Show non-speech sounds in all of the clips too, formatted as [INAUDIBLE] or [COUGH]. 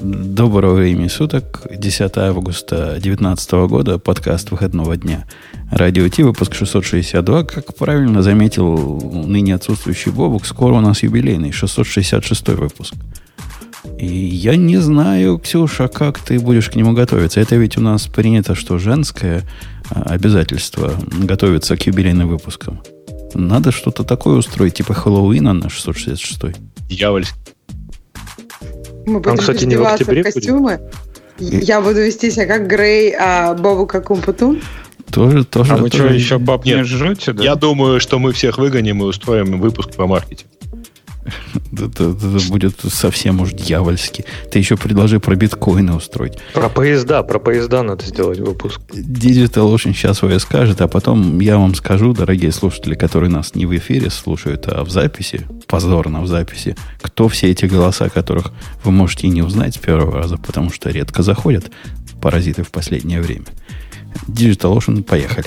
Доброго времени суток. 10 августа 2019 года. Подкаст выходного дня. Радио Ти, выпуск 662. Как правильно заметил ныне отсутствующий Бобук, скоро у нас юбилейный, 666 выпуск. И я не знаю, Ксюша, как ты будешь к нему готовиться. Это ведь у нас принято, что женское а, обязательство готовиться к юбилейным выпускам. Надо что-то такое устроить, типа Хэллоуина на 666. Дьявольский. Мы будем кстати, не в, октябре в костюмы. Будет? Я буду вести себя как Грей, а Бобу как Умпутун. Тоже, тоже. А вы тоже... что, еще баб Нет, не жрете, да? Я думаю, что мы всех выгоним и устроим выпуск по маркетингу. [LAUGHS] Это, это будет совсем уж дьявольски. Ты еще предложи про биткоины устроить. Про поезда, про поезда надо сделать выпуск. Digital очень сейчас свое скажет, а потом я вам скажу, дорогие слушатели, которые нас не в эфире слушают, а в записи, позорно в записи, кто все эти голоса, которых вы можете и не узнать с первого раза, потому что редко заходят паразиты в последнее время. Digital Ocean, поехали.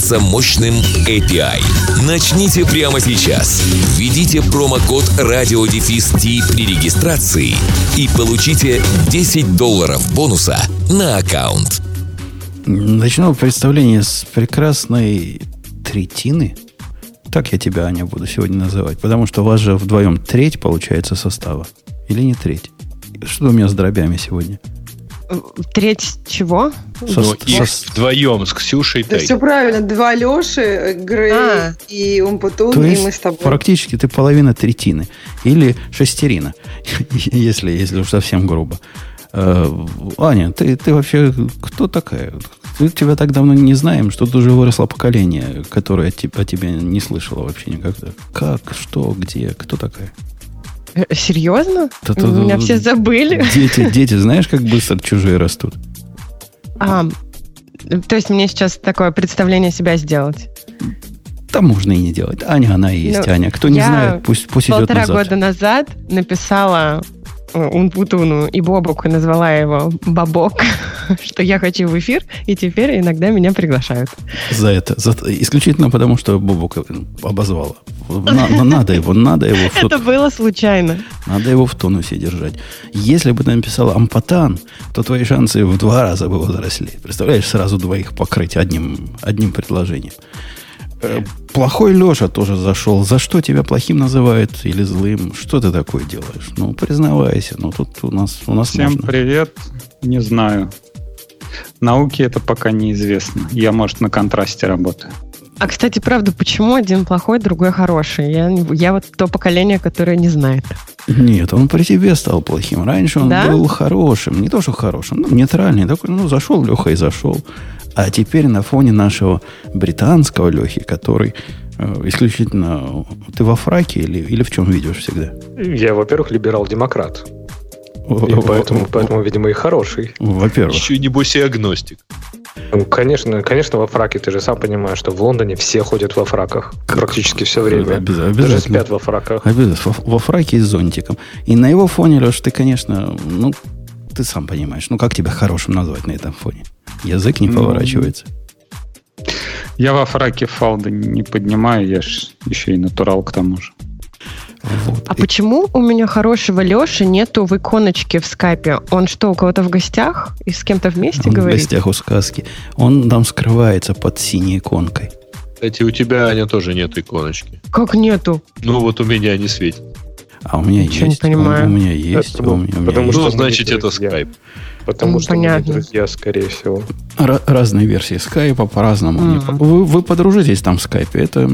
мощным мощным API. Начните прямо сейчас. Введите промокод RadioDefist при регистрации и получите 10 долларов бонуса на аккаунт. Начну представление с прекрасной третины. Так я тебя, Аня, буду сегодня называть. Потому что у вас же вдвоем треть получается состава. Или не треть? Что у меня с дробями сегодня? Треть чего? Со, ну, их со... вдвоем с Ксюшей Да все правильно. Два Леши, Грей а. и Умпутун, То и мы с тобой. Практически ты половина третины. Или шестерина, [LAUGHS] если, если уж совсем грубо. Э, Аня, ты, ты вообще кто такая? Мы тебя так давно не знаем, что тут уже выросло поколение, которое о тебе не слышало вообще никогда. Как, что, где, кто такая? Э, серьезно? Да, да, Меня все забыли. Дети, [LAUGHS] дети, знаешь, как быстро чужие растут? А, то есть мне сейчас такое представление себя сделать? Там можно и не делать. Аня, она и есть ну, Аня. Кто не знает, пусть, пусть идет назад. Полтора года назад написала Унпутуну и Бобоку назвала его Бабок, [LAUGHS] что я хочу в эфир, и теперь иногда меня приглашают. За это. За, исключительно потому, что Бобок обозвала. На, надо его, надо его. В [LAUGHS] это было случайно. Надо его в тонусе держать. Если бы ты написал Ампатан, то твои шансы в два раза бы возросли. Представляешь, сразу двоих покрыть одним, одним предложением. Э, плохой Леша тоже зашел. За что тебя плохим называют или злым? Что ты такое делаешь? Ну, признавайся. Ну, тут у нас, у нас Всем можно. привет. Не знаю. Науке это пока неизвестно. Я, может, на контрасте работаю. А, кстати, правда, почему один плохой, другой хороший? Я, я вот то поколение, которое не знает. Нет, он при тебе стал плохим. Раньше он да? был хорошим. Не то, что хорошим, ну, нейтральный. Такой, ну, зашел Леха и зашел. А теперь на фоне нашего британского Лехи, который э, исключительно... Ты во фраке или, или в чем видишь всегда? Я, во-первых, либерал-демократ. И поэтому, поэтому, видимо, и хороший. Во-первых. Еще и небось и агностик. Ну, конечно, конечно, во фраке. Ты же сам понимаешь, что в Лондоне все ходят во фраках. Как? Практически все время. Обязательно. Даже спят во фраках. Обязательно. Во, во фраке и с зонтиком. И на его фоне, Леш, ты, конечно, ну, ты сам понимаешь. Ну, как тебя хорошим назвать на этом фоне? Язык не ну, поворачивается. Я во фраке фалды не поднимаю, я же еще и натурал к тому же. Вот. А и... почему у меня хорошего Леши нету в иконочке в скайпе? Он что, у кого-то в гостях и с кем-то вместе Он говорит? в гостях у сказки. Он там скрывается под синей иконкой. Кстати, у тебя, Аня, тоже нет иконочки. Как нету? Ну, вот у меня не светит. А у меня Ничего есть. Не понимаю. У, у меня есть. Это, у меня, потому у меня что ну, значит, это скайп. Потому ну, что понятно. мы друзья, скорее всего. Р- разные версии скайпа по-разному. Mm-hmm. Вы, вы подружитесь там в скайпе. Это, это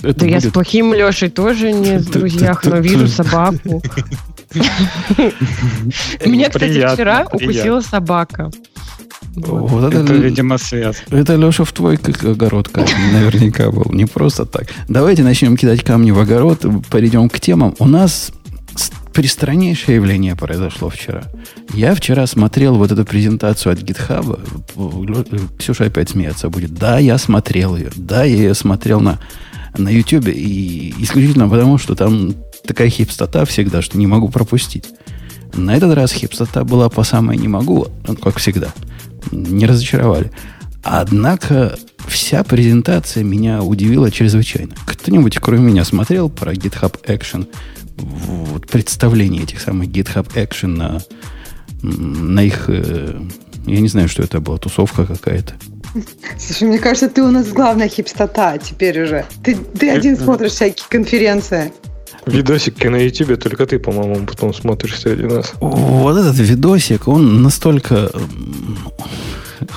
да будет... я с плохим Лешей тоже не в друзьях, но вижу собаку. [LAUGHS] Меня, кстати, вчера укусила собака. Вот это, это, видимо, связь. Это, Леша, в твой огород камень наверняка был. Не просто так. Давайте начнем кидать камни в огород, перейдем к темам. У нас пристраннейшее явление произошло вчера. Я вчера смотрел вот эту презентацию от GitHub. Ксюша опять смеяться будет. Да, я смотрел ее. Да, я ее смотрел на, на YouTube. И исключительно потому, что там такая хипстота всегда, что не могу пропустить. На этот раз хипстота была по самой не могу, как всегда. Не разочаровали. Однако вся презентация меня удивила чрезвычайно. Кто-нибудь, кроме меня, смотрел про GitHub Action? Вот, представление этих самых GitHub Action на, на их... Э, я не знаю, что это была, тусовка какая-то. Слушай, мне кажется, ты у нас главная хипстота теперь уже. Ты, ты один смотришь всякие конференции. Видосики на Ютубе только ты, по-моему, потом смотришь среди нас. Вот этот видосик, он настолько...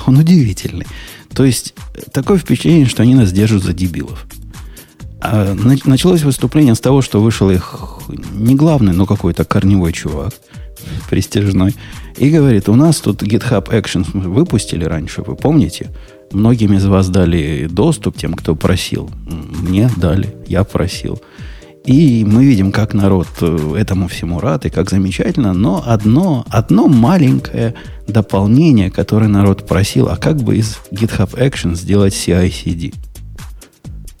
Он удивительный. То есть, такое впечатление, что они нас держат за дебилов. А началось выступление с того, что вышел их не главный, но какой-то корневой чувак, престижной, и говорит, у нас тут GitHub Actions выпустили раньше, вы помните? Многим из вас дали доступ, тем, кто просил. Мне дали, я просил. И мы видим, как народ э, этому всему рад, и как замечательно, но одно, одно маленькое дополнение, которое народ просил, а как бы из GitHub Action сделать CI-CD?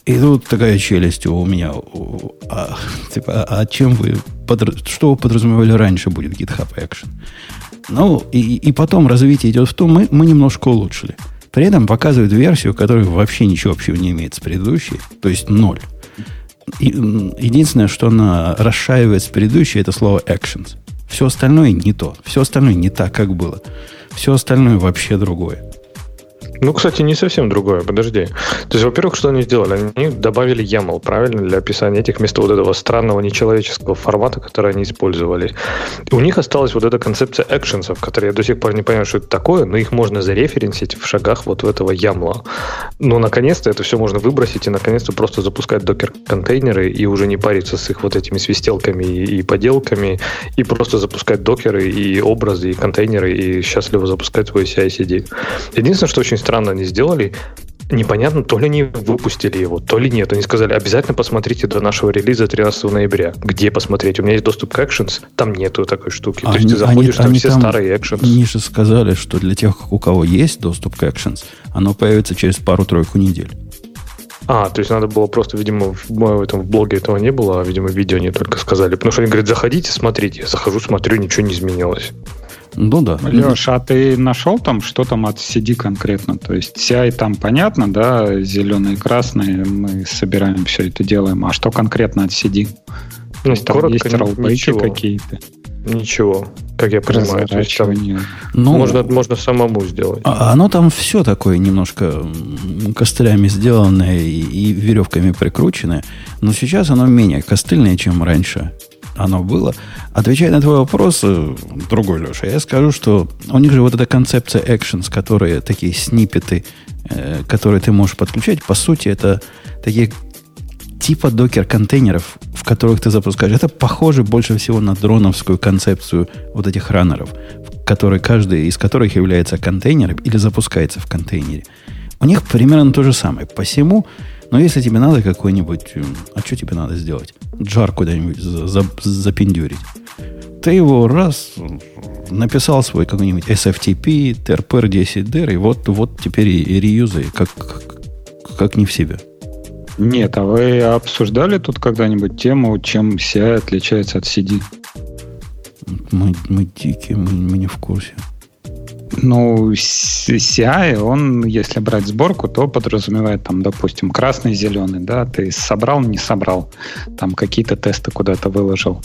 И тут такая челюсть у меня. А, типа, а чем вы, что вы подразумевали раньше будет GitHub Action? Ну, и, и потом развитие идет в том, мы, мы немножко улучшили. При этом показывают версию, которая вообще ничего общего не имеет с предыдущей, то есть ноль единственное, что она расшаивает с предыдущей, это слово actions. Все остальное не то. Все остальное не так, как было. Все остальное вообще другое. Ну, кстати, не совсем другое, подожди. То есть, во-первых, что они сделали? Они добавили YAML, правильно, для описания этих вместо вот этого странного нечеловеческого формата, который они использовали. У них осталась вот эта концепция экшенсов, которые я до сих пор не понимаю, что это такое, но их можно зареференсить в шагах вот в этого YAML. Но, наконец-то, это все можно выбросить и, наконец-то, просто запускать докер-контейнеры и уже не париться с их вот этими свистелками и, и поделками, и просто запускать докеры и образы, и контейнеры, и счастливо запускать свой CI-CD. Единственное, что очень странно они сделали, непонятно, то ли они выпустили его, то ли нет. Они сказали, обязательно посмотрите до нашего релиза 13 ноября. Где посмотреть? У меня есть доступ к Actions, там нету такой штуки. Они, то есть ты заходишь, они, там они все там, старые Actions. Они же сказали, что для тех, у кого есть доступ к Actions, оно появится через пару-тройку недель. А, то есть надо было просто, видимо, в, в этом в блоге этого не было, а, видимо, видео они только сказали. Потому что они говорят, заходите, смотрите. Я захожу, смотрю, ничего не изменилось. Ну да. Леш, а ты нашел там, что там от CD конкретно? То есть CI там понятно, да, зеленые, красные, мы собираем все это делаем. А что конкретно от CD? Ну, То есть там есть роллбеки какие-то? Ничего, как я понимаю. То есть, там ну, можно, можно самому сделать. А оно там все такое немножко костылями сделанное и, и веревками прикрученное. Но сейчас оно менее костыльное, чем раньше оно было. Отвечая на твой вопрос, э, другой, Леша, я скажу, что у них же вот эта концепция actions, которые такие снипеты, э, которые ты можешь подключать, по сути, это такие типа докер-контейнеров, в которых ты запускаешь. Это похоже больше всего на дроновскую концепцию вот этих раннеров, которые, каждый из которых является контейнером или запускается в контейнере. У них примерно то же самое. Посему но если тебе надо какой-нибудь... А что тебе надо сделать? Джар куда-нибудь за, за, запендюрить. Ты его раз написал свой какой-нибудь SFTP, TRPR 10DR, и вот, вот теперь и, и реюзай, как, как, как не в себе. Нет, а вы обсуждали тут когда-нибудь тему, чем CI отличается от CD? Мы, мы дикие, мы, мы не в курсе. Ну, CI, он, если брать сборку, то подразумевает, там, допустим, красный, зеленый, да, ты собрал, не собрал, там какие-то тесты куда-то выложил.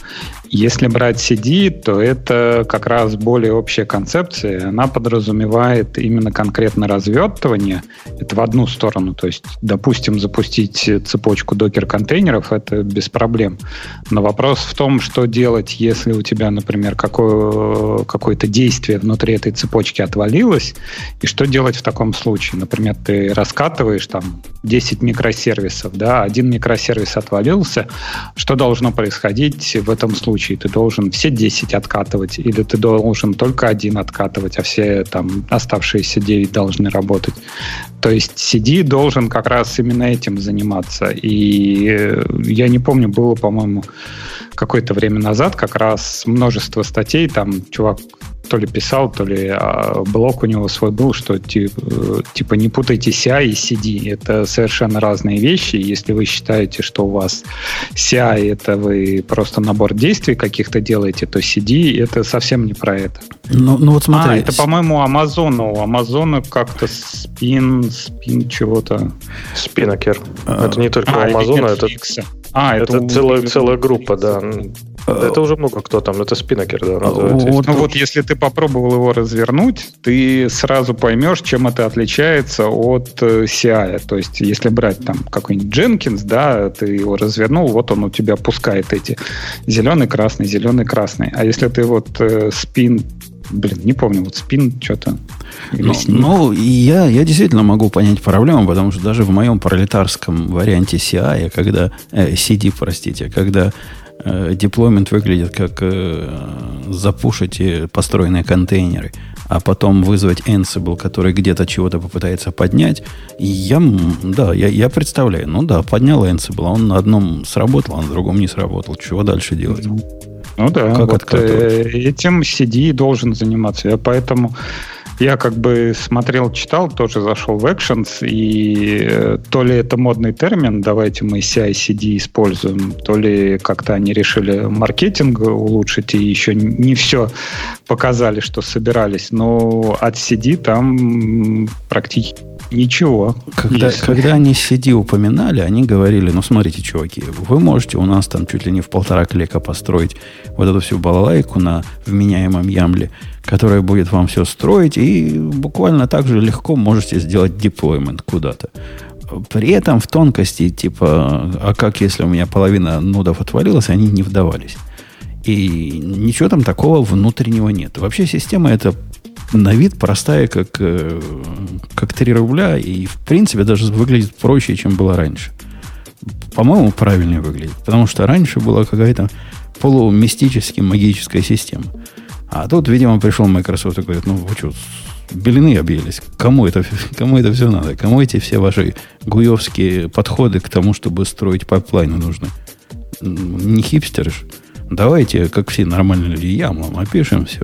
Если брать CD, то это как раз более общая концепция, она подразумевает именно конкретно развертывание, это в одну сторону, то есть, допустим, запустить цепочку докер-контейнеров, это без проблем. Но вопрос в том, что делать, если у тебя, например, какое, какое-то действие внутри этой цепочки отвалилась, и что делать в таком случае? Например, ты раскатываешь там 10 микросервисов, да, один микросервис отвалился, что должно происходить в этом случае? Ты должен все 10 откатывать, или ты должен только один откатывать, а все там оставшиеся 9 должны работать? То есть CD должен как раз именно этим заниматься. И э, я не помню, было, по-моему, какое-то время назад как раз множество статей, там чувак то ли писал, то ли а, блог у него свой был, что типа, типа не путайте CI и CD. Это совершенно разные вещи. Если вы считаете, что у вас CI это вы просто набор действий каких-то делаете, то CD это совсем не про это. Ну, ну вот смотри. А, это, по-моему, Amazon. У Amazon как-то спин, спин чего-то. Спинокер. А, это не только а, у Amazon, это... А, это, это целая, целая группа, да. Это уже много кто там, это спинокер, да, называется. Вот, ну вот если ты попробовал его развернуть, ты сразу поймешь, чем это отличается от э, CI. То есть, если брать там какой-нибудь Jenkins, да, ты его развернул, вот он у тебя пускает эти зеленый, красный, зеленый, красный. А если ты вот э, спин Блин, не помню, вот спин что-то. Ну, ну я, я действительно могу понять проблему, потому что даже в моем пролетарском варианте CI, когда, э, CD, простите, когда э, деплоймент выглядит как э, запушить построенные контейнеры, а потом вызвать Ansible, который где-то чего-то попытается поднять, я, да, я, я представляю, ну да, поднял Ansible, он на одном сработал, а на другом не сработал. Чего дальше делать? Ну да, как вот э, этим CD должен заниматься. Я поэтому я как бы смотрел, читал, тоже зашел в Actions, и э, то ли это модный термин, давайте мы CI-CD используем, то ли как-то они решили маркетинг улучшить и еще не все показали, что собирались, но от CD там практически Ничего. Когда, когда они CD упоминали, они говорили, ну, смотрите, чуваки, вы можете у нас там чуть ли не в полтора клика построить вот эту всю балалайку на вменяемом ямле, которая будет вам все строить, и буквально так же легко можете сделать deployment куда-то. При этом в тонкости, типа, а как если у меня половина нодов отвалилась, они не вдавались. И ничего там такого внутреннего нет. Вообще система это на вид простая, как, э, как 3 рубля, и в принципе даже выглядит проще, чем было раньше. По-моему, правильнее выглядит. Потому что раньше была какая-то полумистически магическая система. А тут, видимо, пришел Microsoft и говорит, ну вы что, белены объелись. Кому это, [LAUGHS] кому это все надо? Кому эти все ваши гуевские подходы к тому, чтобы строить пайплайны нужны? Не хипстеры ж. Давайте, как все нормальные люди, ямлом опишем все.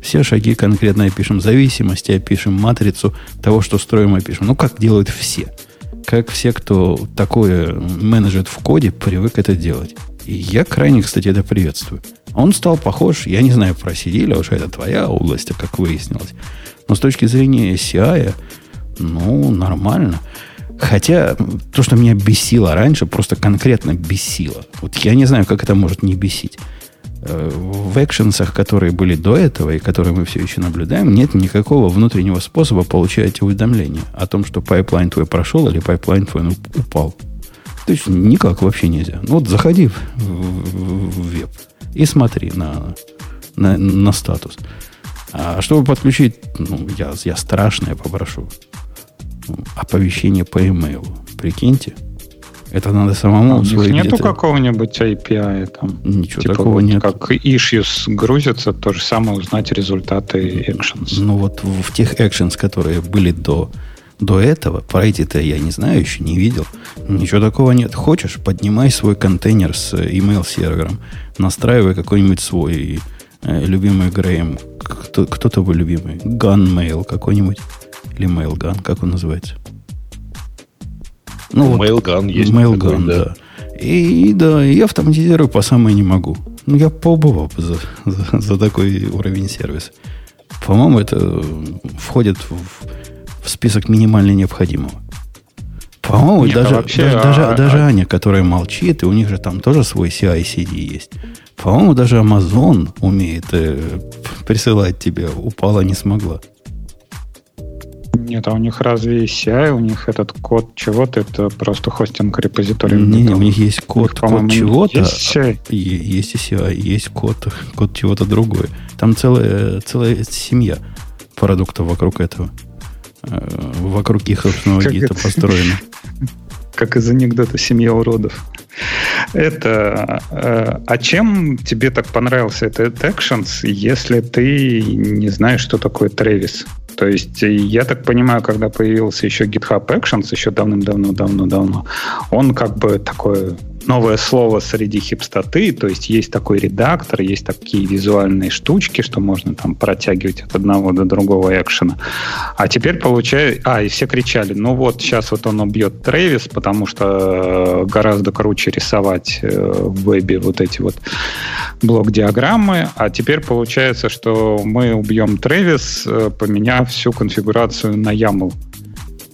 Все шаги конкретно опишем, зависимости опишем, матрицу того, что строим, опишем. Ну, как делают все. Как все, кто такое manage ит в коде, привык это делать. И я крайне, кстати, это приветствую. Он стал похож, я не знаю про CD, уж это твоя область, как выяснилось. Но с точки зрения CI, ну, нормально. Хотя то, что меня бесило раньше, просто конкретно бесило. Вот я не знаю, как это может не бесить. Э, в actions ах, которые были до этого и которые мы все еще наблюдаем, нет никакого внутреннего способа получать уведомления о том, что pipeline твой прошел или pipeline твой ну, упал. То есть никак вообще нельзя. Ну вот заходи в веб и смотри на, на, на статус. А чтобы подключить, ну, я, я страшное попрошу. Оповещение по e-mail. Прикиньте. Это надо самому а у них нету какого-нибудь API там? Ничего типа такого вот нет. Как issues грузятся, то же самое узнать результаты actions. Ну вот в тех actions, которые были до, до этого, про эти-то я не знаю, еще не видел. Ничего такого нет. Хочешь, поднимай свой контейнер с email сервером, настраивай какой-нибудь свой э, любимый Грейм. Кто, кто твой любимый? Gunmail какой-нибудь. Или Mailgun, как он называется? Ну, Mailgun вот, есть. Mailgun, да. да. И, да, и автоматизирую по самой не могу. Ну, я побывал за, за, за такой уровень сервиса. По-моему, это входит в, в список минимально необходимого. По-моему, Нет, даже, вообще, даже, а, даже, а, даже Аня, которая молчит, и у них же там тоже свой CI-CD есть. По-моему, даже Amazon умеет э, присылать тебе, упала, не смогла. Нет, а у них разве CI, у них этот код чего-то, это просто хостинг репозитория? Не, не, у них есть код, них, код чего-то. Есть CI. Есть и CI, есть код, код чего-то другое. Там целая, целая семья. продуктов вокруг этого. Э, вокруг их собственного гита построено. [LAUGHS] Как из анекдота «Семья уродов». Это, э, а чем тебе так понравился этот Actions, если ты не знаешь, что такое Travis? То есть, я так понимаю, когда появился еще GitHub Actions, еще давным-давно-давно-давно, он как бы такое новое слово среди хипстоты, то есть есть такой редактор, есть такие визуальные штучки, что можно там протягивать от одного до другого экшена. А теперь получается... А, и все кричали, ну вот, сейчас вот он убьет Трэвис, потому что э, гораздо круче рисовать э, в вебе вот эти вот блок-диаграммы, а теперь получается, что мы убьем Трэвис, э, поменяв всю конфигурацию на YAML.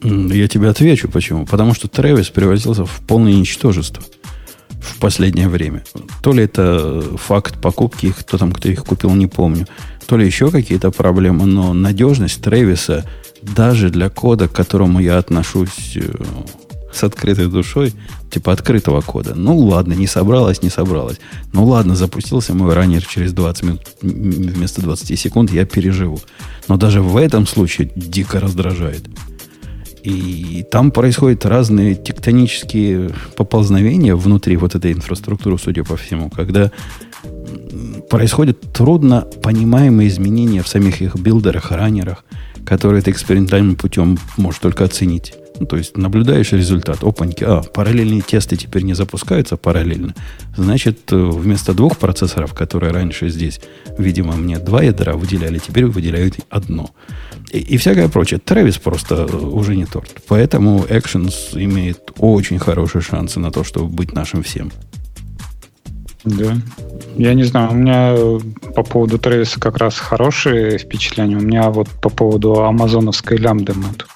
Я тебе отвечу, почему. Потому что Трэвис превратился в полное ничтожество в последнее время. То ли это факт покупки их, кто там, кто их купил, не помню. То ли еще какие-то проблемы, но надежность Тревиса даже для кода, к которому я отношусь э, с открытой душой, типа открытого кода. Ну ладно, не собралась, не собралась. Ну ладно, запустился мой раннер через 20 минут вместо 20 секунд, я переживу. Но даже в этом случае дико раздражает. И там происходят разные тектонические поползновения внутри вот этой инфраструктуры, судя по всему, когда происходят трудно понимаемые изменения в самих их билдерах, раннерах, которые ты экспериментальным путем можешь только оценить. Ну, то есть наблюдаешь результат. Опаньки, а, параллельные тесты теперь не запускаются параллельно. Значит, э, вместо двух процессоров, которые раньше здесь, видимо, мне два ядра выделяли, теперь выделяют одно и, и всякое прочее. Трэвис просто уже не торт. Поэтому Actions имеет очень хорошие шансы на то, чтобы быть нашим всем. Да. Я не знаю, у меня по поводу Трэвиса как раз хорошие впечатления. У меня вот по поводу амазоновской лямбды мы тут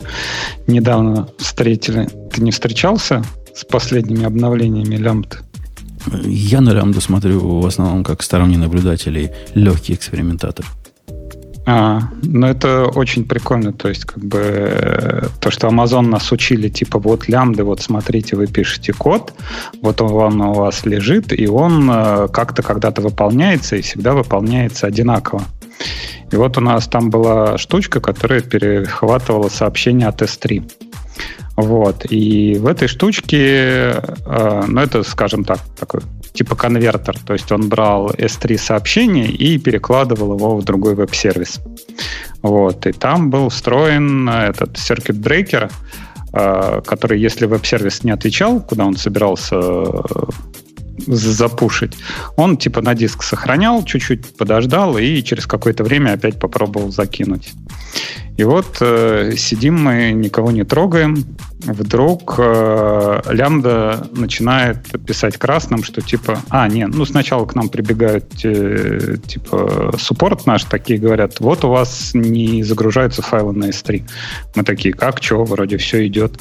недавно встретили. Ты не встречался с последними обновлениями лямбд? Я на лямбду смотрю в основном как сторонний наблюдатель и легкий экспериментатор. А, ну это очень прикольно, то есть как бы то, что Amazon нас учили, типа вот лямбды, вот смотрите, вы пишете код, вот он у вас лежит, и он э, как-то когда-то выполняется, и всегда выполняется одинаково. И вот у нас там была штучка, которая перехватывала сообщение от S3. Вот. И в этой штучке, э, ну это, скажем так, такой типа конвертер. То есть он брал S3 сообщение и перекладывал его в другой веб-сервис. Вот. И там был встроен этот circuit breaker, э, который, если веб-сервис не отвечал, куда он собирался э, запушить, он типа на диск сохранял, чуть-чуть подождал и через какое-то время опять попробовал закинуть. И вот э, сидим мы, никого не трогаем, вдруг э, лямбда начинает писать красным, что типа, а, не, ну сначала к нам прибегают э, типа суппорт наш, такие говорят, вот у вас не загружаются файлы на S3. Мы такие, как, что, вроде все идет.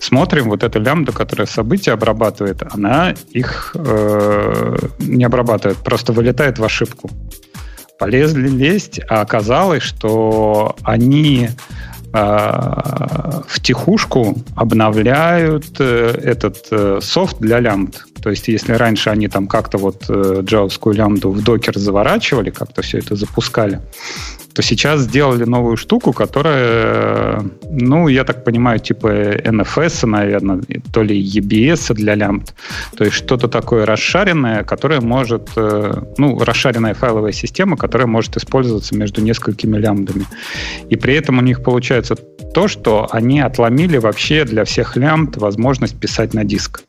Смотрим, вот эта лямбда, которая события обрабатывает, она их э, не обрабатывает, просто вылетает в ошибку полезли лезть, а оказалось, что они в тихушку обновляют э, этот э, софт для лямбд. То есть, если раньше они там как-то вот э, джавовскую лямбду в докер заворачивали, как-то все это запускали, то сейчас сделали новую штуку, которая, ну, я так понимаю, типа NFS, наверное, то ли EBS для лямбд. То есть что-то такое расшаренное, которое может, э, ну, расшаренная файловая система, которая может использоваться между несколькими лямбдами. И при этом у них получается то, что они отломили вообще для всех лямбд возможность писать на диск.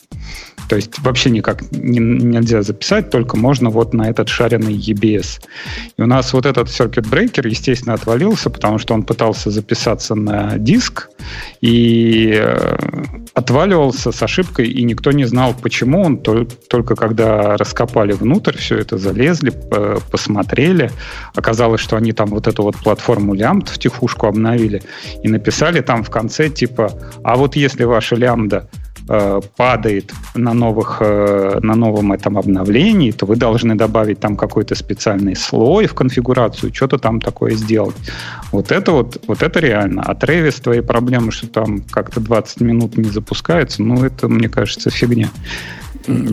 То есть вообще никак не, нельзя записать, только можно вот на этот шаренный EBS. И у нас вот этот circuit breaker, естественно, отвалился, потому что он пытался записаться на диск и э, отваливался с ошибкой, и никто не знал, почему. Он только, только когда раскопали внутрь, все это залезли, посмотрели, оказалось, что они там вот эту вот платформу лямбд в тихушку обновили и написали там в конце типа, а вот если ваша лямбда Э, падает на, новых, э, на новом этом обновлении, то вы должны добавить там какой-то специальный слой в конфигурацию, что-то там такое сделать. Вот это вот, вот это реально. А Travis, твои проблемы, что там как-то 20 минут не запускается, ну, это, мне кажется, фигня.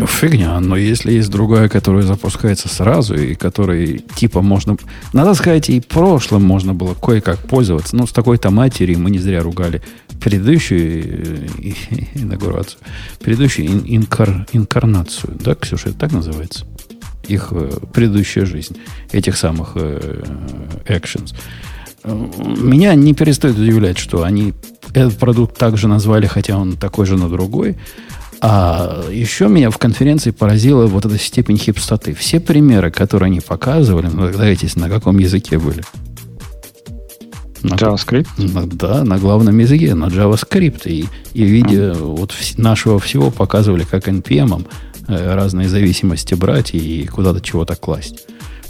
Фигня, но если есть другая, которая запускается сразу, и которой типа можно... Надо сказать, и прошлым можно было кое-как пользоваться. Ну, с такой-то матерью мы не зря ругали предыдущую э, [LAUGHS] инаугурацию, предыдущую инкар, инкарнацию. Да, Ксюша, это так называется? Их э, предыдущая жизнь, этих самых э, actions. Меня не перестает удивлять, что они этот продукт также назвали, хотя он такой же на другой. А еще меня в конференции поразила вот эта степень хипстоты. Все примеры, которые они показывали, ну, догадайтесь, на каком языке были? На, JavaScript? На, да, на главном языке, на JavaScript. И, и в виде mm. вот в, нашего всего показывали, как NPM э, разные зависимости брать и куда-то чего-то класть.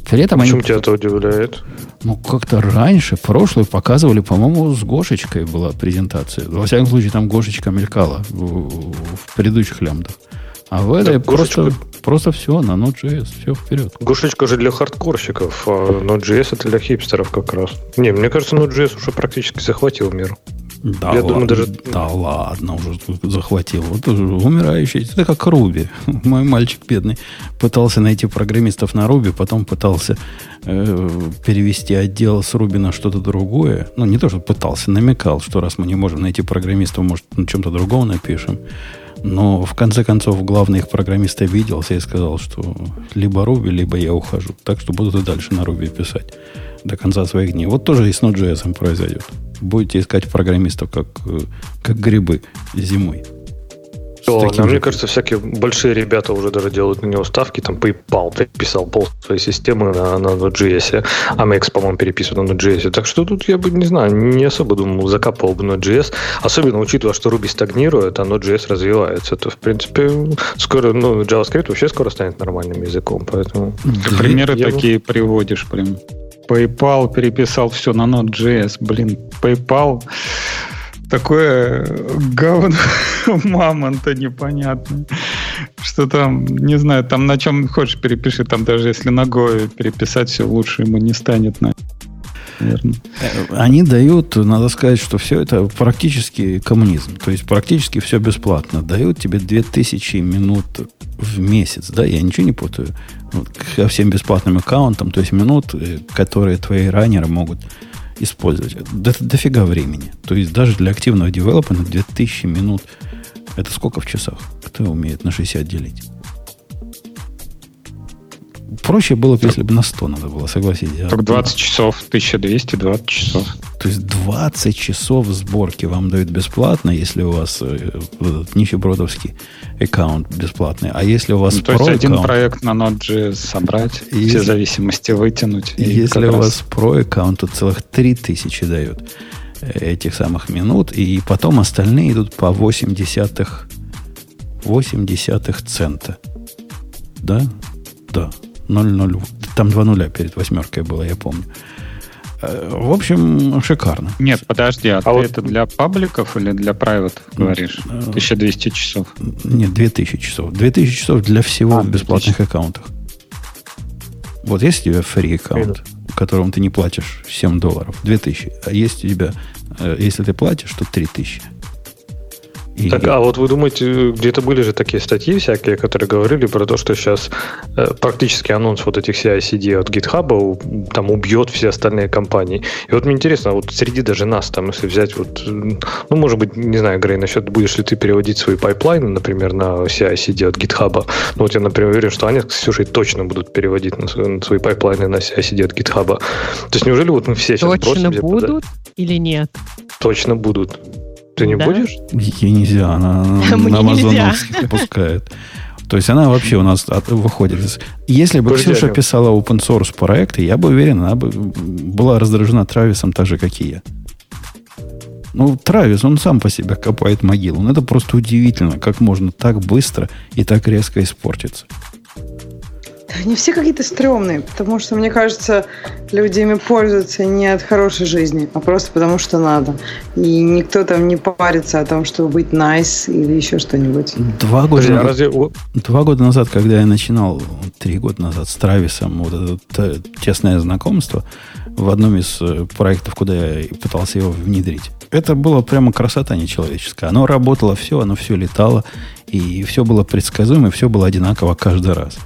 При этом Почему они... тебя это удивляет? Ну, как-то раньше, прошлую, показывали, по-моему, с Гошечкой была презентация. Во всяком случае, там Гошечка мелькала в, в предыдущих лямдах. А в этой просто, Гошечка... просто все на Node.js, все вперед. Гошечка же для хардкорщиков, а Node.js это для хипстеров как раз. Не, мне кажется, Node.js уже практически захватил мир. Да, Я ладно, думаю, даже... да ладно, уже захватил. Вот умирающий. Это как Руби. [LAUGHS] Мой мальчик бедный пытался найти программистов на Руби, потом пытался э, перевести отдел с Руби на что-то другое. Ну, не то, что пытался, намекал, что раз мы не можем найти программистов, может, на чем-то другом напишем. Но в конце концов главный их программист обиделся и сказал, что либо Руби, либо я ухожу. Так что буду и дальше на Руби писать до конца своих дней. Вот тоже и с Node.js произойдет. Будете искать программистов как, как грибы зимой. То, а мне кажется, всякие большие ребята уже даже делают на него ставки. Там PayPal переписал пол своей системы на, на Node.js. Amex, по-моему, переписывает на Node.js. Так что тут я бы, не знаю, не особо думал, закапывал бы Node.js. Особенно учитывая, что Ruby стагнирует, а Node.js развивается. То, в принципе, скоро, ну, JavaScript вообще скоро станет нормальным языком. Поэтому... Ты примеры я такие бы... приводишь прям. PayPal переписал все на Node.js. Блин, PayPal такое говно [LAUGHS] мамонта непонятно. Что там, не знаю, там на чем хочешь перепиши, там даже если ногой переписать все лучше ему не станет. На наверное. Э, они дают, надо сказать, что все это практически коммунизм. То есть практически все бесплатно. Дают тебе 2000 минут в месяц. Да, я ничего не путаю. Ко всем бесплатным аккаунтам, то есть минут, э, которые твои раннеры могут использовать. До, дофига времени. То есть даже для активного девелопмента 2000 минут это сколько в часах? Кто умеет на 60 делить? Проще было бы, если бы на 100 надо было, согласитесь. Так 20 часов, 1220 часов. То есть 20 часов сборки вам дают бесплатно, если у вас э, нищебродовский аккаунт бесплатный. А если у вас ну, То есть один проект на Node.js собрать, и все зависимости вытянуть. Если у раз... вас про аккаунт, то целых 3000 дают э, этих самых минут, и потом остальные идут по 8 десятых, 8 десятых цента. Да? Да. 0,0. Там два нуля перед восьмеркой было, я помню. Э, в общем, шикарно. Нет, подожди, а, а ты вот... это для пабликов или для private говоришь? 1200 э, часов. Нет, 2000 часов. 2000 часов для всего а, в бесплатных 2000. аккаунтах. Вот есть у тебя free аккаунт, которому ты не платишь 7 долларов, 2000. А есть у тебя, э, если ты платишь, то 3000. И... Так, а вот вы думаете, где-то были же такие статьи всякие, которые говорили про то, что сейчас э, практически анонс вот этих CI-CD от GitHub там убьет все остальные компании. И вот мне интересно, вот среди даже нас, там, если взять вот, ну, может быть, не знаю, Грей, насчет, будешь ли ты переводить свои pipeline ы, например, на CI-CD от GitHub. Ну, вот я, например, уверен, что они с Ксюшей точно будут переводить на свои, на свои pipeline ы на CI-CD от GitHub. То есть неужели вот мы все сейчас Точно будут или нет? Точно будут. Ты не да? будешь? Ей нельзя, она [LAUGHS] на Амазоновских пускает. То есть она вообще у нас от, выходит. Если бы Подожди, Ксюша писала open source проекты, я бы уверен, она бы была раздражена Трависом так же, как и я. Ну, Травис, он сам по себе копает могилу. Ну, это просто удивительно, как можно так быстро и так резко испортиться. Они все какие-то стрёмные, потому что, мне кажется, люди ими пользуются не от хорошей жизни, а просто потому что надо. И никто там не парится о том, чтобы быть nice или еще что-нибудь. Два года, назад, разве... два года назад, когда я начинал, три года назад с Трависом, вот это тесное знакомство, в одном из э, проектов, куда я пытался его внедрить, это было прямо красота нечеловеческая. Оно работало все, оно все летало, и все было предсказуемо, и все было одинаково каждый раз.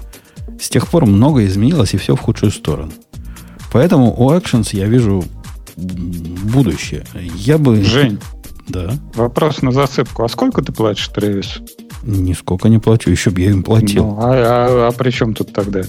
С тех пор многое изменилось, и все в худшую сторону. Поэтому у Actions я вижу будущее. Я бы... Жень, да. Вопрос на засыпку. А сколько ты платишь Тревису? Нисколько не плачу, еще бы я им платил. Ну, а, а, а при чем тут тогда?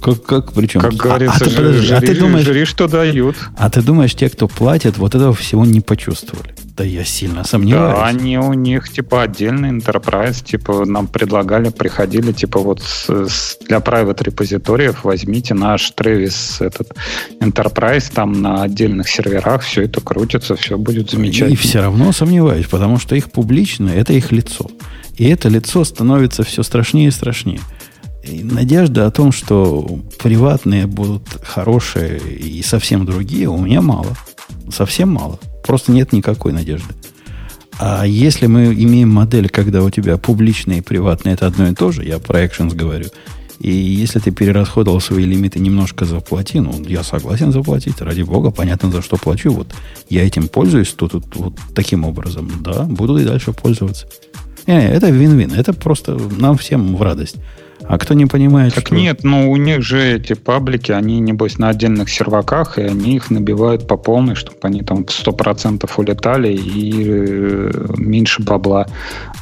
Как, как при чем? Как говорится, а, а ты, жри, жри, а ты думаешь, жри, что дают. А ты думаешь, те, кто платят, вот этого всего не почувствовали? Да я сильно сомневаюсь. Да, они у них типа отдельный enterprise, типа нам предлагали, приходили, типа вот с, с, для private репозиториев возьмите наш Travis этот enterprise, там на отдельных серверах все это крутится, все будет замечательно. И все равно сомневаюсь, потому что их публично, это их лицо. И это лицо становится все страшнее и страшнее. И надежда о том, что приватные будут хорошие и совсем другие, у меня мало. Совсем мало. Просто нет никакой надежды. А если мы имеем модель, когда у тебя публичные и приватные это одно и то же, я про Actions говорю, и если ты перерасходовал свои лимиты, немножко заплати, ну, я согласен заплатить, ради бога, понятно, за что плачу. Вот я этим пользуюсь тут, тут вот таким образом. Да, буду и дальше пользоваться. Не, это вин-вин. Это просто нам всем в радость. А кто не понимает, так что... нет, ну у них же эти паблики, они, небось, на отдельных серваках, и они их набивают по полной, чтобы они там в 100% улетали и э, меньше бабла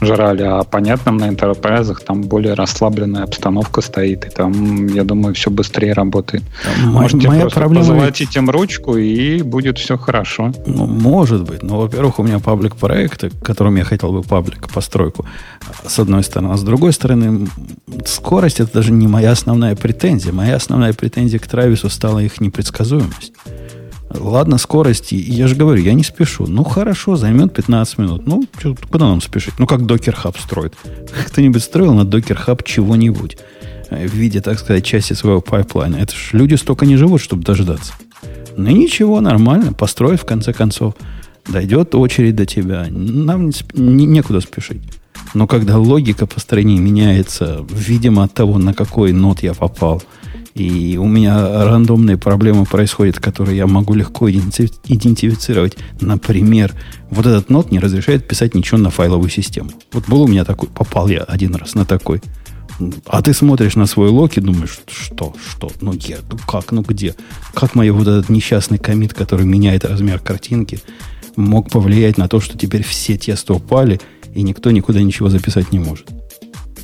жрали. А понятно, на интерпрайзах там более расслабленная обстановка стоит, и там, я думаю, все быстрее работает. Можете моя просто проблема... позолотить им ручку, и будет все хорошо. Ну, может быть. Но, во-первых, у меня паблик проекта, которым я хотел бы паблик постройку, с одной стороны. А с другой стороны, скорость это даже не моя основная претензия. Моя основная претензия к Травису стала их непредсказуемость. Ладно, скорость, я же говорю, я не спешу. Ну, хорошо, займет 15 минут. Ну, что, куда нам спешить? Ну, как Docker Hub строит. [LAUGHS] Кто-нибудь строил на Docker Hub чего-нибудь э, в виде, так сказать, части своего pipeline а. Это ж люди столько не живут, чтобы дождаться. Ну, ничего, нормально. Построить, в конце концов. Дойдет очередь до тебя. Нам не, не, некуда спешить. Но когда логика построения меняется, видимо, от того, на какой node я попал, и у меня рандомные проблемы происходят, которые я могу легко идентифицировать. Например, вот этот нот не разрешает писать ничего на файловую систему. Вот был у меня такой, попал я один раз на такой. А ты смотришь на свой лог и думаешь, что, что, ну я, ну как, ну где? Как мой вот этот несчастный комит, который меняет размер картинки, мог повлиять на то, что теперь все тесты упали, и никто никуда ничего записать не может.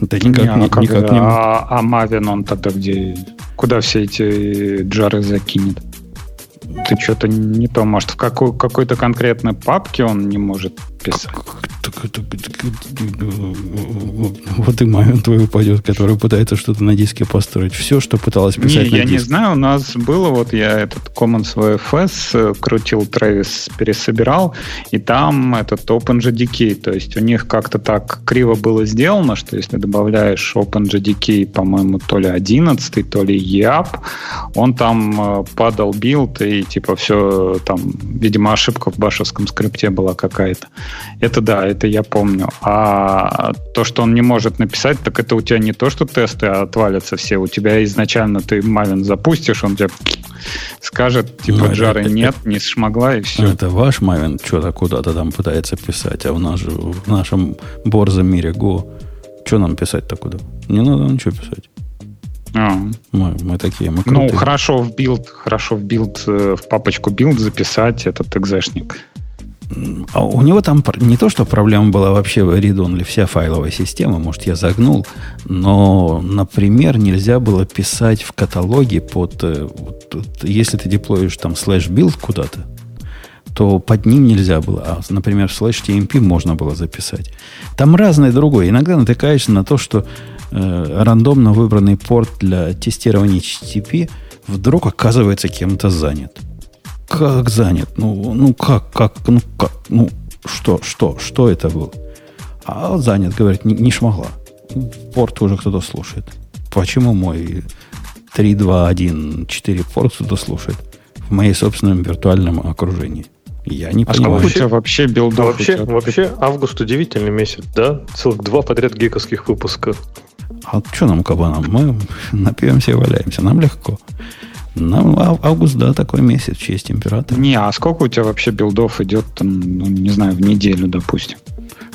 Это никак не, а, как, никак не... А, а Maven он тогда где? Куда все эти джары закинет? Ты что-то не то, может, в какой, какой-то конкретной папке он не может писать? Вот и момент твой упадет, который пытается что-то на диске построить. Все, что пыталась писать не, на я диске. не знаю, у нас было, вот я этот Commons VFS э, крутил, Travis пересобирал, и там этот OpenJDK, то есть у них как-то так криво было сделано, что если добавляешь OpenJDK, по-моему, то ли 11, то ли EAP, он там э, падал build, и типа все там, видимо, ошибка в bash евском скрипте была какая-то. Это да, это я помню. А то, что он не может написать, так это у тебя не то, что тесты отвалятся все. У тебя изначально ты Maven запустишь, он тебе скажет, типа, ну, jar ы это, нет, это, не смогла, и все. Это ваш Maven что-то куда-то там пытается писать, а в, наш, в нашем борзом мире Go что нам писать-то куда? Не надо ничего писать. А. Мы, мы такие, мы ну, крутые. Ну, хорошо в build, хорошо в build, э, в папочку build записать этот экзешник. А у него там не то, что проблема была вообще read-only, вся файловая система, может, я загнул, но, например, нельзя было писать в каталоге под... Э, если ты деплоишь там slash build куда-то, то под ним нельзя было. А, например, slash TMP можно было записать. Там разное другое. Иногда натыкаешься на то, что э, рандомно выбранный порт для тестирования HTTP вдруг оказывается кем-то занят. Как занят? Ну, ну как, как, ну как, ну что, что, что это было? А занят, говорит, не, не шмогла. Порт уже кто-то слушает. Почему мой 3.2.1.4 порт кто-то слушает в моей собственном виртуальном окружении? Я не а понимаю. Тебя вообще билдов? А вообще, вообще август удивительный месяц, да? Целых два подряд гиковских выпуска. А что нам, кабанам? Мы напьемся и валяемся. Нам легко. Ну, август, да, такой месяц, честь императора. Не, а сколько у тебя вообще билдов идет, там, ну, не знаю, в неделю, допустим?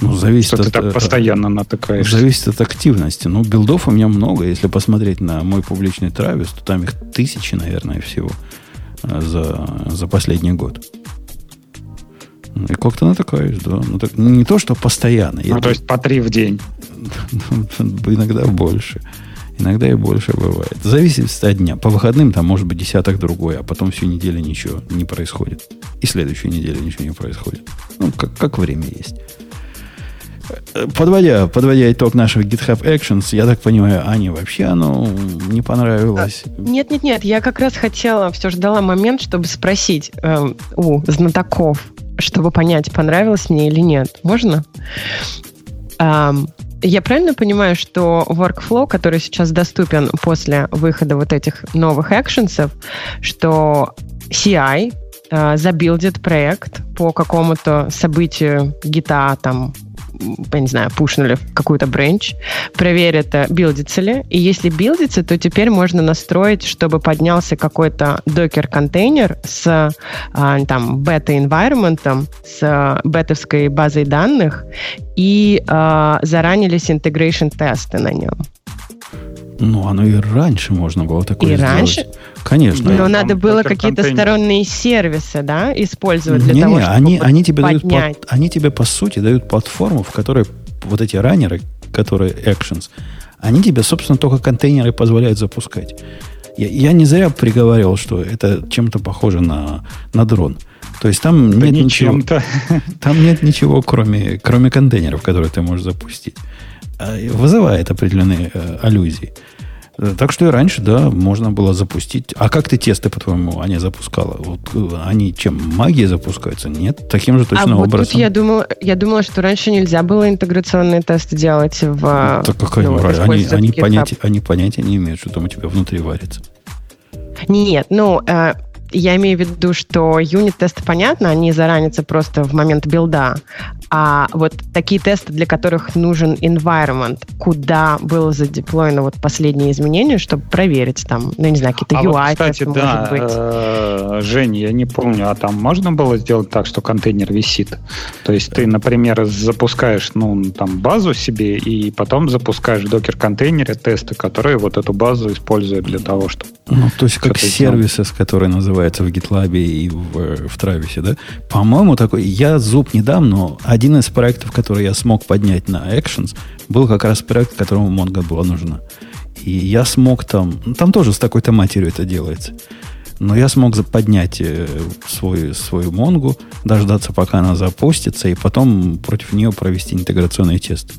Ну, зависит Что от, ты так э, постоянно натыкаешься? Зависит от активности. Ну, билдов у меня много. Если посмотреть на мой публичный травис, то там их тысячи, наверное, всего э, за, за последний год. И как-то натыкаюсь, да. Ну, так, не то, что постоянно. Ну, Я- то есть по три в день. [LAUGHS] Иногда больше. Иногда и больше бывает. Зависит от дня. По выходным там может быть десяток другой, а потом всю неделю ничего не происходит. И следующую неделю ничего не происходит. Ну, как, как время есть. Э, Подводя, подводя итог наших GitHub Actions, я так понимаю, Ане вообще оно не понравилось. Нет, нет, нет, я как раз хотела, все ждала момент, чтобы спросить эм, у знатоков, чтобы понять, понравилось мне или нет. Можно? Ам, я правильно понимаю, что workflow, который сейчас доступен после выхода вот этих новых экшенсов, что CI э, забилдит проект по какому-то событию гита, там, я не знаю, пушнули какую-то бренч, проверит, э, билдится ли. И если билдится, то теперь можно настроить, чтобы поднялся какой-то докер-контейнер с а, там бета-environment, с а, бетовской базой данных, и а, заранились integration тесты на нем. Ну, оно и раньше можно было такое И сделать. раньше? Конечно. Но там надо было какие-то сторонние сервисы, да, использовать для не, того, не, чтобы они, они тебе дают, поднять. плат- они тебе по сути дают платформу, в которой вот эти раннеры, которые actions, они тебе, собственно, только контейнеры позволяют запускать. Я, я не зря приговаривал, что это чем-то похоже на, на дрон. То есть там Да нет не ничего, [LAUGHS] там нет ничего, кроме, кроме контейнеров, которые ты можешь запустить. А, Вызывает определенные э, аллюзии. Э, Так что и раньше, да, можно было запустить. А как ты тесты, по-твоему, Аня запускала? Вот, э, они чем, магией запускаются? Нет, таким же точно а вот образом. тут я думала, я думала, что раньше нельзя было интеграционные тесты делать в... Так какая ну, разница? Они, они, понятия, они понятия не имеют, что там у тебя внутри варится. Нет, ну, э, я имею в виду, что юнит-тесты, понятно, они заранятся просто в момент билда. А вот такие тесты, для которых нужен environment, куда было задеплоено вот последние изменения, чтобы проверить там, ну, не знаю, какие-то А UI, вот, кстати, тесты, да, может быть. э, Жень, я не помню, а там можно было сделать так, что контейнер висит? То есть ты, например, запускаешь, ну, там, базу себе, и потом запускаешь в докер-контейнере тесты, которые вот эту базу используют для того, чтобы... Ну, то есть как сервисы, с которые называются в GitLab и в, э, в Трависе, да? По-моему, такой... Я зуб не дам, но один из проектов, который я смог поднять на Actions, был как раз проект, которому Mongo была нужна. И я смог там... ну, Там тоже с такой-то матерью это делается. Но я смог поднять э, свой, свою Монгу, дождаться, пока она запустится, и потом против нее провести интеграционный тест.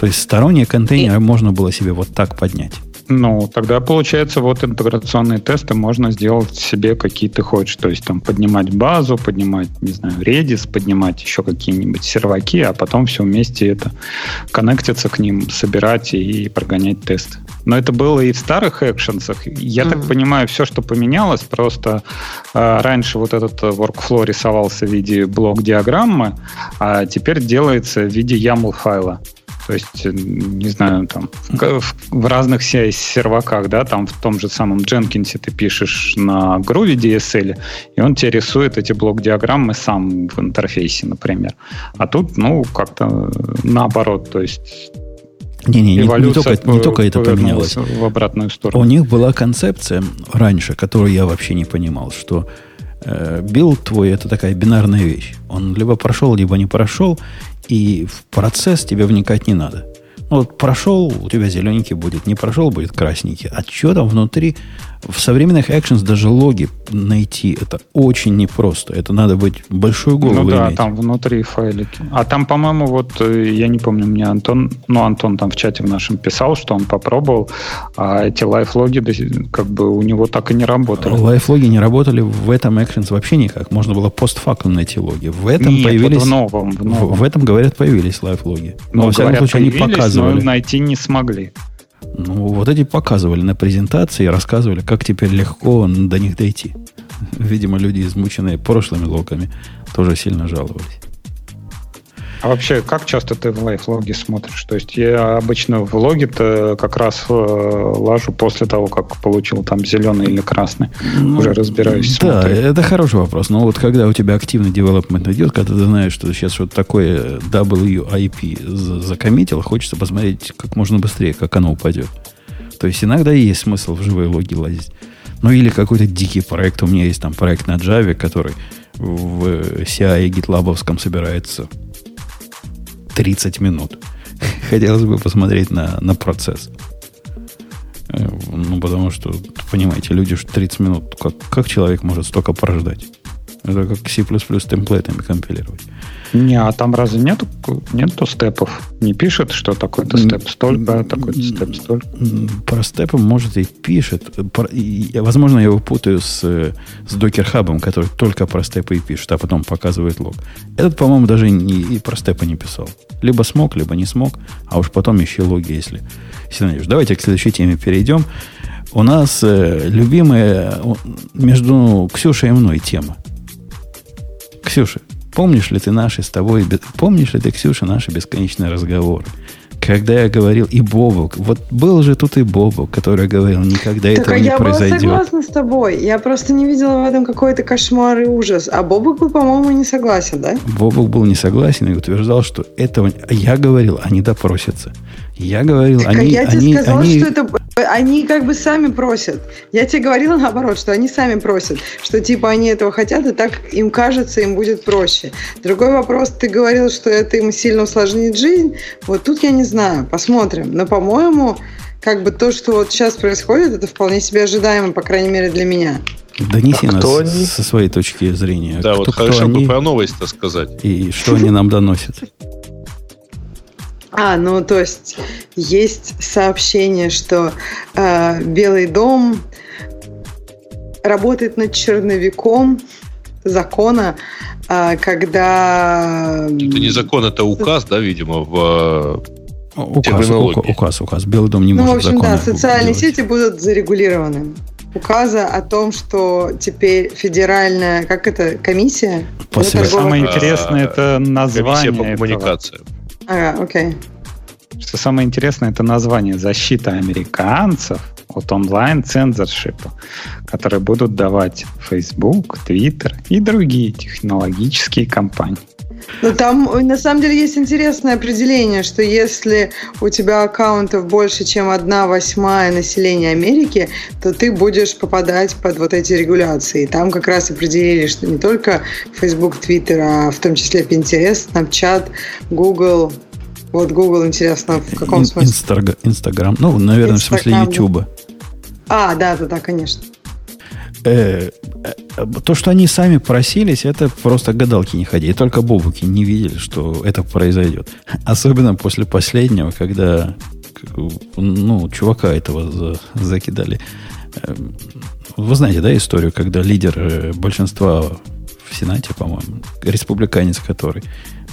То есть сторонние контейнеры можно было себе вот так поднять. Ну, тогда получается, вот интеграционные тесты можно сделать себе какие ты хочешь. То есть там поднимать базу, поднимать, не знаю, Redis, поднимать еще какие-нибудь серваки, а потом все вместе это коннектиться к ним, собирать и прогонять тесты. Но это было и в старых экшенсах. Я так Мгм. понимаю, все, что поменялось, просто э, раньше вот этот workflow рисовался в виде блок-диаграммы, а теперь делается в виде YAML файла. То есть, э, не знаю, там в, в- разных се- серваках, да, там в том же самом Jenkins ты пишешь на Groovy DSL, и он тебе рисует эти блок-диаграммы сам в интерфейсе, например. А тут, ну, как-то наоборот, то есть Не, не, не, не только, не только это поменялось. в обратную сторону. У них была концепция раньше, которую я вообще не понимал, что э, build твой это такая бинарная вещь. Он либо прошел, либо не прошел, и в процесс тебе вникать не надо. Ну, вот прошел, у тебя зелененький будет, не прошел, будет красненький. А что там внутри? В современных actions даже логи найти это очень непросто. Это надо быть большой головой Ну да, иметь. там внутри файлики. А там, по-моему, вот, э, я не помню, мне Антон, ну, Антон там в чате в нашем писал, что он попробовал, а эти лайфлоги, как бы, у него так и не работали. Лайфлоги не работали в этом actions вообще никак. Можно было постфактум найти логи. В этом Нет, появились... вот в новом, в В, новом. в этом, говорят, появились лайфлоги. Но, Ну, во всяком случае, они показывали. но найти не смогли. Ну, вот эти показывали на презентации рассказывали, как теперь легко до них дойти. Видимо, люди, измученные прошлыми логами, тоже сильно жаловались. А вообще, как часто ты в лайфлоги смотришь? То есть я обычно в логи-то как раз э, лажу после того, как получил там зеленый или красный. Ну, Уже разбираюсь. Да, смотрю. это хороший вопрос. Но вот когда у тебя активный девелопмент идет, когда ты знаешь, что сейчас что-то такое WIP закоммитил, хочется посмотреть как можно быстрее, как оно упадет. То есть иногда есть смысл в живые логи лазить. Ну или какой-то дикий проект. У меня есть там проект на Java, который в CI GitLab собирается 30 минут. [LAUGHS] Хотелось бы посмотреть на, на процесс. Э, ну, потому что, понимаете, люди 30 минут, как, как человек может столько порождать? Это как C++ темплейтами компилировать. Не, а там разве нету, нету степов? Не пишет, что такой-то степ столько, такой-то степ столько? Про степы, может, и пишет. Про, и, возможно, я его путаю с, с Docker Hub, который только про степы и пишет, а потом показывает лог. Этот, по-моему, даже не, и про степы не писал. Либо смог, либо не смог, а уж потом еще логи, если, если найдешь. Давайте к следующей теме перейдем. У нас э, любимая между Ксюшей и мной тема. Ксюша, помнишь ли ты наши с тобой, помнишь ли ты, Ксюша, наши бесконечные разговоры? Когда я говорил, и Бобок, вот был же тут и Бобок, который говорил, никогда так, этого а не произойдет. Я была согласна с тобой. Я просто не видела в этом какой-то кошмар и ужас. А Бобок был, по-моему, не согласен, да? Бобок был не согласен и утверждал, что этого... Я говорил, они допросятся. Я говорил, так, они... я тебе они, сказала, они... что это... Они как бы сами просят. Я тебе говорила наоборот, что они сами просят. Что типа они этого хотят, и так им кажется, им будет проще. Другой вопрос, ты говорил, что это им сильно усложнит жизнь. Вот тут я не знаю, посмотрим. Но, по-моему, как бы то, что вот сейчас происходит, это вполне себе ожидаемо, по крайней мере, для меня. Донеси а нас они? со своей точки зрения. Да, кто, вот хорошо бы про новость-то сказать. И что они нам доносят. [LAUGHS] А, ну то есть есть сообщение, что э, Белый дом работает над черновиком закона, э, когда... Это не закон, это указ, да, видимо, в э, Указ, указ, указ. Белый дом не ну, может Ну, в общем, да, социальные делать. сети будут зарегулированы. Указа о том, что теперь федеральная, как это, комиссия? После... Самое интересное, это название Комиссия по коммуникациям. Ага, окей. Что самое интересное, это название «Защита американцев от онлайн-цензоршипа», которые будут давать Facebook, Twitter и другие технологические компании. Ну, там на самом деле есть интересное определение, что если у тебя аккаунтов больше, чем одна восьмая населения Америки, то ты будешь попадать под вот эти регуляции. Там как раз определили, что не только Facebook, Twitter, а в том числе Pinterest, Snapchat, Google, вот Google, интересно, в каком смысле? Инстаграм. Ну, наверное, Instagram, в смысле YouTube. А, да, да, да, конечно. Э, э, то, что они сами просились, это просто гадалки не ходи. И только бобуки не видели, что это произойдет. Особенно после последнего, когда ну, чувака этого закидали. Э, вы знаете, да, историю, когда лидер большинства в Сенате, по-моему, республиканец который,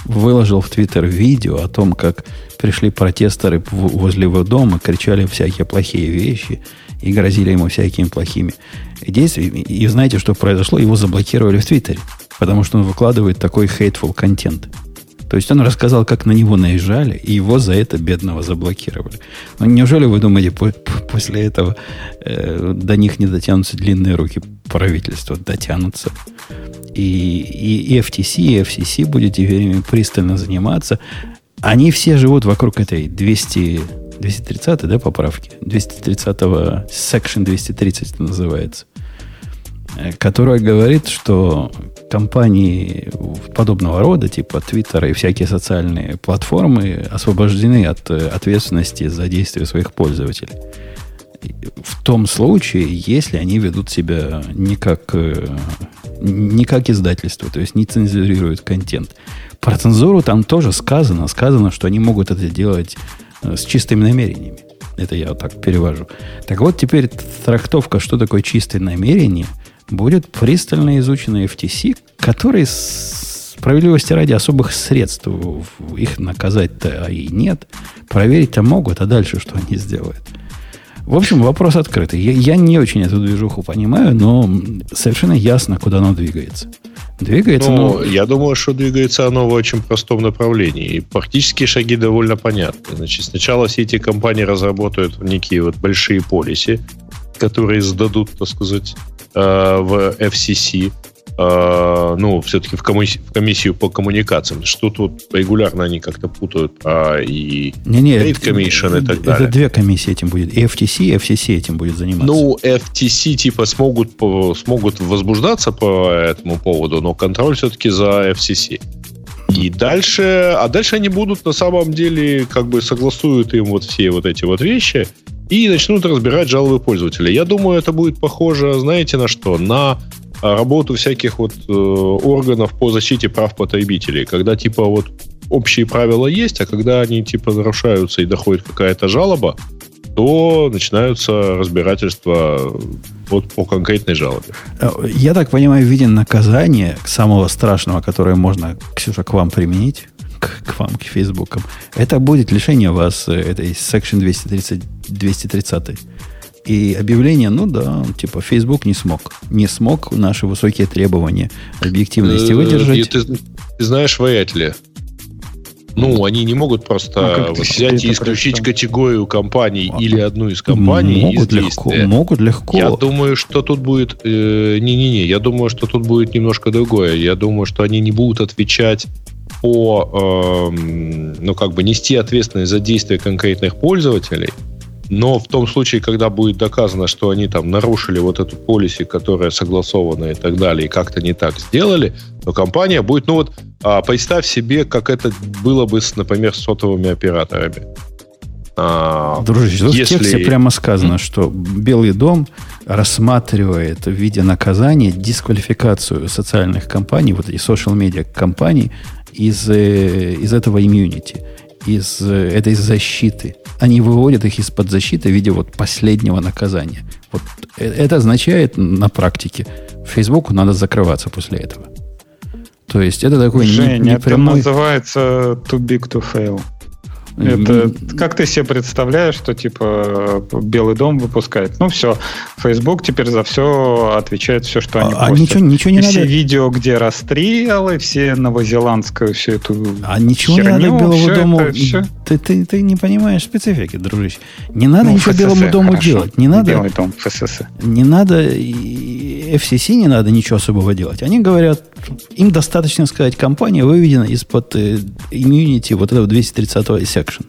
выложил в Твиттер видео о том, как пришли протесторы возле его дома, кричали всякие плохие вещи и грозили ему всякими плохими действиями. И знаете, что произошло? Его заблокировали в Твиттере, потому что он выкладывает такой hateful контент. То есть он рассказал, как на него наезжали, и его за это бедного заблокировали. Но неужели вы думаете, по после этого э, до них не дотянутся длинные руки правительства? Дотянутся. И, и, и FTC, и FCC будет теперь пристально заниматься. Они все живут вокруг этой 200, 230 да, поправки? 230-го, Section 230 это называется. Э, которая говорит, что компании подобного рода, типа Твиттера и всякие социальные платформы, освобождены от э, ответственности за действия своих пользователей. В том случае, если они ведут себя не как, э, не как издательство, то есть не цензурируют контент. Про цензуру там тоже сказано. Сказано, что они могут это делать с чистыми намерениями. Это я вот так перевожу. Так вот, теперь трактовка, что такое чистое намерение – будет пристально изучена FTC, который справедливости ради особых средств их наказать-то и нет. Проверить-то могут, а дальше что они сделают? В общем, вопрос открытый. Я, я не очень эту движуху понимаю, но совершенно ясно, куда она двигается. Двигается, но... Ну, я думаю, что двигается оно в очень простом направлении. И практические шаги довольно понятны. Значит, сначала все эти компании разработают некие вот большие полиси, которые сдадут, так сказать, э, в FCC. Э, ну, все-таки в, комиссию, в комиссию по коммуникациям, что тут регулярно они как-то путают а и не, не, State Commission это, и так далее. Это две комиссии этим будет. И FTC, и FCC этим будет заниматься. Ну, FTC типа смогут, смогут возбуждаться по этому поводу, но контроль все-таки за FCC. И дальше, а дальше они будут на самом деле как бы согласуют им вот все вот эти вот вещи и начнут разбирать жалобы пользователей. Я думаю, это будет похоже, знаете, на что? На работу всяких вот э, органов по защите прав потребителей, когда типа вот общие правила есть, а когда они типа нарушаются и доходит какая-то жалоба, то начинаются разбирательства вот по конкретной жалобе. Э, я так понимаю, виден наказание самого страшного, которое можно, Ксюша, к вам применить, к, к вам, к Фейсбукам. Это будет лишение вас э, этой Section 230, 230 и объявление, ну да, типа Facebook не смог. Не смог наши высокие требования объективности э, выдержать. Ты, ты знаешь, воятели, ну, они не могут просто ну, взять и исключить представил? категорию компаний а, или одну из компаний могут из легко, действия. Могут легко. Я думаю, что тут будет... Э, не-не-не, я думаю, что тут будет немножко другое. Я думаю, что они не будут отвечать по... Э, ну, как бы нести ответственность за действия конкретных пользователей, но в том случае, когда будет доказано, что они там нарушили вот эту полиси, которая согласована и так далее, и как-то не так сделали, то компания будет, ну вот, а, представь себе, как это было бы, с, например, с сотовыми операторами. А, Дружище, тут если... в тексте прямо сказано, mm-hmm. что Белый дом рассматривает в виде наказания дисквалификацию социальных компаний, вот эти social media компаний из, э, из этого иммунити из э, этой защиты. Они выводят их из-под защиты в виде вот последнего наказания. Вот э, это означает на практике, Фейсбуку надо закрываться после этого. То есть это такой Женя, не, не прямой... это называется too big to fail. Это как ты себе представляешь, что типа Белый дом выпускает? Ну все, Facebook теперь за все отвечает все, что они а, постят. Ничего, ничего не и надо. Все видео, где расстрелы, все новозеландскую всю эту А ничего херню, не надо Белому дому. Это, все... ты, ты, ты не понимаешь специфики, дружище. Не надо ну, ничего ФСС, Белому дому хорошо. делать. Не надо. Белый дом, ФСС. Не надо FCC не надо ничего особого делать. Они говорят, им достаточно сказать, компания выведена из-под э, вот этого 230 section.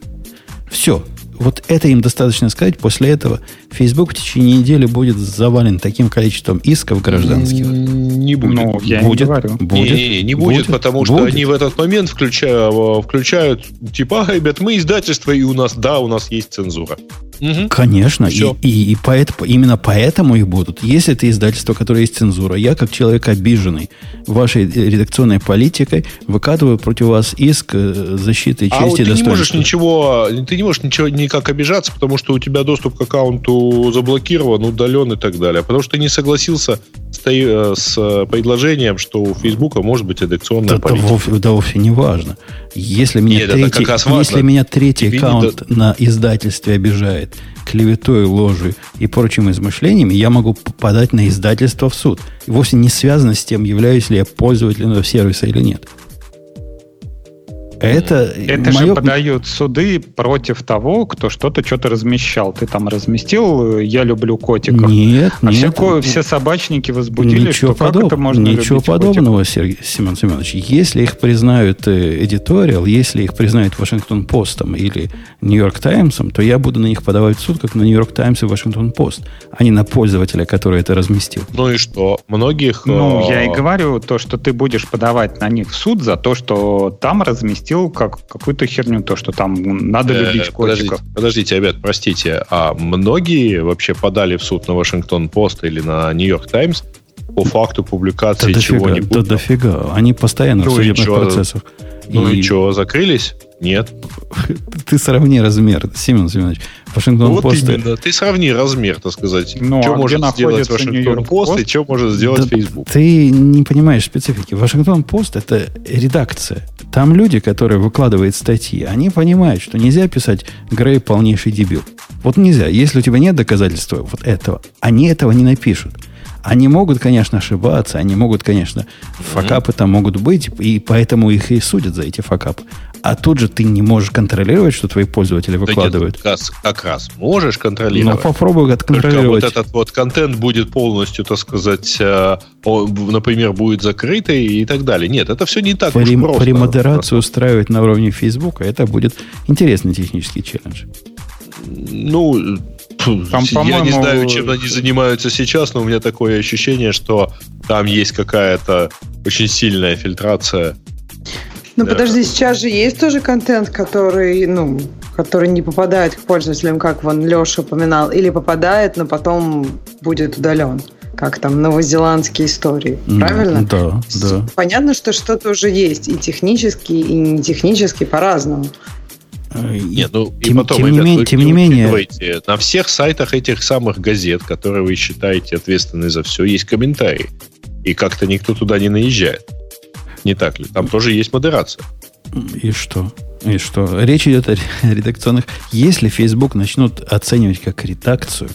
Все. Вот это им достаточно сказать. После этого Facebook в течение недели будет завален таким количеством исков гражданских. Не будет. Ну, я будет. не говорю. Будет. Не, не, не будет, будет, потому что будет. они в этот момент включают, включают типа, ребят, мы издательство, и у нас, да, у нас есть цензура. Угу. Конечно, и, и, и поэтому, именно поэтому их будут. Если это издательство, которое есть цензура, я, как человек обиженный вашей редакционной политикой, выкатываю против вас иск э, защиты чести а вот ты не можешь ничего, ты не можешь ничего никак обижаться, потому что у тебя доступ к аккаунту заблокирован, удален и так далее. Потому что не согласился с, э, с предложением, что у Фейсбука может быть редакционная да, политика. Да вовсе, да вовсе не важно. Если меня, Нет, третий, если меня третий аккаунт это... на издательстве обижает клеветой, ложью и прочими измышлениями, я могу подать на издательство в суд. И вовсе не связано с тем, являюсь ли я пользователем этого сервиса или нет. Это, это мое... же подают суды против того, кто что-то что-то размещал. Ты там разместил «Я люблю котиков». Нет, а нет. Все, все собачники возбудили, ничего что подоб... как это можно Ничего подобного, котиков? Сергей Семен Семенович. Если их признают эдиториал, если их признают Вашингтон Постом или Нью-Йорк Таймсом, то я буду на них подавать в суд, как на Нью-Йорк Таймс и Вашингтон Пост, а не на пользователя, который это разместил. Ну и что? Многих... Ну, я и э, говорю то, что ты будешь подавать на них в суд за то, что там разместил запустил как, какую-то херню, то, что там надо э, любить котиков. Подождите, ребят, простите, а многие вообще подали в суд на Вашингтон-Пост или на Нью-Йорк Таймс по факту публикации да чего-нибудь? Да дофига, они постоянно ну в судебных процессах. Ну и, и что, закрылись? Нет. [LAUGHS] Ты сравни размер, Семен Семенович. Вашингтон вот Пост. именно. Ты сравни размер, так сказать. Ну, что а может сделать Вашингтон Пост и что может сделать да, Facebook. Ты не понимаешь специфики. Вашингтон Пост это редакция. Там люди, которые выкладывают статьи, они понимают, что нельзя писать Грей полнейший дебил. Вот нельзя. Если у тебя нет доказательства вот этого, они этого не напишут. Они могут, конечно, ошибаться, они могут, конечно, факапы там могут быть, и поэтому их и судят за эти факапы. А тут же ты не можешь контролировать, что твои пользователи выкладывают. Да нет, как, как раз можешь контролировать. Ну, попробуй отконтролировать. Только вот этот вот контент будет полностью, так сказать, э, например, будет закрытый и так далее. Нет, это все не так при, уж просто. При модерации устраивать на уровне Фейсбука, это будет интересный технический челлендж. Ну, там, я не знаю, чем они занимаются сейчас, но у меня такое ощущение, что там есть какая-то очень сильная фильтрация ну, да. подожди, сейчас же есть тоже контент, который, ну, который не попадает к пользователям, как вон Леша упоминал, или попадает, но потом будет удален как там новозеландские истории, правильно? Да, да. Понятно, что что-то уже есть и технически, и не технически по-разному. Э, Нет, ну и тем, потом, тем, ребят, не, вы, тем не менее, на всех сайтах этих самых газет, которые вы считаете ответственны за все, есть комментарии. И как-то никто туда не наезжает. Не так ли? Там тоже есть модерация. И что? И что? Речь идет о редакционных... Если Facebook начнут оценивать как редакцию,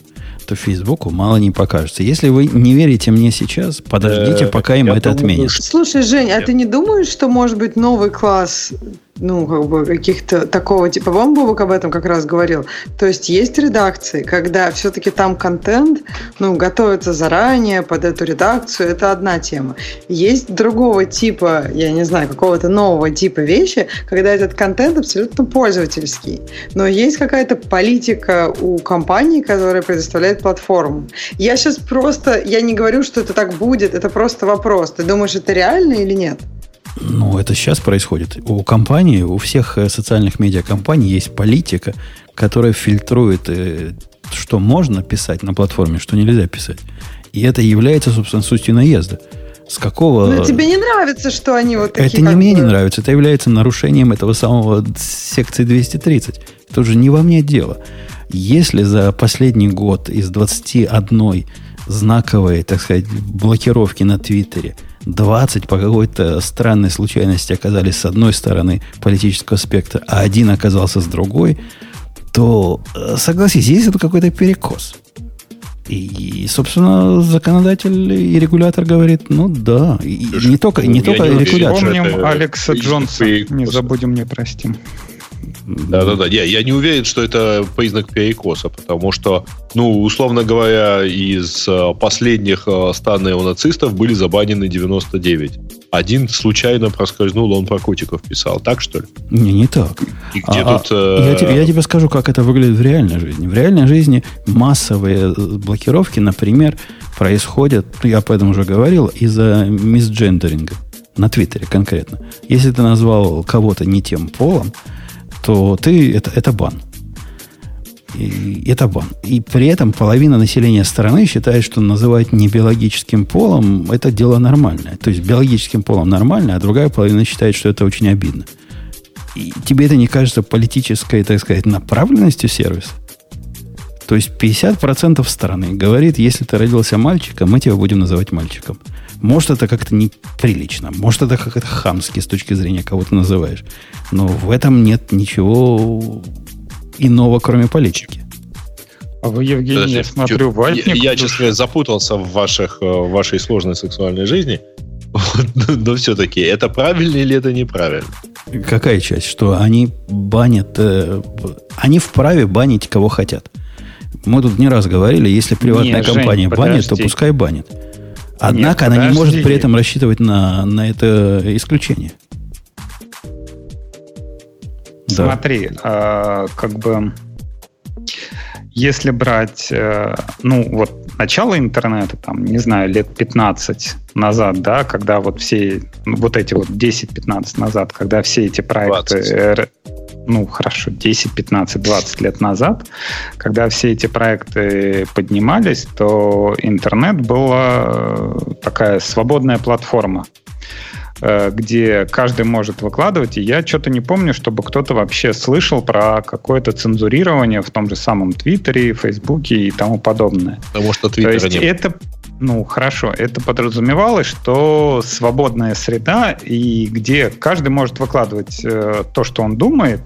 то Фейсбуку мало не покажется. Если вы не верите мне сейчас, подождите, э, пока им это отменят. Слушай, Жень, а ты не думаешь, что может быть новый класс ну, как бы каких-то такого типа. Вам Бобок об этом как раз говорил. То есть есть редакции, когда все-таки там контент, ну, готовится заранее под эту редакцию, это одна тема. Есть другого типа, я не знаю, какого-то нового типа вещи, когда этот контент абсолютно пользовательский. Но есть какая-то политика у компании, которая предоставляет платформу. Я сейчас просто, я не говорю, что это так будет, это просто вопрос. Ты думаешь, это реально или нет? Ну, это сейчас происходит. У компании, у всех э, социальных медиакомпаний есть политика, которая фильтрует, э, что можно писать на платформе, что нельзя писать. И это является, собственно, сутью наезда. С какого... Но тебе не нравится, что они вот такие... Это не мне не нравится, это является нарушением этого самого секции 230. Это уже не во мне дело. Если за последний год из 21 знаковой, так сказать, блокировки на Твиттере – 20 по какой-то странной случайности оказались с одной стороны политического спектра, а один оказался с другой, то, э, согласись, есть это какой-то перекос. И, собственно, законодатель и регулятор говорит, ну да, и не только, не только регулятор. Помним Алекса Джонса, не забудем, не простим. Да-да-да. Я, я не уверен, что это признак перекоса, потому что, ну, условно говоря, из э, последних 100 э, неонацистов были забанены 99. Один случайно проскользнул, он про котиков писал. Так, что ли? Не, не так. И где а, тут... Э... Я, тебе, я тебе скажу, как это выглядит в реальной жизни. В реальной жизни массовые блокировки, например, происходят, я об этом уже говорил, из-за мисджендеринга. На Твиттере конкретно. Если ты назвал кого-то не тем полом, то ты это, это бан. И это бан. И при этом половина населения страны считает, что называть не биологическим полом это дело нормальное. То есть биологическим полом нормально, а другая половина считает, что это очень обидно. И тебе это не кажется политической, так сказать, направленностью сервиса? То есть 50% страны говорит, если ты родился мальчиком, мы тебя будем называть мальчиком. Может, это как-то неприлично, может, это как-то хамски с точки зрения кого ты называешь. Но в этом нет ничего иного, кроме политики. А вы, Евгений, Подожди, я смотрю, ватник... Я, я честно запутался в, ваших, э, в вашей сложной сексуальной жизни. [LAUGHS] Но все-таки, это правильно или это неправильно? Какая часть? Что они банят... Э, они вправе банить кого хотят. Мы тут не раз говорили, если приватная не, компания Жень, банит, то пускай банит. Однако Нет, она не может при этом рассчитывать на, на это исключение. Смотри, да. э, как бы если брать, э, ну, вот начало интернета, там, не знаю, лет 15 назад, да, когда вот все, ну, вот эти вот 10-15 назад, когда все эти проекты, 20. Ну, хорошо, 10, 15, 20 лет назад, когда все эти проекты поднимались, то интернет была э, такая свободная платформа. Э, где каждый может выкладывать, и я что-то не помню, чтобы кто-то вообще слышал про какое-то цензурирование в том же самом Твиттере, Фейсбуке и тому подобное. Потому что Твиттера То есть нет. это ну, хорошо, это подразумевалось, что свободная среда, и где каждый может выкладывать э, то, что он думает,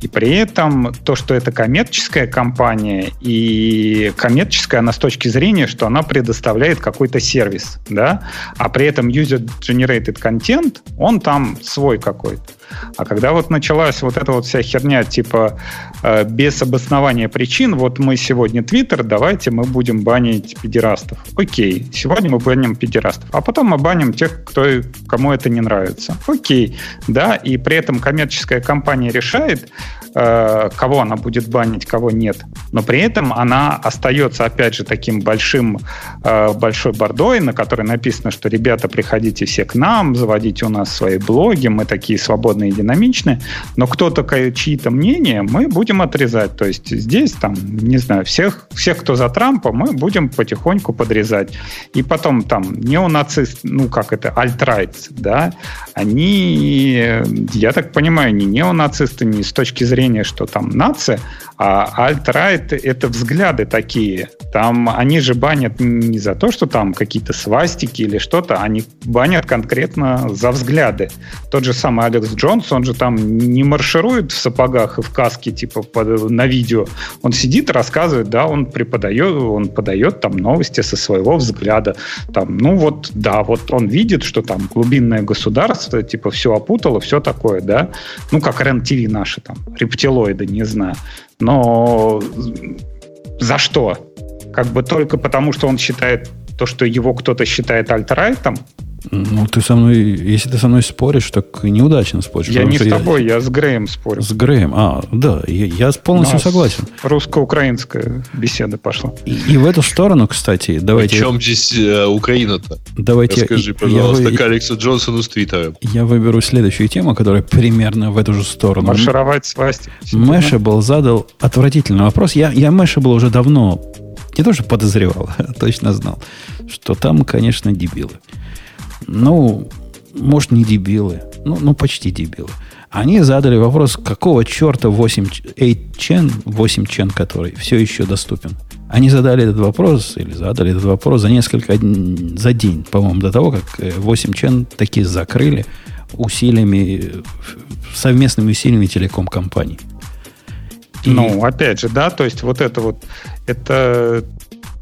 и при этом то, что это коммерческая компания, и коммерческая она с точки зрения, что она предоставляет какой-то сервис, да, а при этом user-generated content, он там свой какой-то. А когда вот началась вот эта вот вся херня, типа э, без обоснования причин, вот мы сегодня Твиттер, давайте мы будем банить педерастов. Окей, сегодня мы баним педерастов, а потом мы баним тех, кто, кому это не нравится. Окей, да, и при этом коммерческая компания решает, э, кого она будет банить, кого нет. Но при этом она остается, опять же, таким большим, э, большой бордой, на которой написано, что, ребята, приходите все к нам, заводите у нас свои блоги, мы такие свободные свободные и динамичные, но кто-то, чьи-то мнения мы будем отрезать. То есть здесь, там, не знаю, всех, всех, кто за Трампа, мы будем потихоньку подрезать. И потом там неонацист, ну как это, альтрайт, да, они, я так понимаю, не неонацисты не с точки зрения, что там нация, а альтрайт — это взгляды такие. Там они же банят не за то, что там какие-то свастики или что-то, они банят конкретно за взгляды. Тот же самый Алекс Джонс, он же там не марширует в сапогах и в каске типа под, на видео. Он сидит, рассказывает, да, он преподает, он подает там новости со своего взгляда. Там, ну вот, да, вот он видит, что там глубинное государство типа все опутало, все такое, да. Ну, как РЕН-ТВ наши там, рептилоиды, не знаю. Но за что? Как бы только потому, что он считает то, что его кто-то считает альтрайтом, ну, ты со мной, если ты со мной споришь, так неудачно споришь. Я не с тобой, я, я с Греем спорю. С Греем, а, да, я, я полностью согласен. Русско-украинская беседа пошла. И, и в эту сторону, кстати, давайте... Причем здесь э, Украина-то? Давайте Расскажи, пожалуйста, я, к Алексу Джонсону с Твиттером. Я выберу следующую тему, которая примерно в эту же сторону. Маршировать с власти. Мэшебл задал отвратительный вопрос. Я, я Мэшебл уже давно не то, что подозревал, [LAUGHS] а точно знал, что там, конечно, дебилы ну, может, не дебилы, ну, ну почти дебилы. Они задали вопрос, какого черта 8 чен, 8 чен, который все еще доступен. Они задали этот вопрос, или задали этот вопрос за несколько, за день, по-моему, до того, как 8 чен такие закрыли усилиями, совместными усилиями телеком-компаний. Ну, опять же, да, то есть вот это вот, это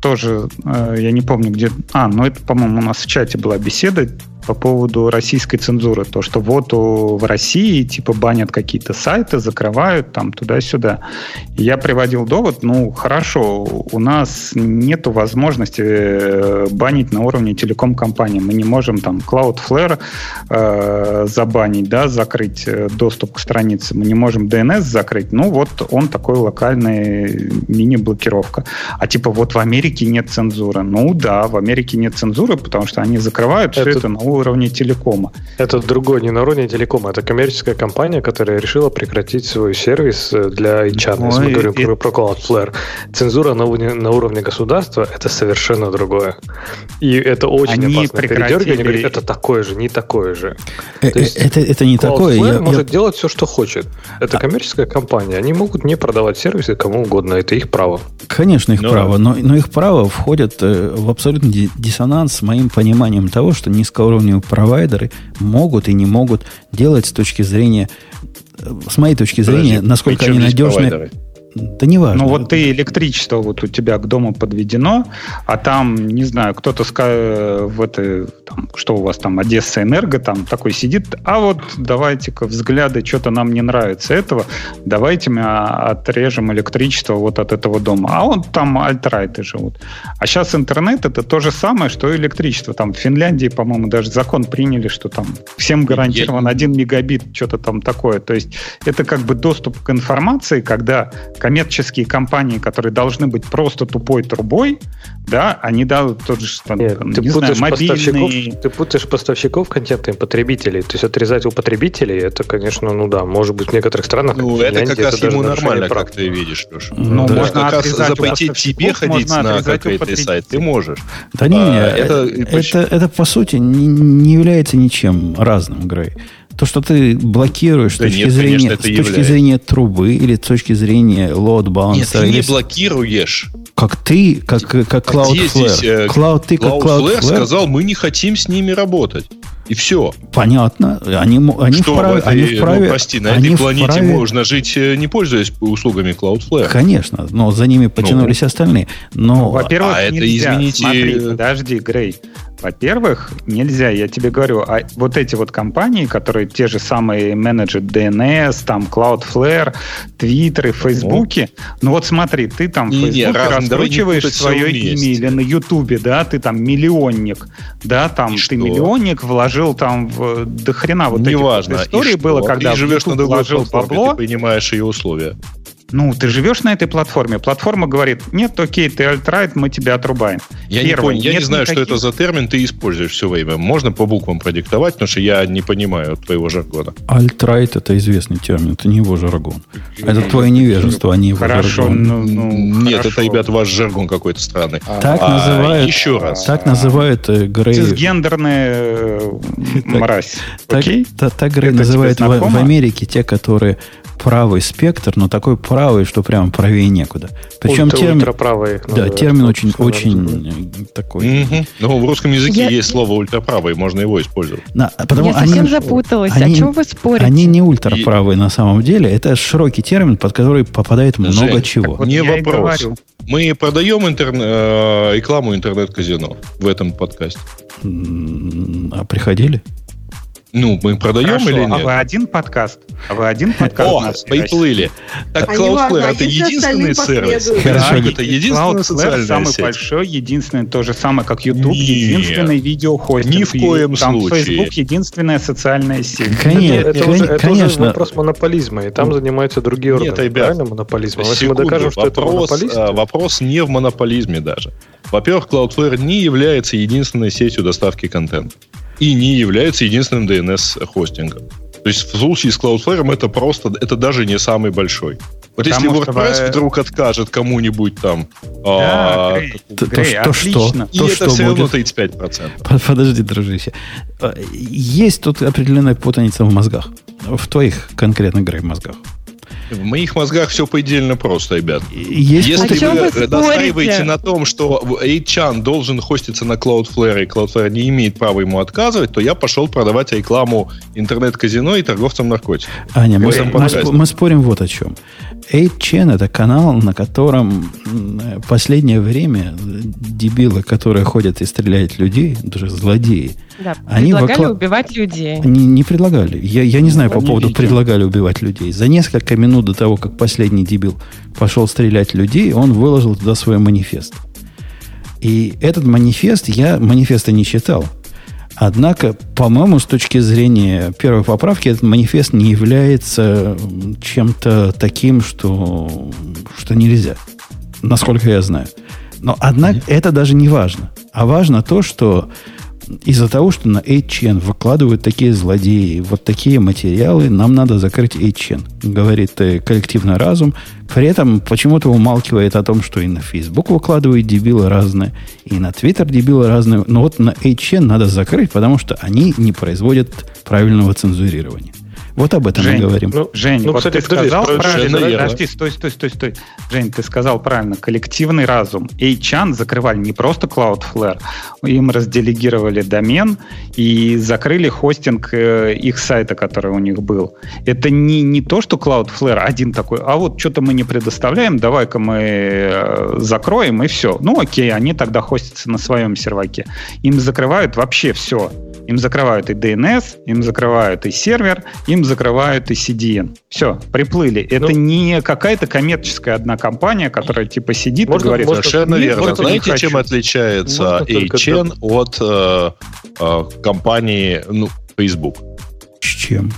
тоже, э, я не помню где... А, ну это, по-моему, у нас в чате была беседа по поводу российской цензуры. То, что вот в России типа банят какие-то сайты, закрывают там туда-сюда. я приводил довод, ну хорошо, у нас нет возможности э, банить на уровне телеком-компании. Мы не можем там Cloudflare э, забанить, да, закрыть э, доступ к странице. Мы не можем DNS закрыть. Ну вот он такой локальный мини-блокировка. А типа вот в Америке нет цензуры. Ну да, в Америке нет цензуры, потому что они закрывают это... все это на уровне телекома. Это другой, не на уровне телекома. Это коммерческая компания, которая решила прекратить свой сервис э, для HR. Если мы говорим и... про Cloudflare. Цензура на уровне, на уровне государства – это совершенно другое. И это очень Они опасно. Прекратили... Передергивание говорит, это такое же, не такое же. Э, То есть это, это не такое. Я, может я... делать все, что хочет. Это а... коммерческая компания. Они могут не продавать сервисы кому угодно. Это их право. Конечно, их но... право. Но, но их право входит э, в абсолютный диссонанс с моим пониманием того, что низкоуровневые уровневые провайдеры могут и не могут делать с точки зрения, с моей точки зрения, Подожди, насколько они надежны. Провайдеры? Да не важно. Ну вот ты электричество вот у тебя к дому подведено, а там, не знаю, кто-то в это, там, что у вас там, Одесса Энерго, там такой сидит, а вот давайте-ка взгляды, что-то нам не нравится этого, давайте мы отрежем электричество вот от этого дома. А он там альтрайты живут. А сейчас интернет это то же самое, что и электричество. Там в Финляндии, по-моему, даже закон приняли, что там всем гарантирован один мегабит, что-то там такое. То есть это как бы доступ к информации, когда коммерческие компании, которые должны быть просто тупой трубой, да, они дают тот же, Нет, ты не путаешь знаю, мобильный... Ты путаешь поставщиков контента и потребителей. То есть отрезать у потребителей, это, конечно, ну да, может быть, в некоторых странах... Ну, это как раз ему нормально, как ты видишь, Леша. Ну, да. можно как раз запретить тебе ходить на конкретный сайт, ты можешь. Да не, а, это, это, это, по сути, не, не является ничем разным, Грей. То, что ты блокируешь да с, точки, нет, зрения, конечно, с точки зрения трубы или с точки зрения load balancer. Нет, ты не блокируешь. Как ты, как, как Cloudflare. Здесь, э, Cloud, ты как Cloudflare сказал, мы не хотим с ними работать. И все. Понятно. Они, они что, вправе, этой, они вправе, ну, прости, на этой планете вправе... можно жить, э, не пользуясь услугами Cloudflare. Конечно, но за ними потянулись ну, остальные. Но... Ну, во-первых, а это, извините... Смотри, подожди, Грей. Во-первых, нельзя, я тебе говорю, а вот эти вот компании, которые те же самые менеджеры DNS, там Cloudflare, Twitter, Facebook, ну, ну вот смотри, ты там в Facebook раскручиваешь свое имя или на YouTube, да, ты там миллионник, да, там ты миллионник вложил там в до хрена вот не этих вот историй было, когда ты живешь на другой вложил бабло, ты понимаешь ее условия. Ну, ты живешь на этой платформе, платформа говорит, нет, окей, ты альтрайт, мы тебя отрубаем. Я Первое, не понял, я не знаю, никаких... что это за термин ты используешь все время. Можно по буквам продиктовать, потому что я не понимаю твоего жаргона. Альтрайт это известный термин, это не его жаргон. Это твое невежество, а не его хорошо, жаргон. Ну, ну, Нет, хорошо. это, ребят, ваш жаргон какой-то странный. Так а, называют... Еще раз. Так называют э, Грей... Цисгендерная э, [LAUGHS] мразь. Так, так, так Грей называют в, в Америке те, которые правый спектр, но такой правый, что прям правее некуда. Причем Ультра, термин, ультраправый. Да, термин очень, очень такой. Угу. Ну, в русском языке Я... есть слово ультраправый, можно его использовать. На, потому Я совсем они, запуталась. Они, о чем вы спорите? Они не ультраправые И... на самом деле. Это широкий термин, под который попадает Жень, много чего. Вот не вопрос. Мы продаем интерн... э, рекламу интернет-казино в этом подкасте. А приходили? Ну, мы продаем Хорошо, или а нет? А вы один подкаст? А вы один подкаст? О, приплыли. Так Cloudflare это единственный сервис? Хорошо, это единственный социальная самый большой, единственный, то же самое, как YouTube, единственный видеохостинг. Ни в коем там случае. Facebook единственная социальная сеть. Конечно, это, вопрос монополизма, и там занимаются другие органы. Нет, ребят, правильно, монополизм. Если мы докажем, что это монополист... А, вопрос не в монополизме даже. Во-первых, Cloudflare не является единственной сетью доставки контента и не является единственным DNS-хостингом. То есть в случае с Cloudflare это просто, это даже не самый большой. Вот Потому если WordPress что... вдруг откажет кому-нибудь там... Да, а, Грей, то, Грей, то, что? И то, это что все равно 35%. Подожди, дружище. А, есть тут определенная путаница в мозгах. В твоих конкретно, Грей, мозгах. В моих мозгах все предельно просто, ребят. Есть Если вы, вы настаиваете на том, что HChan должен хоститься на Cloudflare, и Cloudflare не имеет права ему отказывать, то я пошел продавать рекламу интернет-казино и торговцам наркотиков. Аня, мы, мы, мы спорим вот о чем. 8chan это канал, на котором последнее время дебилы, которые ходят и стреляют людей, даже злодеи, да, они предлагали вокла... убивать людей. Они не предлагали. Я, я не знаю по поводу предлагали убивать людей. За несколько минут до того, как последний дебил пошел стрелять людей, он выложил туда свой манифест. И этот манифест, я манифеста не читал. Однако, по-моему, с точки зрения первой поправки, этот манифест не является чем-то таким, что, что нельзя. Насколько я знаю. Но, однако, mm-hmm. это даже не важно. А важно то, что из-за того, что на 8 выкладывают такие злодеи, вот такие материалы, нам надо закрыть 8 говорит э, коллективный разум. При этом почему-то умалкивает о том, что и на Facebook выкладывают дебилы разные, и на Twitter дебилы разные. Но вот на 8 надо закрыть, потому что они не производят правильного цензурирования. Вот об этом Жень, мы говорим. Ну, Жень, ну, вот кстати, ты сказал правильно. Подожди, стой, стой, стой, стой. Жень, ты сказал правильно. Коллективный разум. Эйчан закрывали не просто Cloudflare, им разделегировали домен и закрыли хостинг э, их сайта, который у них был. Это не, не то, что Cloudflare один такой, а вот что-то мы не предоставляем, давай-ка мы э, закроем и все. Ну окей, они тогда хостятся на своем серваке. Им закрывают вообще все. Им закрывают и DNS, им закрывают и сервер, им закрывают и CDN. Все, приплыли. Это ну, не какая-то коммерческая одна компания, которая типа сидит можно, и говорит... Совершенно верно. Знаете, чем отличается HN от э, э, компании ну, Facebook? С чем?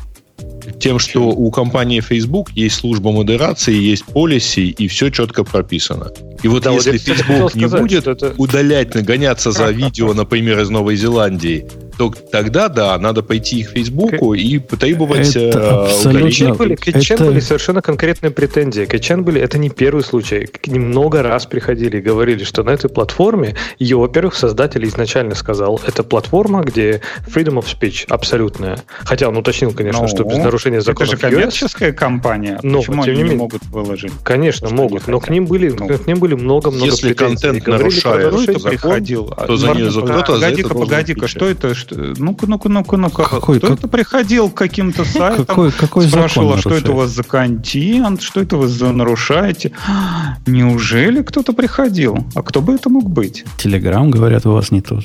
Тем, что у компании Facebook есть служба модерации, есть полиси, и все четко прописано. И вот да, если вот Facebook не сказать, будет это... удалять, нагоняться за [LAUGHS] видео, например, из Новой Зеландии, то тогда, да, надо пойти к Фейсбуку и потребовать это э, абсолютно... Были, к это... были совершенно конкретные претензии. К были, это не первый случай. К ним много раз приходили и говорили, что на этой платформе, ее, во-первых, создатель изначально сказал, это платформа, где freedom of speech абсолютная. Хотя он уточнил, конечно, ну, что без нарушения законов Это же коммерческая US, компания. Но, Почему тем они не не могут выложить? Конечно, могут. Но к ним, были, ну. к ним были много-много Если контент нарушает, это приходил, то за нее за кто-то Погоди-ка, погоди-ка, что это? Ну-ка, ну-ка, ну-ка, ну-ка. Какой, кто как... это приходил к каким-то [LAUGHS] сайтам? Какой, какой спрашивал, закон что это у вас за контент, что это вы за нарушаете? [GASPS] Неужели кто-то приходил? А кто бы это мог быть? Телеграм, говорят, у вас не тот.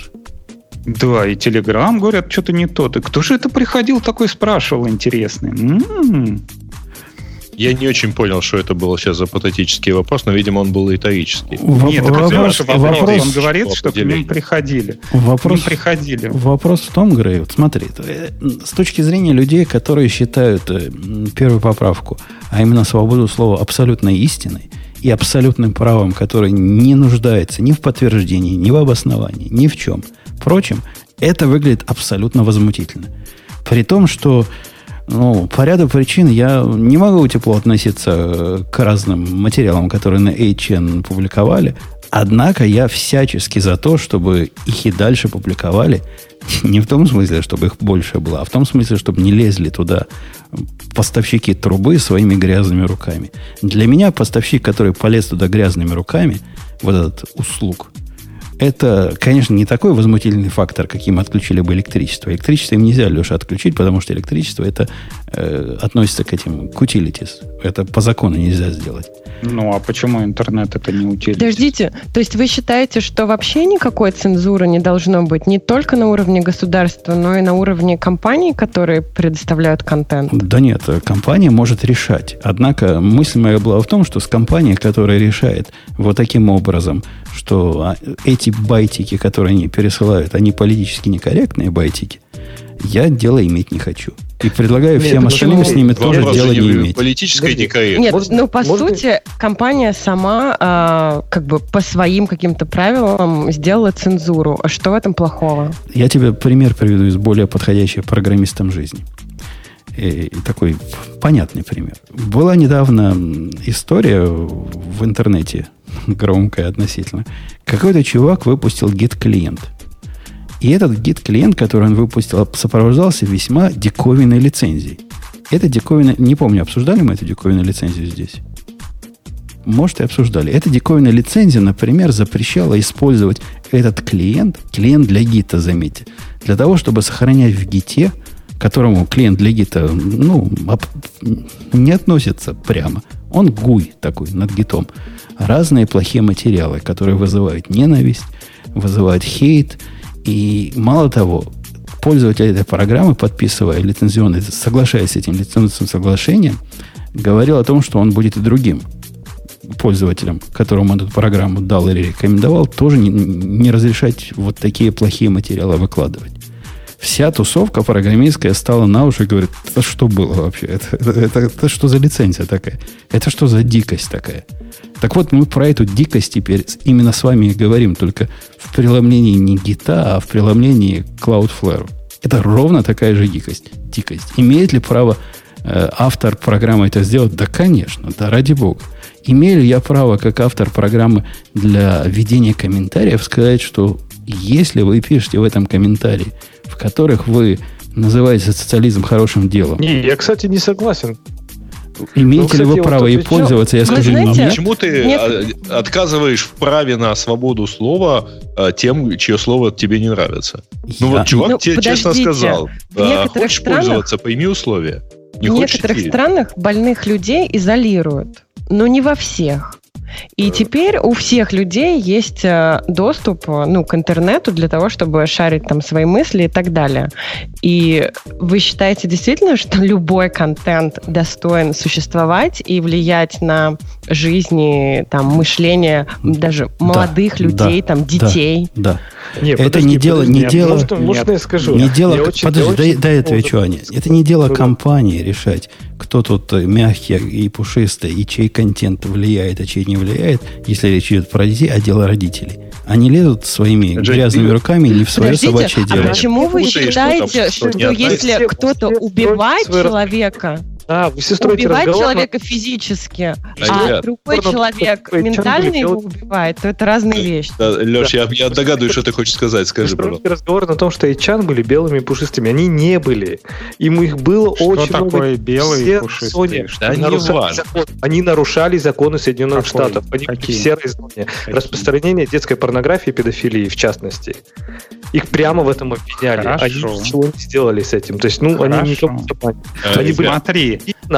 Да, и Телеграм, говорят, что-то не тот. И кто же это приходил такой спрашивал, интересный? М-м-м. Я не очень понял, что это было сейчас за патетический вопрос, но, видимо, он был риторический. Нет, это вопрос, вопрос, вопрос, он говорит, что к ним приходили. Вопрос, к ним приходили. Вопрос в том, Грей, вот смотри, э, с точки зрения людей, которые считают э, первую поправку, а именно свободу слова абсолютной истиной и абсолютным правом, которое не нуждается ни в подтверждении, ни в обосновании, ни в чем. Впрочем, это выглядит абсолютно возмутительно. При том, что ну, по ряду причин я не могу тепло относиться э, к разным материалам, которые на HN публиковали. Однако я всячески за то, чтобы их и дальше публиковали. [LAUGHS] Не в том смысле, чтобы их больше было, а в том смысле, чтобы не лезли туда поставщики трубы своими грязными руками. Для меня поставщик, который полез туда грязными руками, вот этот услуг, это, конечно, не такой возмутительный фактор, каким отключили бы электричество. Электричество им нельзя, Леша, отключить, потому что электричество это э, относится к этим, к utilities. Это по закону нельзя сделать. Ну, а почему интернет это не утилитис? Подождите, то есть вы считаете, что вообще никакой цензуры не должно быть не только на уровне государства, но и на уровне компаний, которые предоставляют контент? Да нет, компания может решать. Однако мысль моя была в том, что с компанией, которая решает вот таким образом, что а, эти байтики, которые они пересылают, они политически некорректные байтики, я дело иметь не хочу. И предлагаю Нет, всем остальным с ними тоже дело не иметь. Политическое некорректность. Нет, можно, ну по можно... сути, компания сама э, как бы по своим каким-то правилам сделала цензуру. А что в этом плохого? Я тебе пример приведу из более подходящей программистам жизни. И, и такой понятный пример. Была недавно история в интернете, [LAUGHS] громкая относительно. Какой-то чувак выпустил гид-клиент – и этот гид-клиент, который он выпустил, сопровождался весьма диковинной лицензией. Это диковина... Не помню, обсуждали мы эту диковинную лицензию здесь? Может, и обсуждали. Эта диковинная лицензия, например, запрещала использовать этот клиент, клиент для гита, заметьте, для того, чтобы сохранять в гите, которому клиент для гита, ну, не относится прямо. Он гуй такой над гитом. Разные плохие материалы, которые вызывают ненависть, вызывают хейт, и мало того, пользователь этой программы, подписывая лицензионный, соглашаясь с этим лицензионным соглашением, говорил о том, что он будет и другим пользователям, которому он эту программу дал или рекомендовал, тоже не, не разрешать вот такие плохие материалы выкладывать. Вся тусовка программистская стала на уши и говорит, это что было вообще? Это, это, это, это что за лицензия такая? Это что за дикость такая? Так вот, мы про эту дикость теперь именно с вами и говорим, только в преломлении не гита, а в преломлении Cloudflare. Это ровно такая же дикость. дикость. Имеет ли право э, автор программы это сделать? Да, конечно, да, ради бога. Имею ли я право, как автор программы для введения комментариев, сказать, что если вы пишете в этом комментарии, в которых вы называете социализм хорошим делом. Не, я, кстати, не согласен. Имеете ну, ли вы право ей пользоваться? Я скажу, знаете, почему ты нет. отказываешь в праве на свободу слова а, тем, чье слово тебе не нравится? Я... Ну вот чувак ну, тебе подождите. честно сказал, а, хочешь странах, пользоваться, пойми условия. Не в некоторых странах больных людей изолируют, но не во всех. И теперь у всех людей есть э, доступ э, ну, к интернету для того, чтобы шарить там свои мысли и так далее. И вы считаете действительно, что [LAUGHS] любой контент достоин существовать и влиять на жизни, там, мышление даже молодых да, людей, да, там, детей? Да, да. Нет, это подожди, не дело, подожди, не дело. Может, может, я скажу? Не дело. Я подожди, очень, дай, дай отвечу, Аня. Это не дело компании решать, кто тут мягкий и пушистый, и чей контент влияет, а чей не влияет, если речь идет про детей, а дело родителей. Они лезут своими Жень, грязными ты... руками не в свое Подождите, собачье а дело. почему вы считаете, что, что, что если кто-то убивает человека, да, вы все убивать человека физически, а, а другой человек ментально его убивает, то это разные вещи. Да, Леш, я, я догадываюсь, что ты хочешь сказать. Скажи, пожалуйста. разговор на том, что Эйчан были белыми и пушистыми. Они не были. Им их было что очень такое много. белые и пушистые? Что они, нарушали закон, они нарушали законы Соединенных Какой? Штатов. Они Какие? были в серой зоне. Какие? Распространение детской порнографии и педофилии, в частности. Их прямо в этом обвиняли. Хорошо. Они ничего не сделали с этим. То есть, ну, Хорошо. они не Они были...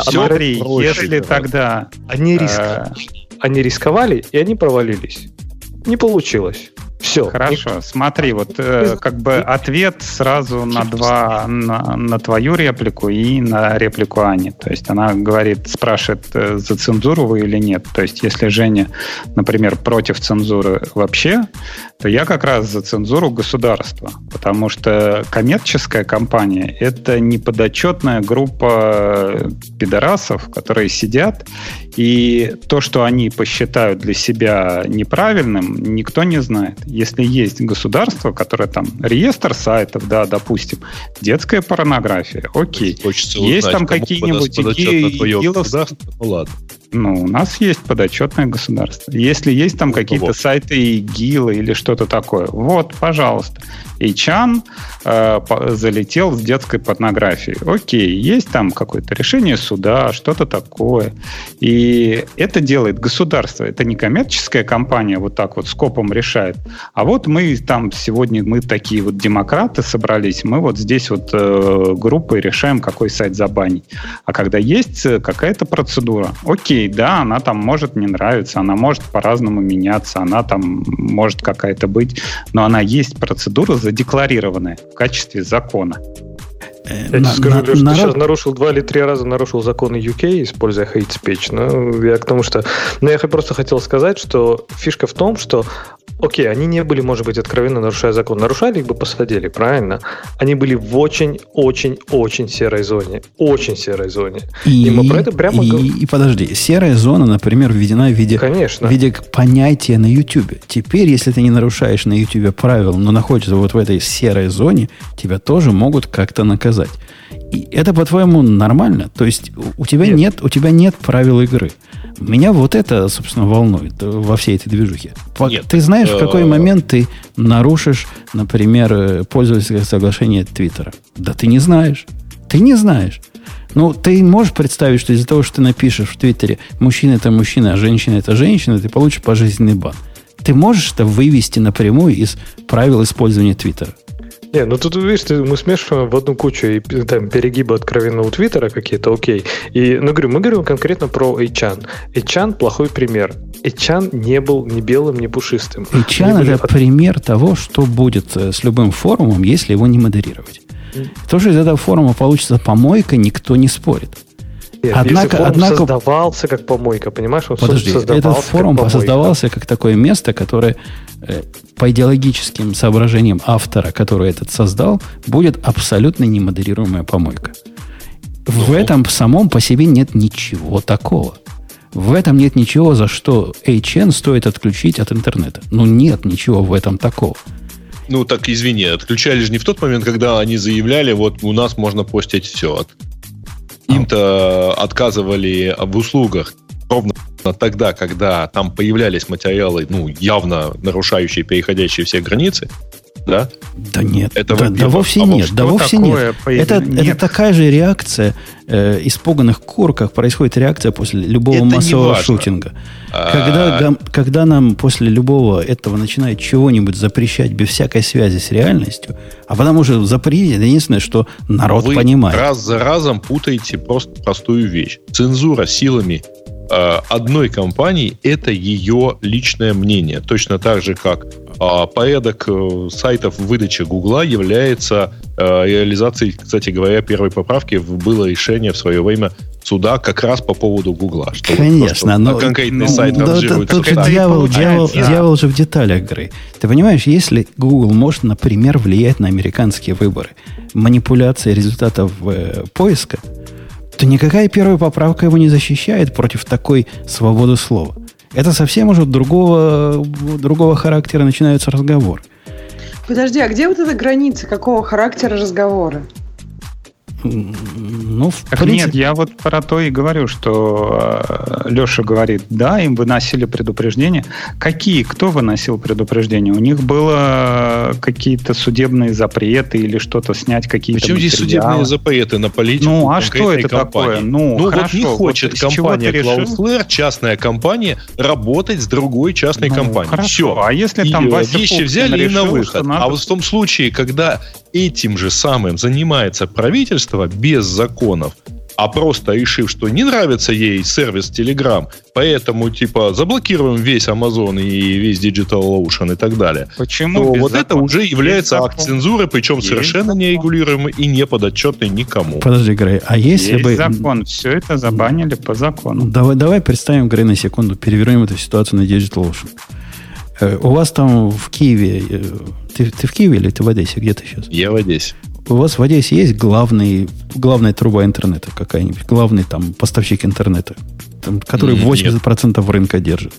Смотри, смотри, если тогда... Они, риск... Э, они рисковали, и они провалились. Не получилось. Все. Хорошо. Смотри, вот э, как бы ответ сразу на два, на, на твою реплику и на реплику Ани. То есть она говорит, спрашивает, э, за цензуру вы или нет. То есть если Женя, например, против цензуры вообще, то я как раз за цензуру государства. Потому что коммерческая компания — это не подотчетная группа пидорасов, которые сидят, и то, что они посчитают для себя неправильным, никто не знает если есть государство, которое там реестр сайтов, да, допустим, детская порнография, окей. Хочется есть узнать, там какие-нибудь игиловские... Ну ладно. Ну, у нас есть подотчетное государство. Если есть там какие-то вот. сайты ИГИЛа или что-то такое, вот, пожалуйста. И Чан э, залетел с детской порнографией. Окей, есть там какое-то решение суда, что-то такое. И это делает государство. Это не коммерческая компания вот так вот скопом решает. А вот мы там сегодня, мы такие вот демократы собрались, мы вот здесь вот э, группой решаем, какой сайт забанить. А когда есть э, какая-то процедура, окей, да, она там может не нравиться, она может по-разному меняться, она там может какая-то быть, но она есть процедура, задекларированное в качестве закона. Я тебе скажу, на, Леша, народ... ты сейчас нарушил два или три раза нарушил законы UK, используя hate speech. Ну, я к тому, что... Но я просто хотел сказать, что фишка в том, что Окей, они не были, может быть, откровенно нарушая закон. Нарушали, их бы посадили, правильно? Они были в очень-очень-очень серой зоне. Очень серой зоне. И, и мы про это прямо... И, и подожди, серая зона, например, введена в виде, Конечно. в виде понятия на YouTube. Теперь, если ты не нарушаешь на YouTube правила, но находишься вот в этой серой зоне, тебя тоже могут как-то наказать. И это, по-твоему, нормально? То есть у тебя нет. нет, у тебя нет правил игры. Меня вот это, собственно, волнует во всей этой движухе. Нет, ты знаешь, в какой э, момент ты нарушишь, например, э, пользовательское соглашение Твиттера? Да ты не знаешь. Ты не знаешь. Ну, ты можешь представить, что из-за того, что ты напишешь в Твиттере «мужчина – это мужчина, а женщина – это женщина», ты получишь пожизненный бан. Ты можешь это вывести напрямую из правил использования Твиттера? Не, ну тут, видишь, мы смешиваем в одну кучу и там перегибы откровенного Твиттера какие-то, окей. И, ну, говорю, мы говорим конкретно про Эйчан. Эйчан плохой пример. Эйчан не был ни белым, ни пушистым. Эйчан это от... пример того, что будет э, с любым форумом, если его не модерировать. То, что из этого форума получится помойка, никто не спорит. Нет, однако, форум однако... создавался как помойка, понимаешь? Он Подожди, этот форум как создавался как такое место, которое э, по идеологическим соображениям автора, который этот создал, будет абсолютно немодерируемая помойка. В ну. этом самом по себе нет ничего такого. В этом нет ничего, за что HN стоит отключить от интернета. Ну, нет ничего в этом такого. Ну, так извини, отключали же не в тот момент, когда они заявляли, вот у нас можно постить все. Им-то отказывали в услугах. Ровно тогда, когда там появлялись материалы, ну, явно нарушающие, переходящие все границы, да? Да нет, это да, да вовсе а нет, да вовсе нет. Это, нет. это такая же реакция э, испуганных кур, как происходит реакция после любого это массового шутинга. А... Когда, когда нам после любого этого начинает чего-нибудь запрещать без всякой связи с реальностью, а потом уже запретить, это единственное, что народ Вы понимает. раз за разом путаете просто простую вещь. Цензура силами э, одной компании – это ее личное мнение. Точно так же, как порядок э, сайтов выдачи Гугла является э, реализацией, кстати говоря, первой поправки было решение в свое время суда как раз по поводу Гугла. Что Конечно, но конкретный ну, сайт да, тут, тут же дьявол, дьявол, да. дьявол же в деталях игры. Ты понимаешь, если Google может, например, влиять на американские выборы, манипуляция результатов э, поиска, то никакая первая поправка его не защищает против такой свободы слова. Это совсем уже другого, другого характера начинаются разговоры. Подожди, а где вот эта граница? Какого характера разговора? Ну, в так принципе... Нет, я вот про то и говорю, что э, Леша говорит, да, им выносили предупреждения. Какие? Кто выносил предупреждения? У них было какие-то судебные запреты или что-то снять какие-то Почему здесь судебные запреты на политику Ну, а что это компании? такое? Ну, ну хорошо, вот не хочет вот компания Cloudflare, частная компания, работать с другой частной ну, компанией. Хорошо, Все. а если там и, э, Вася вещи взяли решил, и на выход. Надо... А вот в том случае, когда этим же самым занимается правительство без законов, а просто решив, что не нравится ей сервис Telegram, поэтому типа заблокируем весь Amazon и весь Digital Ocean и так далее. Почему? То вот закон? это уже является акт цензуры, причем есть совершенно закон. нерегулируемый и не подотчетный никому. Подожди, Грей, а если есть бы... закон, все это забанили по закону. Давай, давай представим, Грей, на секунду, перевернем эту ситуацию на Digital Ocean. У вас там в Киеве, э, ты, ты в Киеве или ты в Одессе? Где ты сейчас? Я в Одессе. У вас в Одессе есть главный, главная труба интернета какая-нибудь? Главный там поставщик интернета, там, который 80% Нет. рынка держит?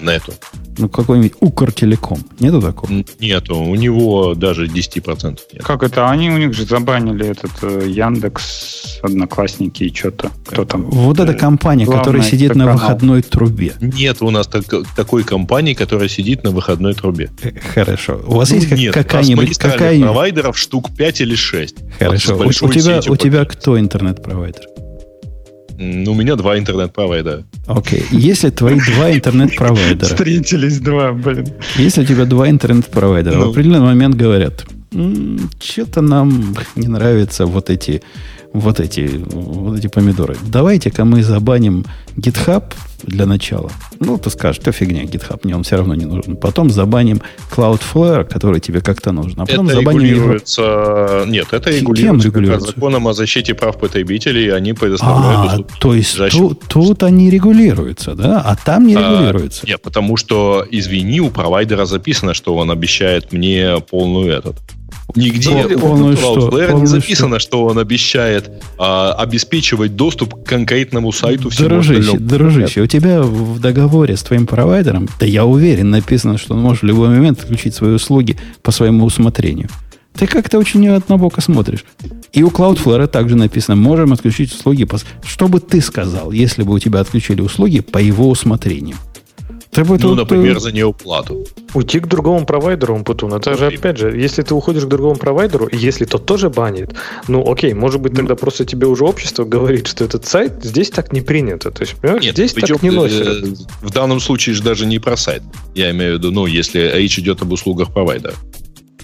Нету. Ну, какой-нибудь Укртелеком. Нету такого? Нету. У него даже 10% нет. Как это? Они у них же забанили этот э, Яндекс, Одноклассники и что-то. Кто там? Вот эта компания, Главное, которая сидит на выходной трубе. Нет у нас так, такой компании, которая сидит на выходной трубе. Э, хорошо. У вас ну, есть нет, какая-нибудь... Какая провайдеров штук 5 или 6. Хорошо. Вот у, тебя, у тебя кто интернет-провайдер? У меня два интернет-провайдера. Окей. Okay. Если твои два интернет-провайдера... Встретились два, блин. Если у тебя два интернет-провайдера, в ну. определенный момент говорят, что-то нам не нравятся вот эти вот эти, вот эти помидоры. Давайте-ка мы забаним GitHub для начала. Ну, ты скажешь, что фигня, GitHub, мне он все равно не нужен. Потом забаним Cloudflare, который тебе как-то нужен. А потом это забаним регулируется... Его... Нет, это регулируется, Кем регулируется? законом о защите прав потребителей. Они предоставляют... А, то есть тут, тут они регулируются, да? А там не а, регулируются. Нет, потому что, извини, у провайдера записано, что он обещает мне полную этот Нигде полную что? не записано, что? что он обещает а, обеспечивать доступ к конкретному сайту всего Дружище, дружище, у тебя в договоре с твоим провайдером, да я уверен, написано, что он может в любой момент отключить свои услуги по своему усмотрению. Ты как-то очень однобоко смотришь. И у Cloudflare также написано, можем отключить услуги. По... Что бы ты сказал, если бы у тебя отключили услуги по его усмотрению? Ты бы ну, тут, например, за неуплату. Уйти к другому провайдеру, Путун. Это же, опять же, если ты уходишь к другому провайдеру, если тот тоже банит, ну, окей, может быть, тогда просто тебе уже общество говорит, что этот сайт здесь так не принято. То есть, понимаешь, Нет, здесь так не носят. Э, в данном случае же даже не про сайт. Я имею в виду, ну, если речь идет об услугах провайдера.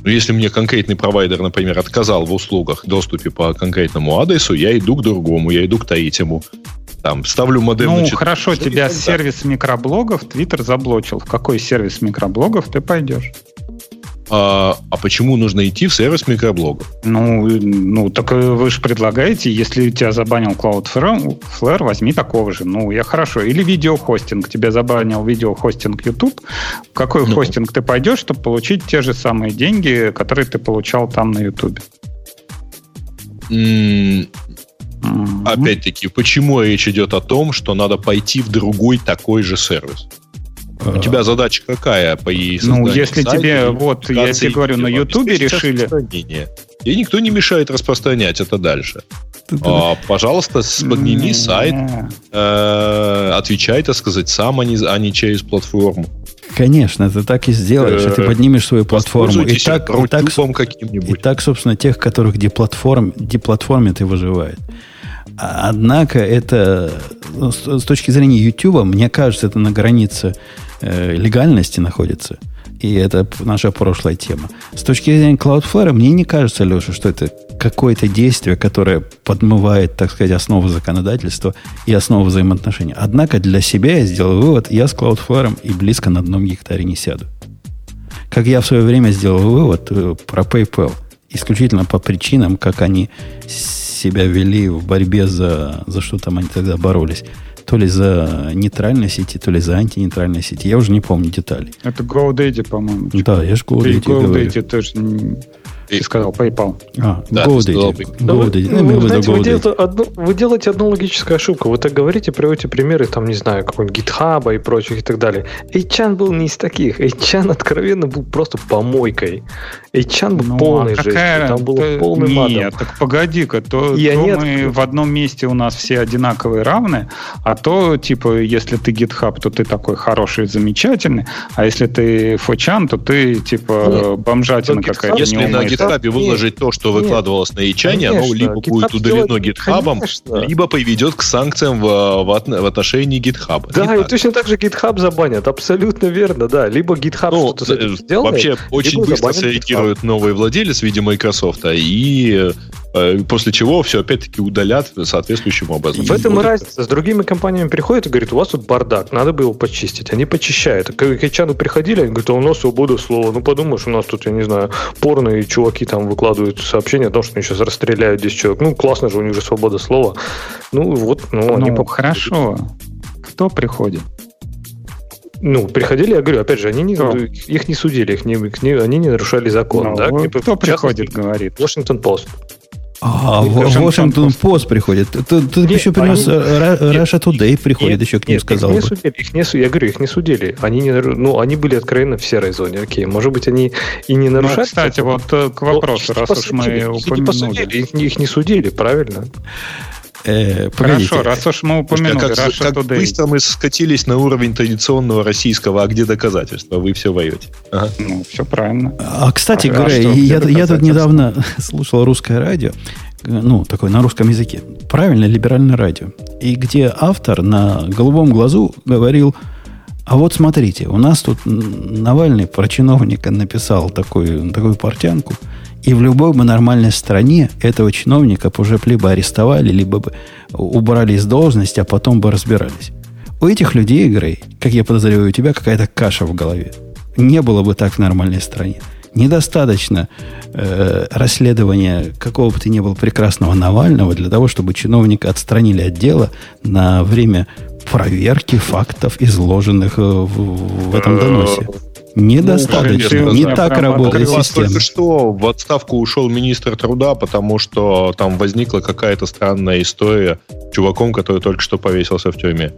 Но если мне конкретный провайдер, например, отказал в услугах доступе по конкретному адресу, я иду к другому, я иду к третьему там ставлю модем. Ну, на хорошо, тебя сервис микроблогов Twitter заблочил. В какой сервис микроблогов ты пойдешь? А, а почему нужно идти в сервис микроблогов? Ну, ну, так вы же предлагаете, если тебя забанил Cloudflare, Flare, возьми такого же. Ну, я хорошо. Или видеохостинг. Тебя забанил видеохостинг YouTube. В какой ну. хостинг ты пойдешь, чтобы получить те же самые деньги, которые ты получал там на YouTube? Mm-hmm. Опять-таки, почему речь идет о том, что надо пойти в другой такой же сервис? У тебя задача какая по ей Ну, если сайта, тебе, вот, я тебе говорю, на Ютубе решили... И никто не мешает распространять это дальше. А, пожалуйста, подними сайт, э, отвечай, так сказать, сам, а не, а не через платформу. Конечно, ты так и сделаешь, ты э, поднимешь свою платформу. И так, и, так, и так, собственно, тех, которых деплатформ, деплатформит и выживает. Однако это ну, с точки зрения YouTube, мне кажется, это на границе э, легальности находится. И это наша прошлая тема. С точки зрения Cloudflare, мне не кажется, Леша, что это какое-то действие, которое подмывает, так сказать, основу законодательства и основу взаимоотношений. Однако для себя я сделал вывод, я с Cloudflare и близко на одном гектаре не сяду. Как я в свое время сделал вывод э, про PayPal. Исключительно по причинам, как они себя вели в борьбе за, за что там они тогда боролись. То ли за нейтральной сети, то ли за антинейтральной сети. Я уже не помню деталей. Это GoDaddy, по-моему. Да, я же GoDaddy GoDaddy тоже Ты сказал PayPal. А, да, GoDaddy. Да, вы, ну, вы, знаете, вы, делаете одну, вы делаете одну логическую ошибку. Вы так говорите, приводите примеры, там, не знаю, какого-нибудь GitHub и прочих и так далее. Эйчан был не из таких. Эйчан откровенно был просто помойкой. Эйчан был ну, полный а какая... Там было то... полным Нет, так погоди-ка. То, и то мы в одном месте у нас все одинаковые равны, а то, типа, если ты GitHub, то ты такой хороший, замечательный, а если ты Фочан, то ты, типа, Нет, бомжатина какая-то. Если на GitHub выложить то, что выкладывалось на Ячане, оно либо будет удалено GitHub, либо приведет к санкциям в, отношении GitHub. Да, и точно так же GitHub забанят, абсолютно верно, да. Либо GitHub ну, что-то э, сделает, Вообще, очень быстро среагирует новый владелец в виде Microsoft, и Э, после чего все опять-таки удалят соответствующим образом. В этом и разница. С другими компаниями приходят и говорят, у вас тут бардак, надо бы его почистить. Они почищают. К Кайчану приходили, они говорят, а у нас свобода слова. Ну, подумаешь, у нас тут, я не знаю, порно и чуваки там выкладывают сообщения о том, что они сейчас расстреляют 10 человек. Ну, классно же, у них же свобода слова. Ну, вот, ну, ну они... Хорошо. Кто приходит? Ну, приходили, я говорю, опять же, они не, их не судили, их не, они не нарушали закон. Ну, да? Кто приходит, говорит? Washington Post. А, Вашингтон Пост приходит. Тут, тут еще принес Раша Today приходит, еще к ним сказал их не судили, их не, я говорю, их не судили. Они, не, ну, они были откровенно в серой зоне. Окей, может быть, они и не ну, нарушают. Ну, кстати, вот э, к вопросу, раз уж мы упомянули. Их, их не судили, правильно? Э, Хорошо, раз уж мы упомянули как, Russia как Today. быстро мы скатились на уровень традиционного российского, а где доказательства? Вы все воюете. Ага. Ну, все правильно. А, кстати а говоря, я, я тут недавно [LAUGHS] слушал русское радио, ну, такое на русском языке, правильно, либеральное радио, и где автор на голубом глазу говорил, а вот смотрите, у нас тут Навальный про чиновника написал такую, такую портянку – и в любой бы нормальной стране этого чиновника уже либо арестовали, либо бы убрали из должности, а потом бы разбирались. У этих людей, Грей, как я подозреваю, у тебя какая-то каша в голове. Не было бы так в нормальной стране. Недостаточно э, расследования какого бы ты ни был прекрасного Навального для того, чтобы чиновника отстранили от дела на время проверки фактов, изложенных э, в, в этом доносе. Недостаточно. Ну, не так работает система. Только что в отставку ушел министр труда, потому что там возникла какая-то странная история с чуваком, который только что повесился в тюрьме.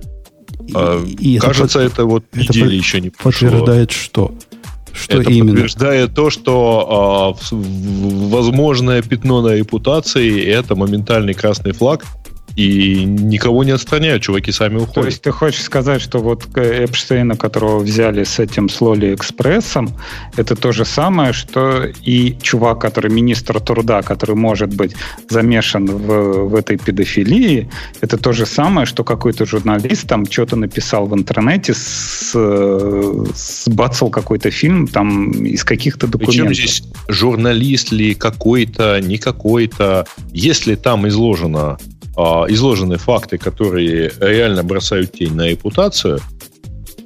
И, а, и Кажется, это, это вот это недели еще не прошло. Подтверждает что? Что это именно? подтверждает то, что э, возможное пятно на репутации это моментальный красный флаг, и никого не отстраняют, чуваки сами уходят. То есть ты хочешь сказать, что вот Эпштейна, которого взяли с этим Слоли Экспрессом, это то же самое, что и чувак, который министр труда, который может быть замешан в, в этой педофилии, это то же самое, что какой-то журналист там что-то написал в интернете, с, сбацал какой-то фильм там из каких-то документов. Причем здесь журналист ли какой-то, не какой-то, если там изложено изложены факты, которые реально бросают тень на репутацию,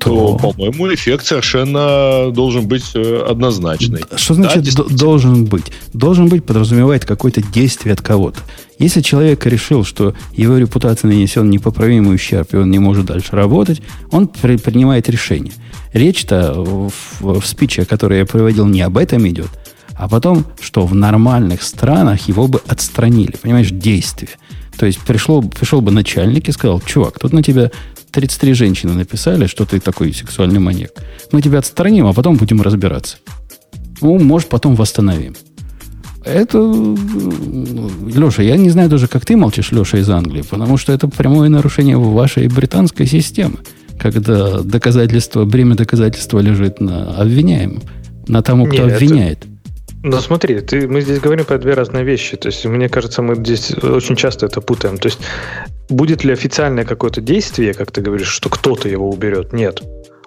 то, то по-моему, эффект совершенно должен быть э, однозначный. Что значит да, должен быть? Должен быть подразумевает какое-то действие от кого-то. Если человек решил, что его репутация нанесен непоправимый ущерб, и он не может дальше работать, он при, принимает решение. Речь-то в, в спиче, который я приводил, не об этом идет, а потом, что в нормальных странах его бы отстранили. Понимаешь, действие. То есть пришло, пришел бы начальник и сказал, чувак, тут на тебя 33 женщины написали, что ты такой сексуальный маньяк. Мы тебя отстраним, а потом будем разбираться. Ну, может, потом восстановим. Это, Леша, я не знаю даже, как ты молчишь, Леша, из Англии, потому что это прямое нарушение вашей британской системы, когда доказательство, бремя доказательства лежит на обвиняемом, на тому, кто Нет, обвиняет. Это, ну смотри, ты, мы здесь говорим про две разные вещи. То есть, мне кажется, мы здесь очень часто это путаем. То есть, будет ли официальное какое-то действие, как ты говоришь, что кто-то его уберет? Нет.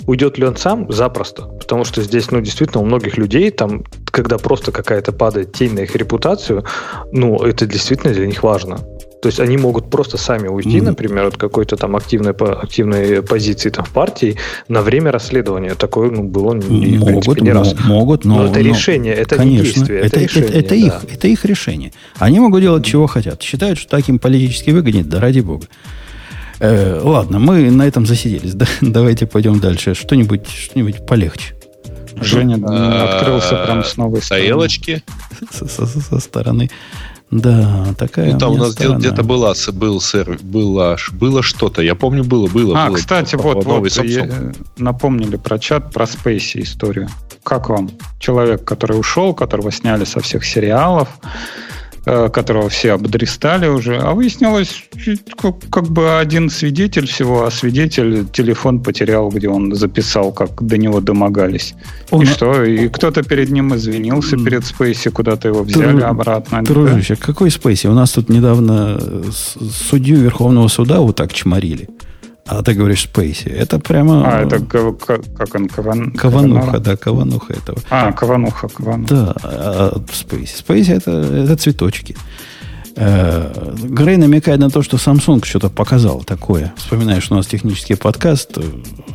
Уйдет ли он сам? Запросто. Потому что здесь, ну, действительно, у многих людей, там, когда просто какая-то падает тень на их репутацию, ну, это действительно для них важно. То есть они могут просто сами уйти, mm-hmm. например, от какой-то там активной, активной позиции там, в партии на время расследования. Такое ну, было не, могут, в принципе, не раз. Могут, но, но это но, решение, это конечно, не действие. Это, это, решение, это, это, да. их, это их решение. Они могут делать, чего хотят. Считают, что так им политически выгоднее, да ради бога. Э, ладно, мы на этом засиделись. Да, [LAUGHS] давайте пойдем дальше. Что-нибудь что полегче. Женя открылся прям с новой стороны. Тарелочки. Со стороны. Да, такая. Ну, там у, нас где-то была, был сэр, было, было что-то. Я помню, было, было. А, было, кстати, вот, вот я, напомнили про чат, про Спейси историю. Как вам? Человек, который ушел, которого сняли со всех сериалов, Э, которого все обдристали уже, а выяснилось, как, бы один свидетель всего, а свидетель телефон потерял, где он записал, как до него домогались. Он... И что? И кто-то перед ним извинился перед Спейси, куда-то его взяли Дру... обратно. Дружище, да? какой Спейси? У нас тут недавно судью Верховного суда вот так чморили. А ты говоришь Спейси. Это прямо... А, это как он? Кован... Ковануха, да, ковануха этого. А, ковануха, ковануха. Да, а, Спейси. Спейси это, это цветочки. Э, Грей намекает на то, что Samsung что-то показал такое. Вспоминаешь, у нас технический подкаст.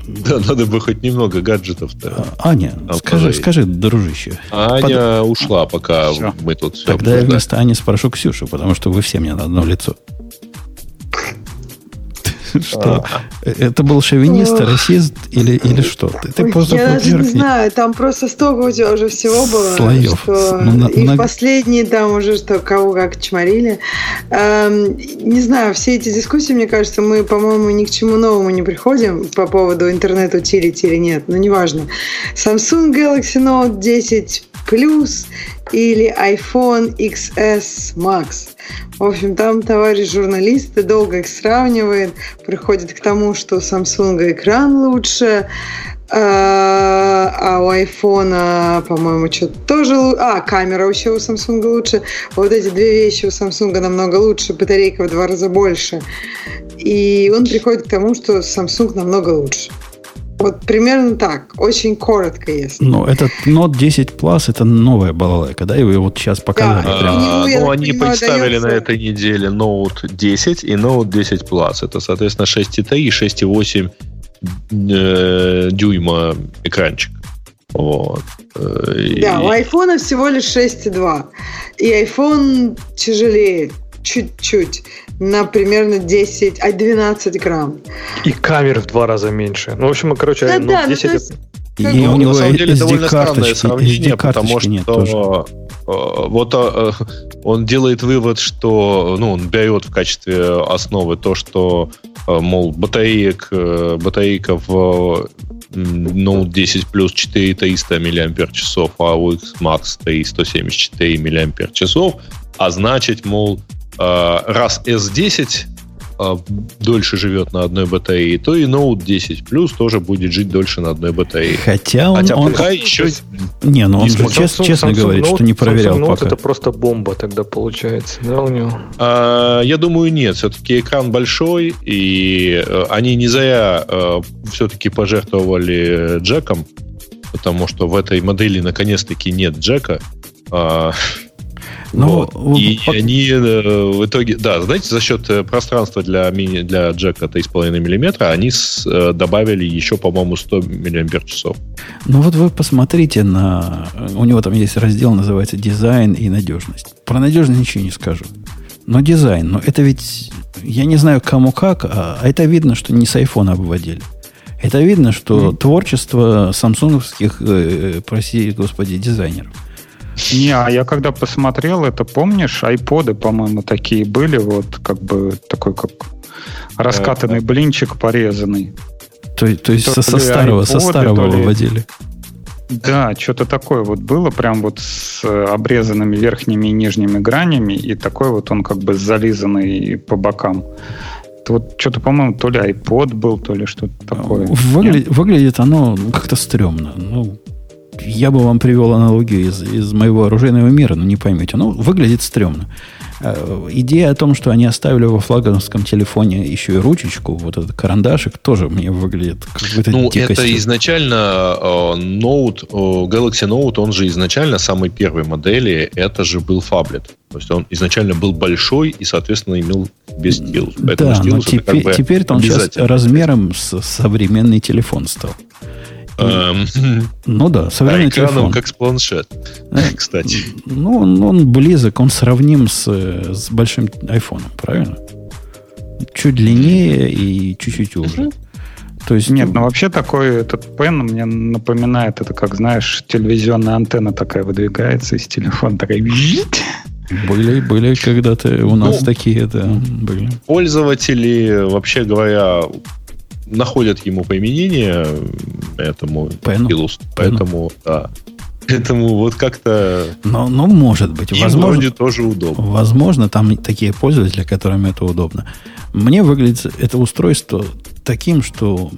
Да, надо бы хоть немного гаджетов-то. А, Аня, скажи, скажи, дружище. Аня под... ушла, пока все. мы тут все Тогда я вместо Ани спрошу Ксюшу, потому что вы все мне на одно лицо. [LAUGHS] Что? Это был шовинист, расист или, или что? Ты, просто Я даже не знаю, там просто столько у тебя уже всего было. Слоев. Что... Ну, и на... последние там уже что кого как чморили. Эм, не знаю, все эти дискуссии, мне кажется, мы, по-моему, ни к чему новому не приходим по поводу интернет-утилити или нет, но неважно. Samsung Galaxy Note 10 Plus или iPhone XS Max. В общем, там товарищ журналисты долго их сравнивает, приходит к тому, что у Samsung экран лучше, а, а у iPhone, по-моему, что-то тоже... А, камера еще у Samsung лучше. Вот эти две вещи у Samsung намного лучше, батарейка в два раза больше. И он приходит к тому, что Samsung намного лучше. Вот примерно так, очень коротко, если. Но этот Note 10 Plus это новая балалайка, да, и вы вот сейчас показали. Да, прям. А, ну, они понимаю, представили дается... на этой неделе Note 10 и Note 10 Plus. Это, соответственно, 6,3 и 6,8 э, дюйма экранчик. Вот. Э, да, и... у iPhone всего лишь 6,2. И iPhone тяжелее чуть-чуть на примерно 10, а 12 грамм. И камер в два раза меньше. Ну, в общем, короче, да, ну, да, 10 ну, есть... И ну, у него на самом деле довольно странное сравнение, потому что нет, э, вот э, он делает вывод, что ну, он берет в качестве основы то, что, э, мол, батареек, батарейка в Note 10 плюс 4300 мАч, а у X Max 174 мАч, а значит, мол, раз S10 а, дольше живет на одной батарее, то и Note 10 Plus тоже будет жить дольше на одной батарее. Хотя он... Хотя он пока еще... Не, ну он же честно, честно Samsung говорит, Note, что не проверял Samsung Note пока. это просто бомба тогда получается, да, у него? А, я думаю, нет. Все-таки экран большой, и э, они не зря а, все-таки пожертвовали джеком, потому что в этой модели наконец-таки нет джека. А, ну, вот. И вот. они э, в итоге, да, знаете, за счет э, пространства для, мини, для джека 3,5 мм они с, э, добавили еще, по-моему, 100 мАч. Ну вот вы посмотрите на... У него там есть раздел, называется «Дизайн и надежность». Про надежность ничего не скажу. Но дизайн, но это ведь... Я не знаю, кому как, а, а это видно, что не с iPhone обводили. Это видно, что mm. творчество самсунговских, э, прости, господи, дизайнеров – не, а я когда посмотрел это, помнишь, айподы, по-моему, такие были, вот как бы такой как раскатанный э, блинчик порезанный. То, то есть то со, старого, со старого ли... выводили. Да, что-то такое вот было, прям вот с обрезанными верхними и нижними гранями, и такой вот он как бы зализанный по бокам. Вот что-то, по-моему, то ли iPod был, то ли что-то такое. Выгля... Выглядит оно как-то стрёмно. Ну, я бы вам привел аналогию из, из моего оружейного мира, но не поймете. Ну, выглядит стрёмно. Э, идея о том, что они оставили во флагманском телефоне еще и ручечку, вот этот карандашик, тоже мне выглядит какой-то Ну, дикостью. это изначально э, Note, э, Galaxy Note, он же изначально самой первой модели, это же был фаблет. То есть он изначально был большой и, соответственно, имел без стилус. Поэтому да, но теперь, как бы теперь он сейчас размером с современный телефон стал. Эм, [LAUGHS] ну да, современный а телефон. как с планшет, э, [LAUGHS] кстати. Ну, он, он близок, он сравним с, с большим айфоном, правильно? Чуть длиннее и чуть-чуть уже. То есть, Нет, ну вообще такой этот пен мне напоминает, это как, знаешь, телевизионная антенна такая выдвигается из телефона, такая... Были, были когда-то у нас ну, такие, да, были. Пользователи, вообще говоря, находят ему применение этому Пену. Илус. Поэтому, да. Поэтому вот как-то... Ну, ну, может быть. Им возможно, вроде тоже удобно. Возможно, там такие пользователи, которым это удобно. Мне выглядит это устройство таким, что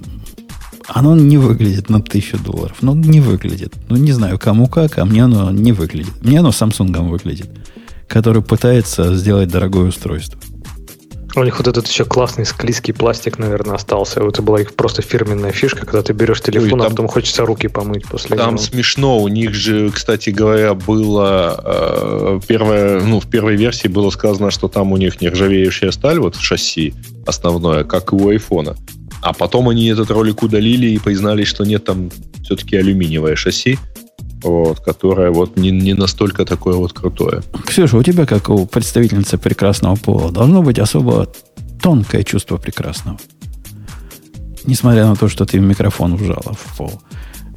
оно не выглядит на тысячу долларов. Ну, не выглядит. Ну, не знаю, кому как, а мне оно не выглядит. Мне оно Samsung выглядит, который пытается сделать дорогое устройство. У них вот этот еще классный склизкий пластик, наверное, остался. Это была их просто фирменная фишка, когда ты берешь телефон, Ой, там, а потом хочется руки помыть после Там него. смешно. У них же, кстати говоря, было э, первое, ну, в первой версии было сказано, что там у них нержавеющая сталь, вот шасси основное, как и у айфона. А потом они этот ролик удалили и признались, что нет, там все-таки алюминиевое шасси вот, которое вот не, не настолько такое вот крутое. Ксюша, у тебя, как у представительницы прекрасного пола, должно быть особо тонкое чувство прекрасного. Несмотря на то, что ты в микрофон вжала в пол.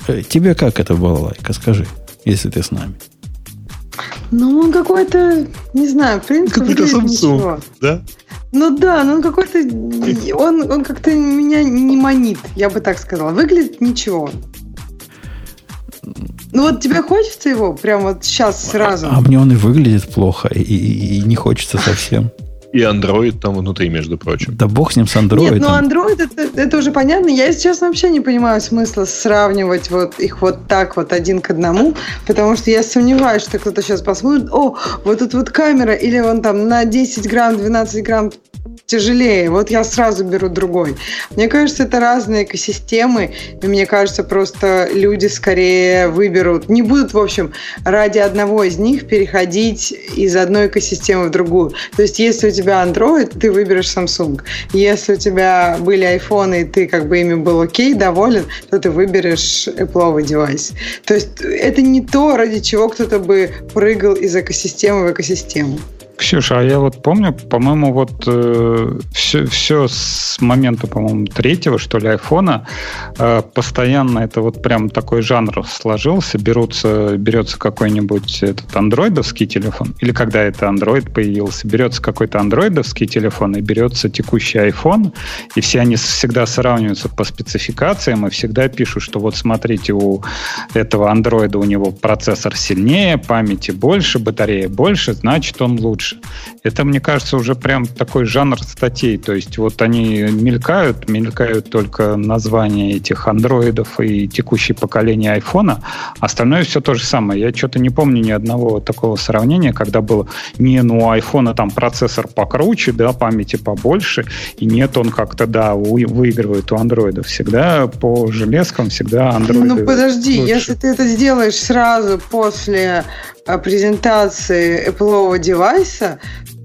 Э, тебе как это было, Лайка? Скажи, если ты с нами. Ну, он какой-то, не знаю, в принципе, Какой-то Samsung, да? Ну да, но он какой-то, он, он как-то меня не манит, я бы так сказала. Выглядит ничего. Ну вот тебе хочется его прям вот сейчас сразу? А, а мне он и выглядит плохо, и, и, и не хочется совсем. И Android там внутри, между прочим. Да бог с ним, с Android. Нет, ну Android это, это уже понятно. Я, если честно, вообще не понимаю смысла сравнивать вот их вот так вот один к одному, потому что я сомневаюсь, что кто-то сейчас посмотрит, о, вот тут вот камера, или он там на 10 грамм, 12 грамм тяжелее. Вот я сразу беру другой. Мне кажется, это разные экосистемы, и мне кажется, просто люди скорее выберут, не будут, в общем, ради одного из них переходить из одной экосистемы в другую. То есть, если у тебя Android, ты выберешь Samsung. Если у тебя были iPhone, и ты как бы ими был окей, доволен, то ты выберешь Apple девайс. То есть, это не то, ради чего кто-то бы прыгал из экосистемы в экосистему. Ксюша, а я вот помню, по-моему, вот э, все, все с момента, по-моему, третьего, что ли, айфона, э, постоянно это вот прям такой жанр сложился, берутся, берется какой-нибудь этот андроидовский телефон, или когда это андроид появился, берется какой-то андроидовский телефон и берется текущий iPhone, и все они всегда сравниваются по спецификациям и всегда пишут, что вот смотрите, у этого андроида у него процессор сильнее, памяти больше, батарея больше, значит он лучше лучше. Это, мне кажется, уже прям такой жанр статей. То есть вот они мелькают, мелькают только названия этих андроидов и текущее поколение айфона. Остальное все то же самое. Я что-то не помню ни одного такого сравнения, когда было не, ну у айфона там процессор покруче, да, памяти побольше, и нет, он как-то, да, выигрывает у андроидов. Всегда по железкам, всегда андроиды Ну подожди, лучше. если ты это сделаешь сразу после презентации Apple девайса,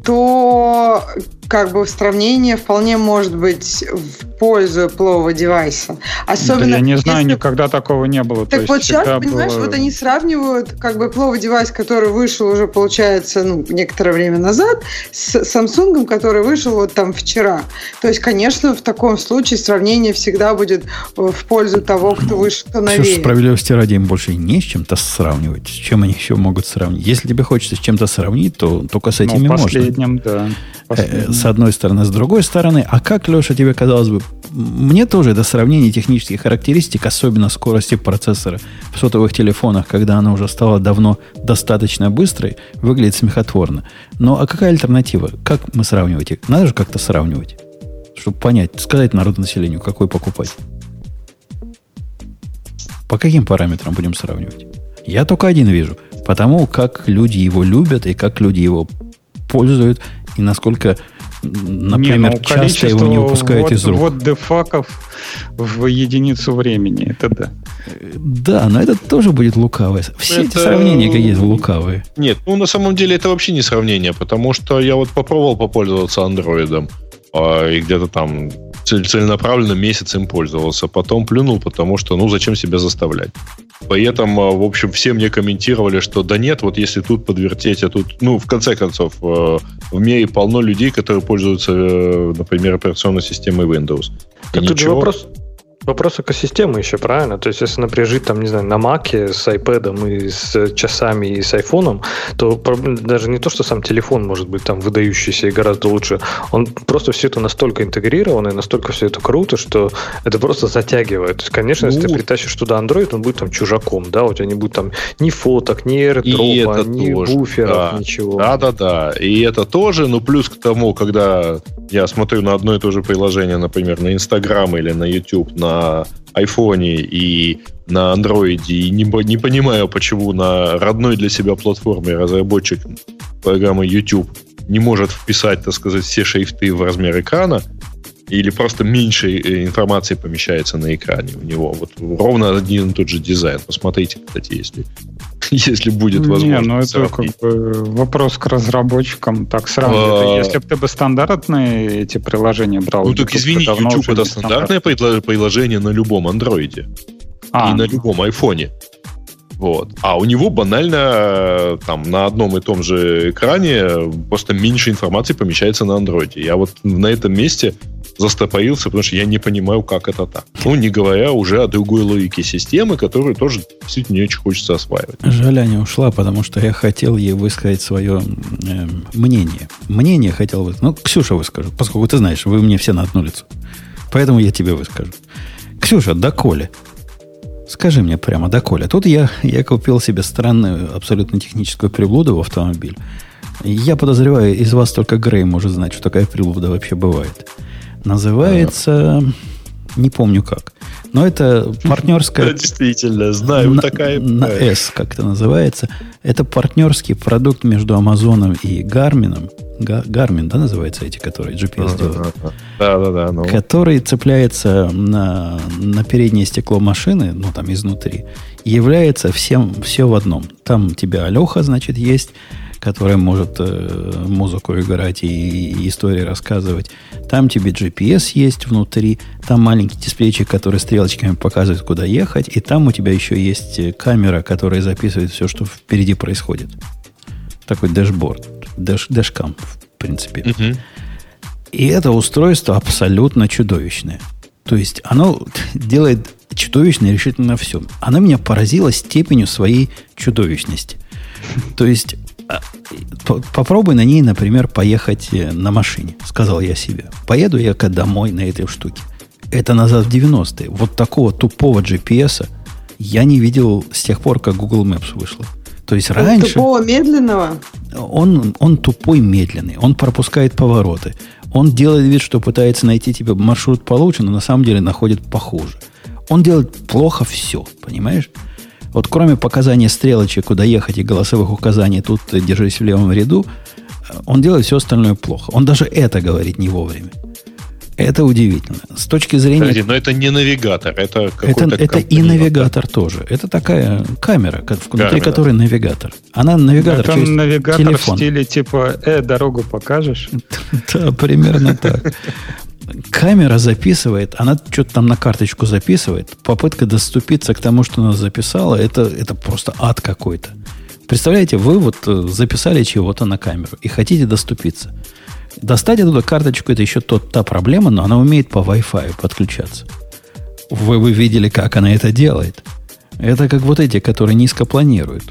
то как бы сравнение вполне может быть в пользу Apple девайса. Особенно, да я не знаю, если... никогда такого не было. Так вот сейчас, понимаешь, было... вот они сравнивают как бы Apple девайс, который вышел уже, получается, ну, некоторое время назад, с Samsung, который вышел вот там вчера. То есть, конечно, в таком случае сравнение всегда будет в пользу того, кто вышел, кто новее. Все справедливости ради им больше не с чем-то сравнивать. С чем они еще могут сравнить? Если тебе хочется с чем-то сравнить, то только с этими ну, последним, можно. да. Последним. Э, с одной стороны, с другой стороны. А как, Леша, тебе казалось бы, мне тоже это сравнение технических характеристик, особенно скорости процессора в сотовых телефонах, когда она уже стала давно достаточно быстрой, выглядит смехотворно. Но а какая альтернатива? Как мы сравнивать их? Надо же как-то сравнивать, чтобы понять, сказать народу населению, какой покупать. По каким параметрам будем сравнивать? Я только один вижу. Потому как люди его любят и как люди его пользуют, и насколько например, не, ну, часто его не выпускают вот, из рук. Вот дефаков в единицу времени, это да. Да, но это тоже будет лукавое. Все это... эти сравнения какие то лукавые. Нет, ну на самом деле это вообще не сравнение, потому что я вот попробовал попользоваться андроидом, а, и где-то там целенаправленно месяц им пользовался. Потом плюнул, потому что, ну, зачем себя заставлять? Поэтому, а, в общем, все мне комментировали, что да нет, вот если тут подвертеть, а тут... Ну, в конце концов, э, в мире полно людей, которые пользуются, э, например, операционной системой Windows. И тут ничего... же вопрос, Вопрос экосистемы еще, правильно? То есть, если, например, жить там, не знаю, на Маке с iPad и с часами и с айфоном, то даже не то, что сам телефон может быть там выдающийся и гораздо лучше, он просто все это настолько интегрировано и настолько все это круто, что это просто затягивает. То есть, конечно, ну, если ты притащишь туда Android, он будет там чужаком, да, у тебя не будет там ни фоток, ни AirDrop, ни тоже, буферов, да. ничего. Да-да-да, и это тоже, ну, плюс к тому, когда я смотрю на одно и то же приложение, например, на Instagram или на YouTube, на на айфоне и на андроиде, и не, не понимаю, почему на родной для себя платформе разработчик программы YouTube не может вписать, так сказать, все шрифты в размер экрана, или просто меньше э, информации помещается на экране у него. Вот ровно один и тот же дизайн. Посмотрите, кстати, если, [LAUGHS] если будет возможность. Не, ну это как бы вопрос к разработчикам. Так сразу, а... если бы ты бы стандартные эти приложения брал. Ну так извини, YouTube это стандартное приложение на любом андроиде. А. И на любом айфоне. Вот. А у него банально э, там на одном и том же экране просто меньше информации помещается на андроиде. Я вот на этом месте застопорился, потому что я не понимаю, как это так. Ну, не говоря уже о другой логике системы, которую тоже действительно не очень хочется осваивать. Жаль, Аня ушла, потому что я хотел ей высказать свое э, мнение. Мнение хотел высказать. Ну, Ксюша выскажу, поскольку ты знаешь, вы мне все на одну лицо. Поэтому я тебе выскажу. Ксюша, доколе? Скажи мне прямо, да, Коля, тут я, я купил себе странную, абсолютно техническую приблуду в автомобиль. Я подозреваю, из вас только Грей может знать, что такая приблуда вообще бывает. Называется... Не помню как. Но это партнерская... Действительно, знаю, на, такая... На S, как это называется. Это партнерский продукт между Амазоном и Гармином. Гармин, да, называется эти, которые GPS делают? Да, да, да. Ну. Который цепляется на, на переднее стекло машины, ну, там, изнутри, является всем, все в одном. Там у тебя Алеха, значит, есть, которая может э, музыку играть и, и истории рассказывать. Там тебе GPS есть внутри, там маленький дисплейчик, который стрелочками показывает, куда ехать, и там у тебя еще есть камера, которая записывает все, что впереди происходит. Такой dashboard, dash, dashcam, в принципе. Угу. И это устройство абсолютно чудовищное. То есть оно [LAUGHS] делает чудовищное решительно все. Оно меня поразило степенью своей чудовищности. [LAUGHS] То есть а, попробуй на ней, например, поехать э, на машине, сказал я себе. Поеду я домой на этой штуке. Это назад в 90-е. Вот такого тупого GPS я не видел с тех пор, как Google Maps вышло. То есть он раньше... Тупого медленного? Он, он тупой медленный. Он пропускает повороты. Он делает вид, что пытается найти тебе маршрут получше, но на самом деле находит похуже. Он делает плохо все, понимаешь? Вот кроме показания стрелочек, куда ехать и голосовых указаний, тут держись в левом ряду, он делает все остальное плохо. Он даже это говорит не вовремя. Это удивительно. С точки зрения... Подожди, но это не навигатор, это какой-то... Это, это и навигатор тоже. Это такая камера, внутри камера. которой навигатор. Она навигатор это через навигатор телефон. в стиле типа «Э, дорогу покажешь?» [LAUGHS] Да, примерно так. Камера записывает, она что-то там на карточку записывает. Попытка доступиться к тому, что она записала, это, это просто ад какой-то. Представляете, вы вот э, записали чего-то на камеру и хотите доступиться. Достать оттуда карточку это еще тот, та проблема, но она умеет по Wi-Fi подключаться. Вы, вы видели, как она это делает. Это как вот эти, которые низко планируют.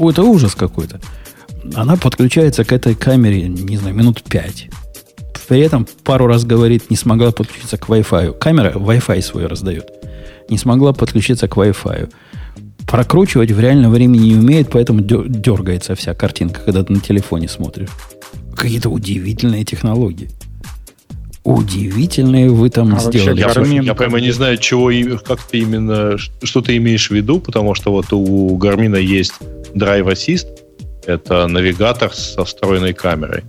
Это ужас какой-то. Она подключается к этой камере, не знаю, минут пять. При этом пару раз говорит, не смогла подключиться к Wi-Fi. Камера Wi-Fi свой раздает. Не смогла подключиться к Wi-Fi. Прокручивать в реальном времени не умеет, поэтому дергается вся картинка, когда ты на телефоне смотришь. Какие-то удивительные технологии. Удивительные вы там а сделали. Я, Garmin, я прямо не знаю, чего как ты именно, что ты имеешь в виду, потому что вот у Гармина есть Drive Assist, это навигатор со встроенной камерой.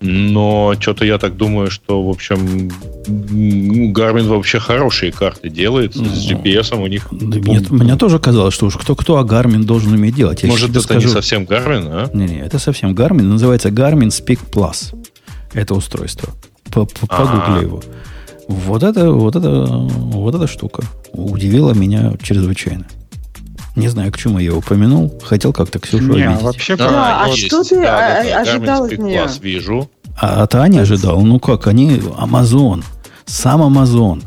Но что-то я так думаю, что, в общем, Garmin вообще хорошие карты делает. Ну, с GPS у них... Да, мне, мне тоже казалось, что уж кто-кто, а Garmin должен уметь делать. Я Может, это скажу... не совсем Garmin, а? Не-не, это совсем Garmin. Называется Garmin Speak Plus. Это устройство. Погугли его. Вот это, вот это, вот эта штука удивила меня чрезвычайно. Не знаю, к чему я упомянул. Хотел как-то Ксюшу не, обидеть. Вообще, да, а есть. что ты да, да, ожидал от нее? вижу. А, а ты не ожидал. Ну как, они Amazon, сам Amazon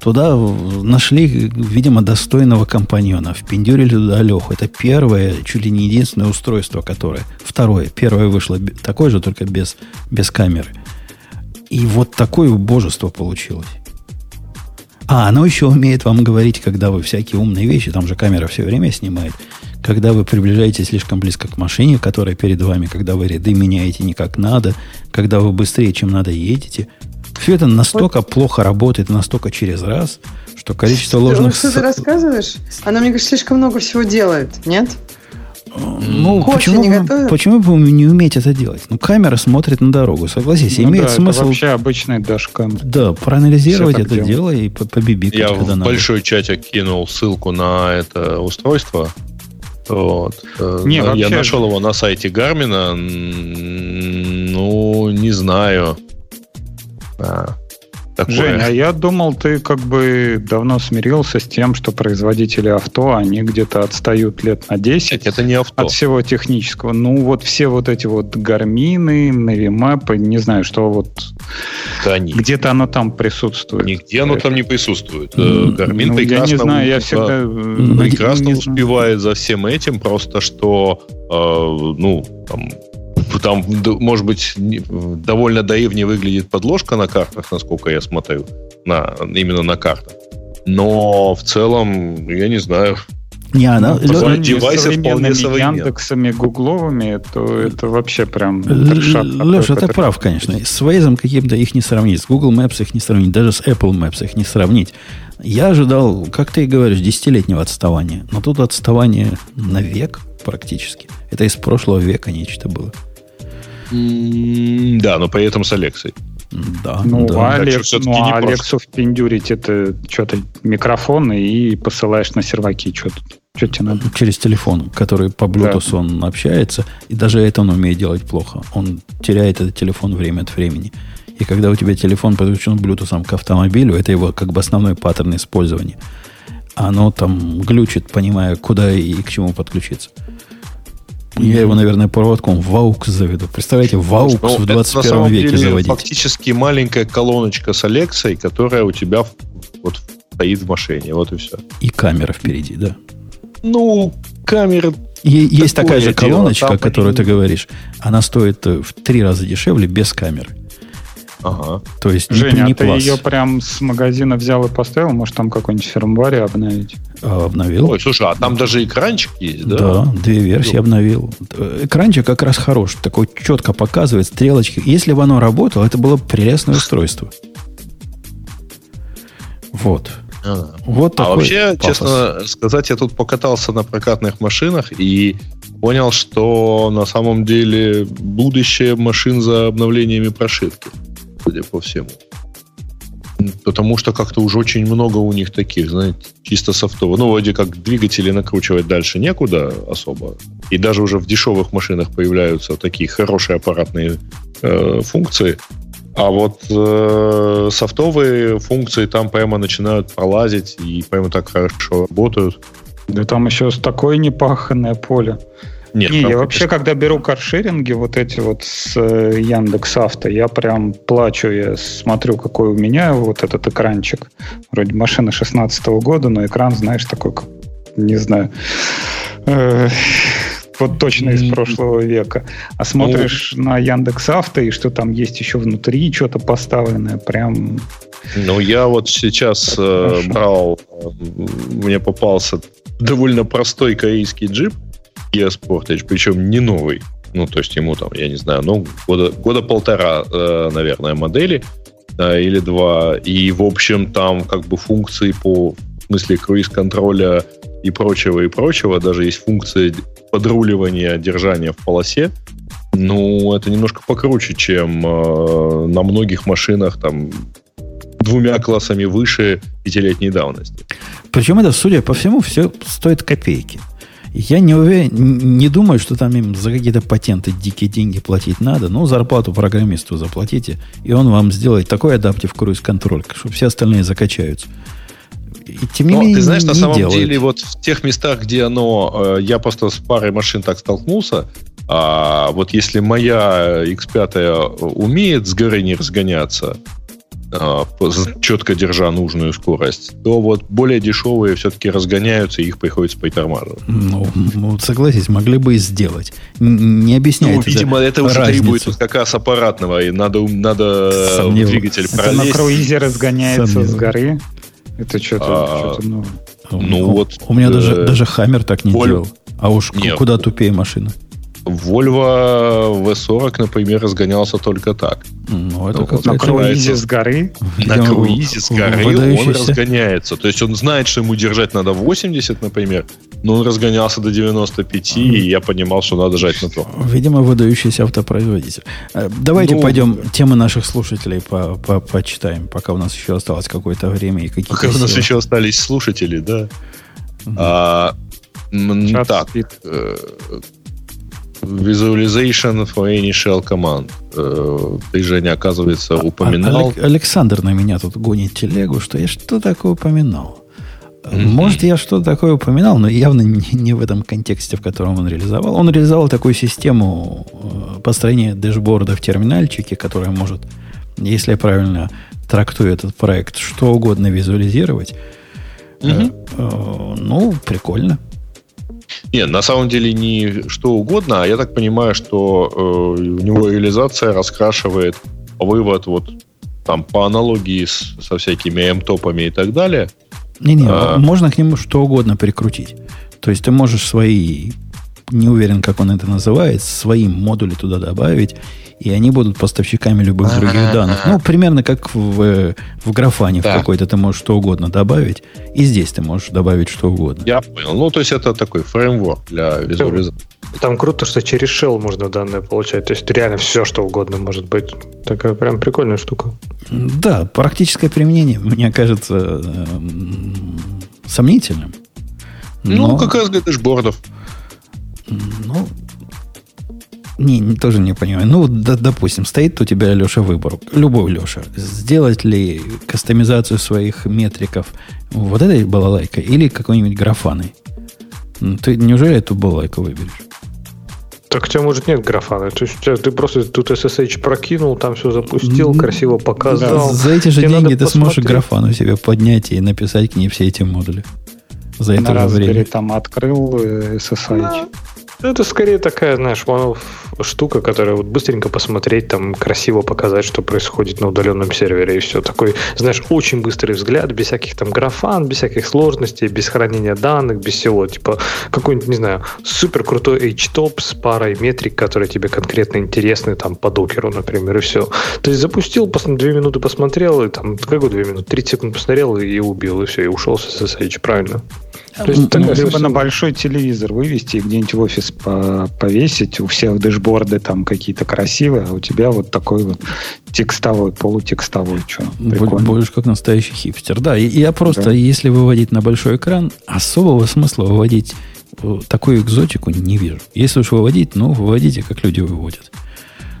Туда нашли, видимо, достойного компаньона. Впендюрили туда Леху. Это первое, чуть ли не единственное устройство, которое... Второе. Первое вышло такое же, только без, без камеры. И вот такое божество получилось. А, оно еще умеет вам говорить, когда вы всякие умные вещи, там же камера все время снимает, когда вы приближаетесь слишком близко к машине, которая перед вами, когда вы ряды меняете не как надо, когда вы быстрее, чем надо, едете. Все это настолько вот. плохо работает, настолько через раз, что количество ложных... Что ты рассказываешь? Она, мне кажется, слишком много всего делает, нет? Ну, почему, не почему бы не уметь это делать? Ну, камера смотрит на дорогу, согласись. Ну, имеет да, смысл... Это вообще обычный дашкам. Да, проанализировать это дело, дело и побибикать, Я когда в надо. большой чатик кинул ссылку на это устройство. Вот. Э, не, Я вообще... нашел его на сайте Гармина. Ну, не знаю. А такое. Жень, а я думал, ты как бы давно смирился с тем, что производители авто, они где-то отстают лет на 10 это не авто. от всего технического. Ну, вот все вот эти вот гармины, навимапы, не знаю, что вот да, они. где-то оно там присутствует. Нигде оно там не присутствует. Гармин ну, прекрасно, я не знаю, я всегда... прекрасно не успевает за всем этим, просто что э, ну, там, там, может быть, довольно наивнее выглядит подложка на картах, насколько я смотрю, на, именно на картах. Но в целом, я не знаю, не, она... Девайсы вполне Яндексами, гугловыми, то это вообще прям. Леша, ты прав, конечно. С Waze каким-то их не сравнить, с Google Maps их не сравнить, даже с Apple Maps их не сравнить. Я ожидал, как ты и говоришь, десятилетнего отставания. Но тут отставание на век практически. Это из прошлого века нечто было. Да, но при этом с Алексой. Да, ну, да. Алекс, ну, а Алексу впендюрить это что-то микрофон и посылаешь на серваки. Что тут? Что тебе надо? Через телефон, который по Bluetooth да. он общается, и даже это он умеет делать плохо. Он теряет этот телефон время от времени. И когда у тебя телефон подключен Bluetooth к автомобилю, это его как бы основной паттерн использования. Оно там глючит, понимая, куда и к чему подключиться. Я его, наверное, проводком в AUX заведу. Представляете, в AUX ну, в 21 веке деле заводить. фактически маленькая колоночка с Алексой, которая у тебя вот стоит в машине. Вот и все. И камера впереди, да. Ну, камера и, есть такая же колоночка, дело, которую ты говоришь. Она стоит э, в три раза дешевле без камеры. Ага. То есть Женя, не, а ты ее прям с магазина взял и поставил? Может, там какой-нибудь фирмваре обновить? А, обновил. Ой, слушай, а там даже экранчик есть, да? Да, две версии ну. обновил. Экранчик как раз хорош. Такой четко показывает стрелочки. Если бы оно работало, это было бы прелестное устройство. Вот. А, вот а вообще, пафос. честно сказать, я тут покатался на прокатных машинах и понял, что на самом деле будущее машин за обновлениями прошивки судя по всему. Потому что как-то уже очень много у них таких, знаете, чисто софтово. Ну, вроде как двигатели накручивать дальше некуда особо. И даже уже в дешевых машинах появляются такие хорошие аппаратные э, функции. А вот э, софтовые функции там прямо начинают пролазить и прямо так хорошо работают. Да там еще такое непаханное поле. Нет, не, я вообще, когда беру каршеринги, вот эти вот с э, Яндекс Авто, я прям плачу, я смотрю, какой у меня вот этот экранчик. Вроде машина 16 -го года, но экран, знаешь, такой, не знаю, э, вот точно из прошлого века. А смотришь ну, на Яндекс Авто, и что там есть еще внутри, что-то поставленное, прям... Ну, я вот сейчас э, брал, э, мне попался довольно простой корейский джип, Sportage, причем не новый. Ну, то есть ему там, я не знаю, ну, года, года полтора, э, наверное, модели да, или два. И, в общем, там как бы функции по в смысле круиз-контроля и прочего, и прочего. Даже есть функция подруливания, держания в полосе. Ну, это немножко покруче, чем э, на многих машинах там двумя классами выше пятилетней давности. Причем это, судя по всему, все стоит копейки. Я не уверен, не думаю, что там им за какие-то патенты дикие деньги платить надо. Но зарплату программисту заплатите, и он вам сделает такой адаптив круиз-контроль, чтобы все остальные закачаются. И тем не менее, ты знаешь, на самом делает. деле, вот в тех местах, где оно... Э, я просто с парой машин так столкнулся, а вот если моя X5 умеет с горы не разгоняться, четко держа нужную скорость, то вот более дешевые все-таки разгоняются, и их приходится притормаживать. Ну, ну согласись, могли бы и сделать. Не объясняет Ну, видимо, это уже разницу. требует вот как раз аппаратного, и надо, надо двигатель это пролезть. на круизе разгоняется Сомнев. с горы. Это что-то, а, что-то новое. Ну, вот. У меня э, даже, даже Хаммер так не Воль... делал. А уж Нет. куда тупее машина. Volvo V40, например, разгонялся только так. Ну, это как на круизе с горы. На круизе с горы он разгоняется. То есть он знает, что ему держать надо 80, например, но он разгонялся до 95, и я понимал, что надо жать на то. Видимо, выдающийся автопроизводитель. Э, давайте ну, пойдем темы наших слушателей по -по почитаем, пока у нас еще осталось какое-то время. и какие Пока у нас еще остались слушатели, да. Угу. А, так, э, Visualization for any shell command. Э, ты, Женя, оказывается, а, упоминал. Александр на меня тут гонит телегу, что я что такое упоминал. Mm-hmm. Может, я что-то такое упоминал, но явно не, не в этом контексте, в котором он реализовал. Он реализовал такую систему э, построения дэшборда в терминальчике, которая может, если я правильно трактую этот проект, что угодно визуализировать. Mm-hmm. Ну, прикольно. Не, на самом деле не что угодно, а я так понимаю, что э, у него реализация раскрашивает вывод вот там по аналогии с, со всякими М-топами и так далее. Не-не, а, можно к нему что угодно прикрутить. То есть ты можешь свои, не уверен, как он это называет, свои модули туда добавить, и они будут поставщиками любых других данных. Ну, примерно как в, в графане да. в какой-то ты можешь что угодно добавить, и здесь ты можешь добавить что угодно. Я понял. Ну, то есть это такой фреймворк для визуализации. Там круто, что через shell можно данные получать. То есть реально все, что угодно может быть. Такая прям прикольная штука. Да, практическое применение, мне кажется, сомнительным. Ну, Но... Ну, как раз для дэшбордов. Ну, не, не, тоже не понимаю. Ну, да, допустим, стоит у тебя, Леша, выбор. Любой Леша. Сделать ли кастомизацию своих метриков вот этой балалайкой или какой-нибудь графаной? Ну, ты неужели эту балалайку выберешь? Так у тебя, может, нет графана. То есть, ты просто тут SSH прокинул, там все запустил, красиво показал. Да, за эти же Тебе деньги ты посмотреть. сможешь графану себе поднять и написать к ней все эти модули. За это же время. там открыл SSH. Да. Ну, это скорее такая, знаешь, штука, которая вот быстренько посмотреть, там красиво показать, что происходит на удаленном сервере, и все. Такой, знаешь, очень быстрый взгляд, без всяких там графан, без всяких сложностей, без хранения данных, без всего. Типа какой-нибудь, не знаю, супер крутой HTOP с парой метрик, которые тебе конкретно интересны, там, по докеру, например, и все. То есть запустил, две минуты посмотрел, и там, какой две минуты, 30 секунд посмотрел и убил, и все, и ушел с SSH, правильно? То есть, ну, либо на большой телевизор вывести и где-нибудь в офис повесить. У всех дэшборды там какие-то красивые, а у тебя вот такой вот текстовой, полутекстовой. Что, Будешь как настоящий хипстер. Да, и я просто, да. если выводить на большой экран, особого смысла выводить э, такую экзотику не вижу. Если уж выводить, ну, выводите, как люди выводят.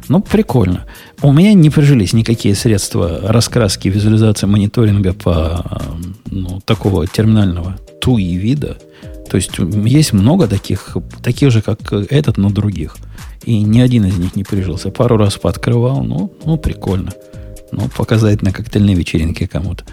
Ну, прикольно. У меня не прижились никакие средства раскраски, визуализации, мониторинга по ну, такого терминального туи вида. То есть есть много таких, таких же, как этот, но других. И ни один из них не прижился. Пару раз пооткрывал, ну, ну прикольно. Ну, показать на коктейльной вечеринке кому-то.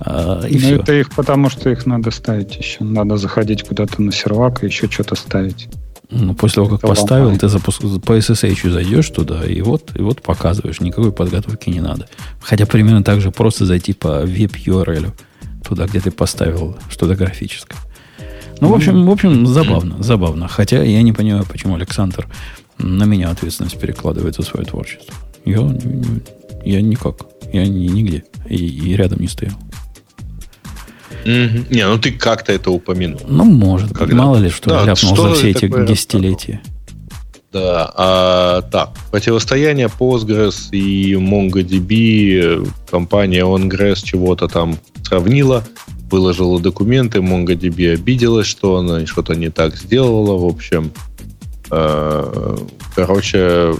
А, и ну, все. это их потому, что их надо ставить еще. Надо заходить куда-то на сервак и еще что-то ставить. Ну, после того, как это поставил, ты запуск... по SSH зайдешь туда, и вот, и вот показываешь. Никакой подготовки не надо. Хотя примерно так же просто зайти по веб-URL туда, где ты поставил что-то графическое. Ну, в общем, в общем, забавно, забавно. Хотя я не понимаю, почему Александр на меня ответственность перекладывает за свое творчество. Я, я никак. Я нигде. И, и рядом не стоял. Mm-hmm. Не, ну ты как-то это упомянул. Ну, может. Когда? Мало ли, что да, ляпнул что за все эти десятилетия. Да, а, так, противостояние Postgres и MongoDB, компания OnGres чего-то там сравнила, выложила документы, MongoDB обиделась, что она что-то не так сделала, в общем. Э, короче,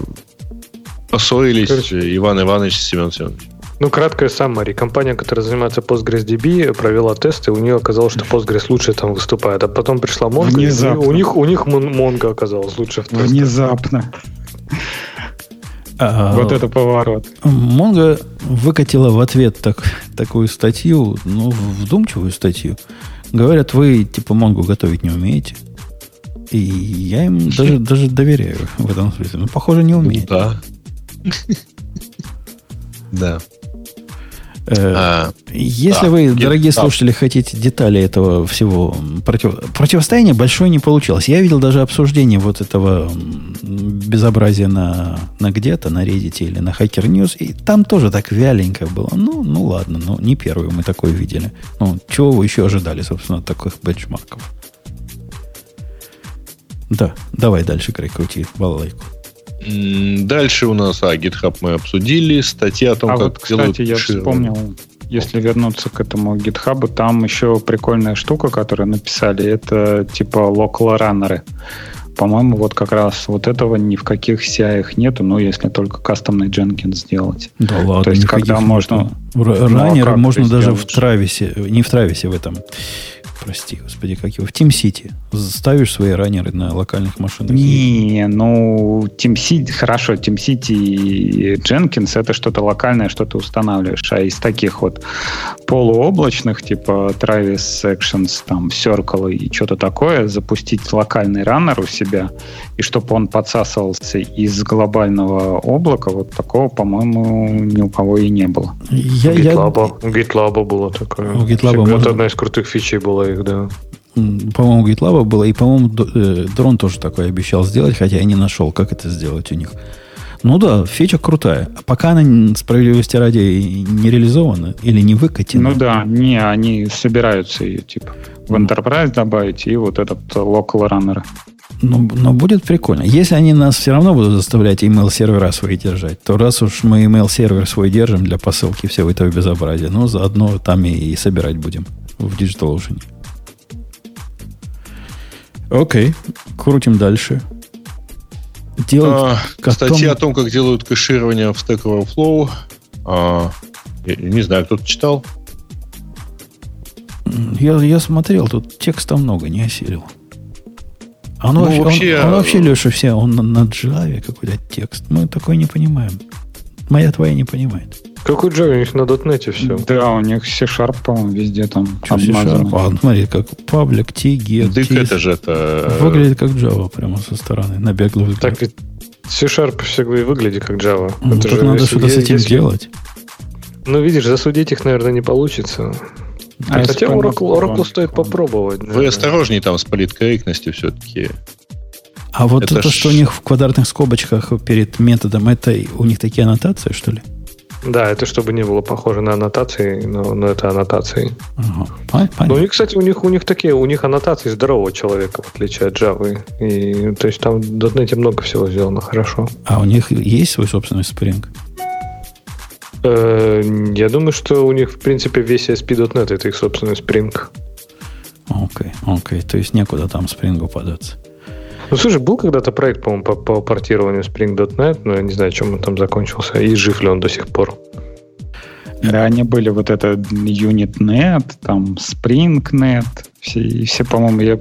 поссорились короче. Иван Иванович и Семен Семенович. Ну, краткая саммари. Компания, которая занимается PostgreSDB, провела тесты, у нее оказалось, что Postgres лучше там выступает. А потом пришла Mongo, Внезапно. и у них, у них Mongo оказалось лучше в тестах. Внезапно. А, вот это поворот. Монго выкатила в ответ так, такую статью, ну, вдумчивую статью. Говорят, вы типа Монгу готовить не умеете. И я им даже, [LAUGHS] даже доверяю в этом смысле. Ну, похоже, не умеет. Да. [LAUGHS] Да. Э, а, если да, вы, дорогие да. слушатели, хотите детали этого всего против... противостояния, большое не получилось. Я видел даже обсуждение вот этого безобразия на, на где-то, на Reddit или на Hacker News, и там тоже так вяленько было. Ну, ну ладно, ну не первую мы такое видели. Ну, чего вы еще ожидали, собственно, от таких бенчмарков? Да, давай дальше, Край, крути балалайку. Дальше у нас, а, GitHub мы обсудили, статья о том, а как вот, кстати, я вспомнил, если вернуться к этому GitHub, там еще прикольная штука, которую написали, это типа local раннеры. По-моему, вот как раз вот этого ни в каких CI нету, ну, если только кастомный Jenkins сделать. Да ладно, То есть, когда можно... Раннеры ну, а можно даже в Трависе, не в Трависе, в этом прости, господи, как его, в TeamCity ставишь свои раннеры на локальных машинах? Не, ну, TeamCity, хорошо, TeamCity и Jenkins это что-то локальное, что ты устанавливаешь, а из таких вот полуоблачных, типа Travis Actions, там, Circle и что-то такое, запустить локальный раннер у себя, и чтобы он подсасывался из глобального облака, вот такого, по-моему, ни у кого и не было. Я, у GitLab, я... у GitLab было такое. У GitLab можно... Это одна из крутых фичей была их, да. По-моему, GitLab было, и, по-моему, э, дрон тоже такой обещал сделать, хотя я не нашел, как это сделать у них. Ну да, фича крутая. А пока она, справедливости ради, не реализована или не выкатена. Ну да, не, они собираются ее, типа, в Enterprise добавить и вот этот local runner. Ну, но будет прикольно. Если они нас все равно будут заставлять email сервера свои держать, то раз уж мы email сервер свой держим для посылки всего этого безобразия, ну, заодно там и, и собирать будем в DigitalOcean. Окей, крутим дальше. Делать а, статья о том, как делают кэширование в Stack Overflow. А, я, не знаю, кто-то читал? Я, я смотрел, тут текста много, не осилил. Оно ну, вообще, вообще, он, он вообще, Леша, все, он на, на Java какой-то текст. Мы такой не понимаем. Моя твоя не понимает. Какой Java? У них на .NET все. Да, у них C-Sharp, по-моему, везде там Что обмазано. А, смотри, как паблик, get, Дык это же это... Э, выглядит как Java прямо со стороны, на беглый взгляд. Так ведь C-Sharp всегда и выглядит как Java. Ну, это же, надо что-то с этим если... делать. Ну, видишь, засудить их, наверное, не получится. А Хотя Oracle, Oracle стоит попробовать. Вы наверное. осторожнее там с политкорректностью все-таки. А вот это, то, ш... что у них в квадратных скобочках перед методом, это у них такие аннотации, что ли? Да, это чтобы не было похоже на аннотации, но, но это аннотации. Ага, понятно. Но у них, кстати, у них, у них такие, у них аннотации здорового человека, в отличие от Java. И, то есть там в .NET много всего сделано хорошо. А у них есть свой собственный Spring? Э, я думаю, что у них, в принципе, весь ASP.NET это их собственный Spring. Окей, okay, окей. Okay. То есть некуда там Spring податься. Ну, слушай, был когда-то проект, по-моему, по, по портированию Spring.NET, но я не знаю, чем он там закончился, и жив ли он до сих пор. Да, они были вот это UnitNet, там SpringNet, все, все по-моему, я,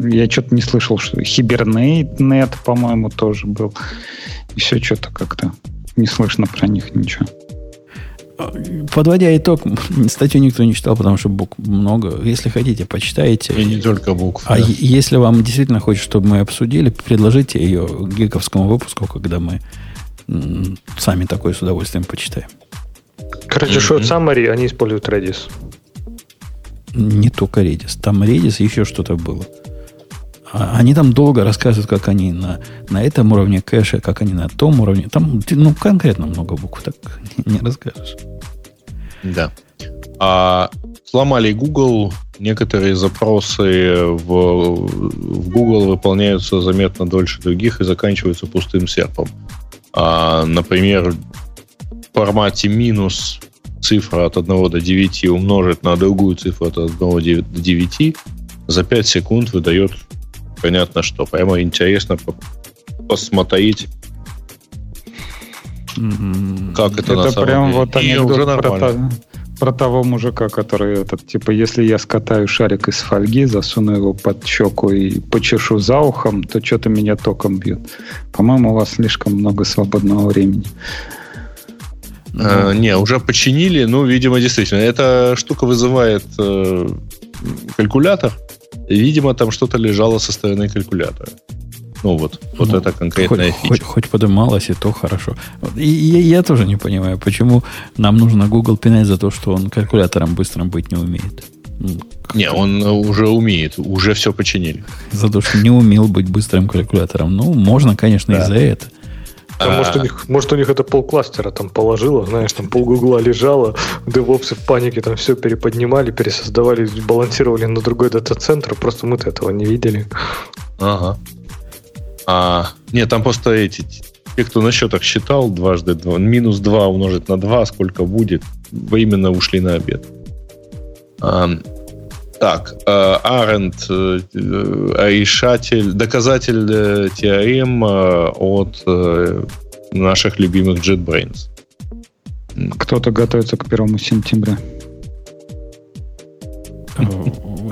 я что-то не слышал, что HibernateNet, по-моему, тоже был. И все что-то как-то не слышно про них ничего. Подводя итог, [LAUGHS] статью никто не читал, потому что букв много. Если хотите, почитайте. И не только букв. А да. если вам действительно хочется, чтобы мы обсудили, предложите ее гиковскому выпуску, когда мы сами такое с удовольствием почитаем. Короче, mm-hmm. short summary, они используют Redis. Не только Redis. Там Redis еще что-то было. А, они там долго рассказывают, как они на, на этом уровне кэша, как они на том уровне. Там ну, конкретно много букв, так [LAUGHS] не расскажешь. Да. А, сломали Google. Некоторые запросы в, в Google выполняются заметно дольше других и заканчиваются пустым серпом. А, например, в формате минус цифра от 1 до 9 умножить на другую цифру от 1 до 9 за 5 секунд выдает понятно что. Прямо интересно посмотреть, mm-hmm. как это, это на самом прям деле. вот анекдот уже нормально. Про, про того мужика, который этот, типа, если я скатаю шарик из фольги, засуну его под щеку и почешу за ухом, то что-то меня током бьет. По-моему, у вас слишком много свободного времени. Э, не, уже починили, ну, видимо, действительно. Эта штука вызывает э, калькулятор. Видимо, там что-то лежало со стороны калькулятора. Ну вот, вот ну, это конкретная хоть, фича. Хоть, хоть подымалось, и то хорошо. И, и я тоже не понимаю, почему нам нужно Google пинать за то, что он калькулятором быстрым быть не умеет. Ну, не, он уже умеет, уже все починили. За то, что не умел быть быстрым калькулятором. Ну, можно, конечно, да. и за это. Там, может, у а. них, может, у них это полкластера там положило, знаешь, там пол Гугла лежало, девопсы в панике там все переподнимали, пересоздавали, балансировали на другой дата-центр, просто мы-то этого не видели. Ага. А, нет, там просто эти, те, кто на счетах считал дважды два, минус 2 умножить на 2, сколько будет, вы именно ушли на обед. А, так, Аренд, э, решатель, доказатель э, теорем э, от наших любимых JetBrains. Кто-то готовится к первому сентября.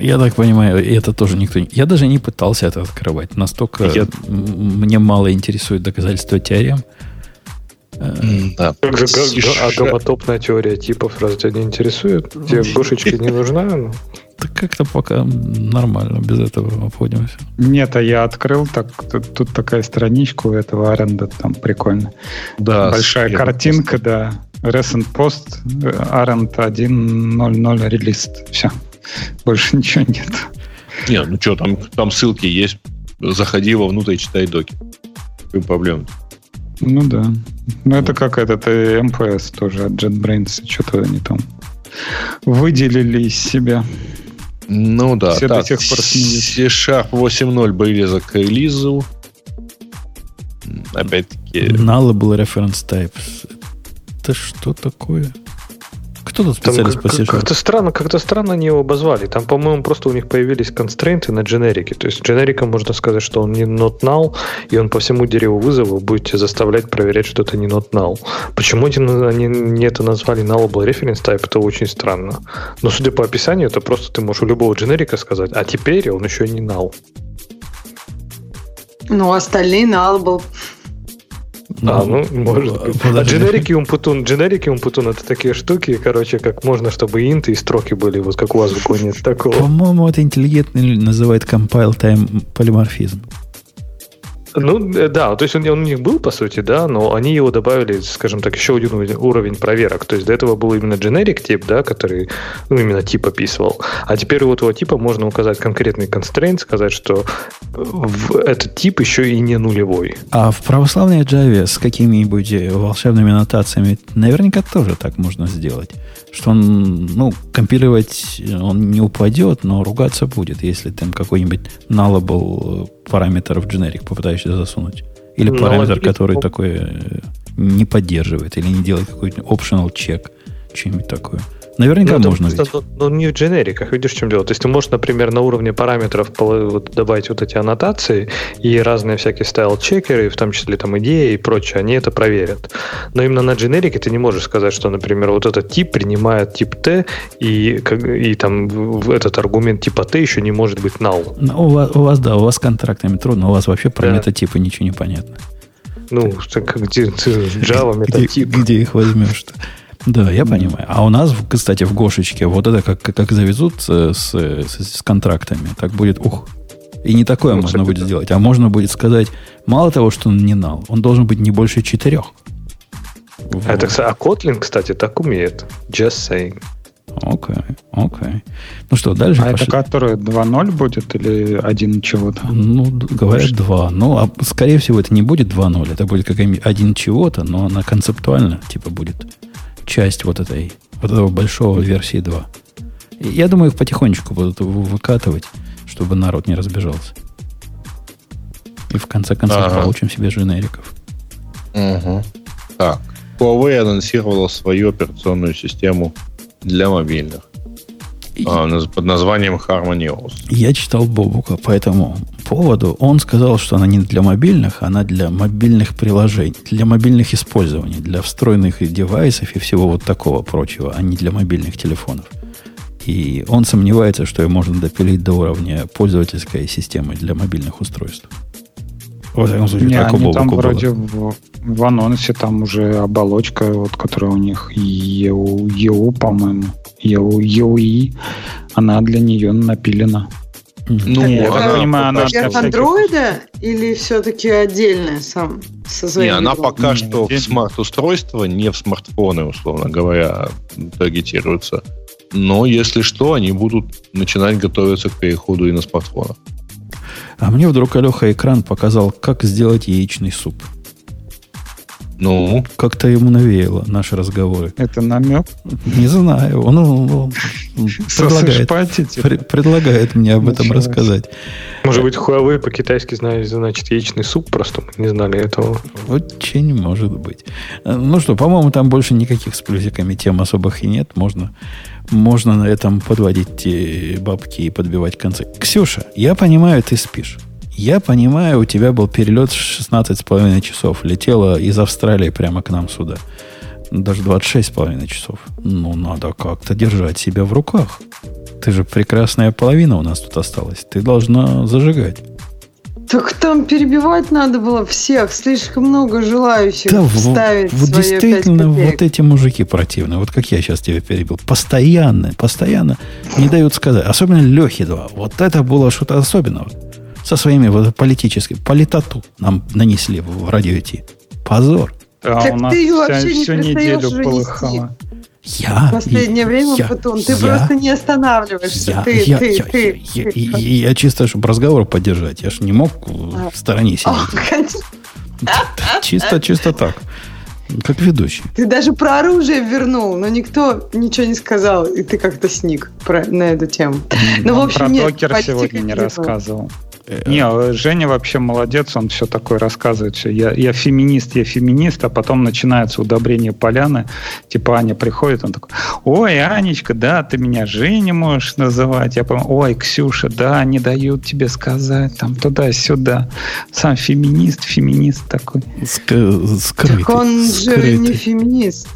Я так понимаю, это тоже никто не... Я даже не пытался это открывать. Настолько я... мне мало интересует доказательства теорем. Да. Как же а гомотопная теория типов разве тебя не интересует? Тебе гошечки не нужна? Ну? Так как-то пока нормально без этого обходимся. Нет, а я открыл, так тут, тут такая страничка у этого аренда, там прикольно. Да. Большая картинка, пост. да. Recent Post, Аренд 1.0.0 релиз. Все. Больше [LAUGHS] ничего нет. Не, ну что, там, там ссылки есть. Заходи вовнутрь и читай доки. Какой проблем? Ну да. Ну это как этот MPS тоже от JetBrains. Что-то они там выделили из себя. Ну да. Все так, до сих пор C-Sharp 8.0 близок к релизу. Опять-таки... Nullable reference types. Это что такое? Кто тут специалист Там, по Как-то странно, как-то странно они его обозвали. Там, по-моему, просто у них появились констрейнты на дженерике. То есть дженериком можно сказать, что он не not null, и он по всему дереву вызова будете заставлять проверять, что это не not null. Почему они не это назвали nullable reference type, это очень странно. Но судя по описанию, это просто ты можешь у любого дженерика сказать, а теперь он еще не null. Ну, остальные nullable. А, ну, может быть. А дженерики Умпутун, дженерики Умпутун это такие штуки, короче, как можно, чтобы инты и строки были, вот как у вас в нет такого. По-моему, это интеллигентный называют compile time полиморфизм. Ну, э, да, то есть он, он у них был, по сути, да, но они его добавили, скажем так, еще один уровень проверок. То есть до этого был именно generic тип, да, который, ну, именно тип описывал. А теперь у этого типа можно указать конкретный constraint, сказать, что в этот тип еще и не нулевой. А в православной Java с какими-нибудь волшебными нотациями наверняка тоже так можно сделать. Что он, ну, компилировать он не упадет, но ругаться будет, если там какой-нибудь nullable параметр в generic попытаешься засунуть. Или параметр, ну, который ну, такой э, не поддерживает, или не делает какой-то optional check, что-нибудь такое. Наверняка ну, можно это, ведь. Но, но не в дженериках, видишь, в чем дело. То есть ты можешь, например, на уровне параметров вот, добавить вот эти аннотации и разные всякие стайл-чекеры, в том числе там идеи и прочее, они это проверят. Но именно на дженерике ты не можешь сказать, что, например, вот этот тип принимает тип T, и, и там этот аргумент типа T еще не может быть null. Ну, у вас, у вас, да, у вас с контрактами трудно, у вас вообще про да. метатипы ничего не понятно. Ну, так, где Java метатип. Где, где их возьмешь-то? Да, я понимаю. А у нас, кстати, в Гошечке вот это как, как завезут с, с, с контрактами, так будет, ух. И не такое ну, можно кстати, будет да. сделать. А можно будет сказать, мало того, что он не нал, он должен быть не больше четырех. Вот. Это, а Kotlin, кстати, так умеет. Just saying. Окей, okay, окей. Okay. Ну что, дальше А пошли. это который 2.0 будет или 1 чего-то? Ну, говорят 2. Ну, а скорее всего, это не будет 2.0, это будет как 1 чего-то, но она концептуально типа будет часть вот этой, вот этого большого версии 2. И я думаю, их потихонечку будут выкатывать, чтобы народ не разбежался. И в конце концов ага. получим себе дженериков. Угу. Так. Huawei анонсировала свою операционную систему для мобильных. А, под названием Harmony OS. Я читал Бобука по этому поводу. Он сказал, что она не для мобильных, она для мобильных приложений, для мобильных использований, для встроенных девайсов и всего вот такого прочего, а не для мобильных телефонов. И он сомневается, что ее можно допилить до уровня пользовательской системы для мобильных устройств. Во всяком случае, Не, так они там было. вроде в, в анонсе там уже оболочка, вот, которая у них EU, EU по-моему, EU, EUI, она для нее напилена. Ну, так, я она, понимаю, она для андроида или все-таки отдельная сам со своим? Не, она пока что в смарт-устройство, не в смартфоны, условно говоря, таргетируется. Но если что, они будут начинать готовиться к переходу и на смартфонах. А мне вдруг Алеха экран показал, как сделать яичный суп. Ну? Как-то ему навеяло наши разговоры. Это намек? Не знаю. Он, он, он предлагает, пред, предлагает мне об этом рассказать. Может быть, Huawei по-китайски знает, значит, яичный суп, просто мы не знали этого. Очень может быть. Ну что, по-моему, там больше никаких с плюсиками тем особых и нет. Можно можно на этом подводить бабки и подбивать концы. Ксюша, я понимаю, ты спишь. Я понимаю, у тебя был перелет 16,5 часов. Летела из Австралии прямо к нам сюда. Даже 26,5 часов. Ну, надо как-то держать себя в руках. Ты же прекрасная половина у нас тут осталась. Ты должна зажигать. Так там перебивать надо было всех. Слишком много желающих да, вставить вот, вот действительно вот эти мужики противные. Вот как я сейчас тебя перебил. Постоянно, постоянно не дают сказать. Особенно Лехи два. Вот это было что-то особенного. Со своими вот политическими. Политоту нам нанесли в радио идти. Позор. Да, так у нас ты ее вообще вся, не всю неделю полыхала. Я? В последнее время, я, потом, ты я, просто не останавливаешься. Я, ты, я, ты, я, ты, я, ты. Я, я, я чисто, чтобы разговор поддержать. Я же не мог а. в стороне сидеть. О, чисто, чисто так. Как ведущий. Ты даже про оружие вернул, но никто ничего не сказал, и ты как-то сник про, на эту тему. Ну, в общем, про нет, сегодня не рассказывал. Не, а Женя вообще молодец, он все такое рассказывает. Все. Я, я феминист, я феминист, а потом начинается удобрение поляны. Типа Аня приходит, он такой, ой, Анечка, да, ты меня Женя можешь называть. Я помню, ой, Ксюша, да, не дают тебе сказать, там туда-сюда. Сам феминист, феминист такой. Ск- скрытый. Так он скрытый. же не феминист.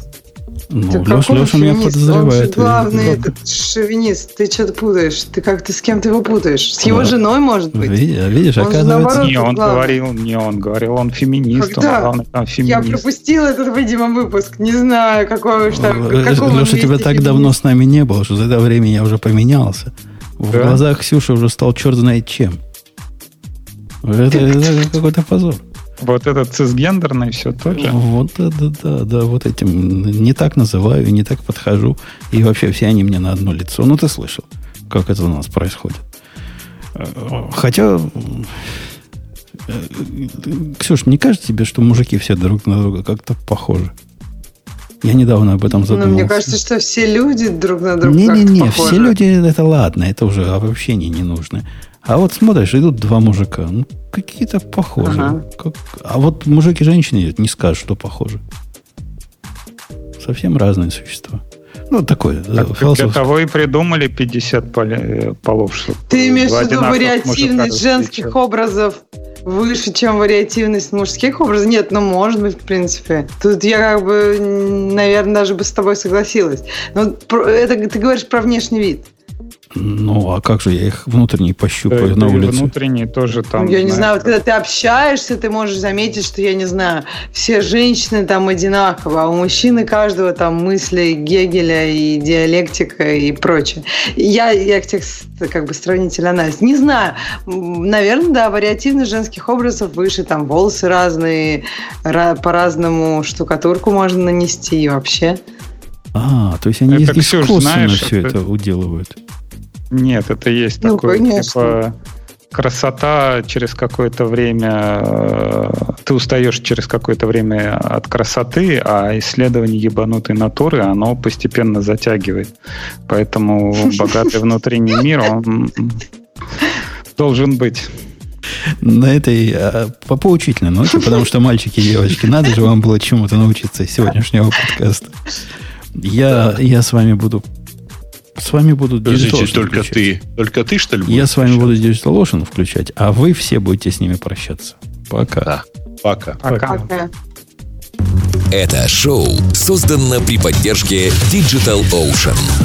Ну, так Леша, Леша меня подозревает. Он же главный этот шовинист. Ты что-то путаешь. Ты как-то с кем-то его путаешь. С его да. женой, может быть. Видишь, видишь он оказывается... Не, он главный. говорил, не он говорил, он феминист. Когда? Он главный там феминист. Я пропустил этот, видимо, выпуск. Не знаю, какой уж там... Леша, тебя так давно с нами не было, что за это время я уже поменялся. В да? глазах Ксюши уже стал черт знает чем. Это, это какой-то позор. Вот этот цисгендерный все тоже? Вот, да, да, да, да, вот этим не так называю, не так подхожу. И вообще все они мне на одно лицо. Ну, ты слышал, как это у нас происходит. Хотя, Ксюш, не кажется тебе, что мужики все друг на друга как-то похожи? Я недавно об этом задумался. Ну, мне кажется, что все люди друг на друга Не-не-не, все люди, это ладно, это уже обобщение не нужно. А вот смотришь, идут два мужика. Ну, какие-то похожи. Ага. Как... А вот мужик и женщина идут, не скажут, что похожи. Совсем разные существа. Ну, такое. Так, философ... Для того и придумали 50 э, полов. Ты имеешь в виду вариативность женских встречать. образов выше, чем вариативность мужских образов? Нет, ну, может быть, в принципе. Тут я как бы, наверное, даже бы с тобой согласилась. Но это ты говоришь про внешний вид. Ну, а как же я их внутренне пощупаю да, на улице? Внутренние тоже там. Я не знаю, вот когда ты общаешься, ты можешь заметить, что, я не знаю, все женщины там одинаково, а у мужчины каждого там мысли Гегеля и диалектика и прочее. Я, я текст как бы сравнительный анализ. Не знаю, наверное, да, вариативность женских образов выше, там волосы разные, по-разному штукатурку можно нанести и вообще. А, то есть они это, искусственно знаешь, все это, это уделывают. Нет, это есть ну, такое, конечно. типа, красота через какое-то время, э, ты устаешь через какое-то время от красоты, а исследование ебанутой натуры, оно постепенно затягивает. Поэтому [LAUGHS] богатый внутренний мир, он должен быть. На этой а, по поучительной ноте, потому что мальчики и девочки, надо же вам было чему-то научиться из сегодняшнего подкаста. Я, я с вами буду с вами буду Подождите, только включать. ты, только ты, что ли, Я с вами буду Digital Ocean включать, а вы все будете с ними прощаться. Пока. Да. Пока. Пока. Пока. Это шоу создано при поддержке Digital Ocean.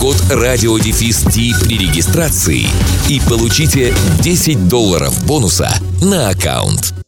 RadioDefist при регистрации и получите 10 долларов бонуса на аккаунт.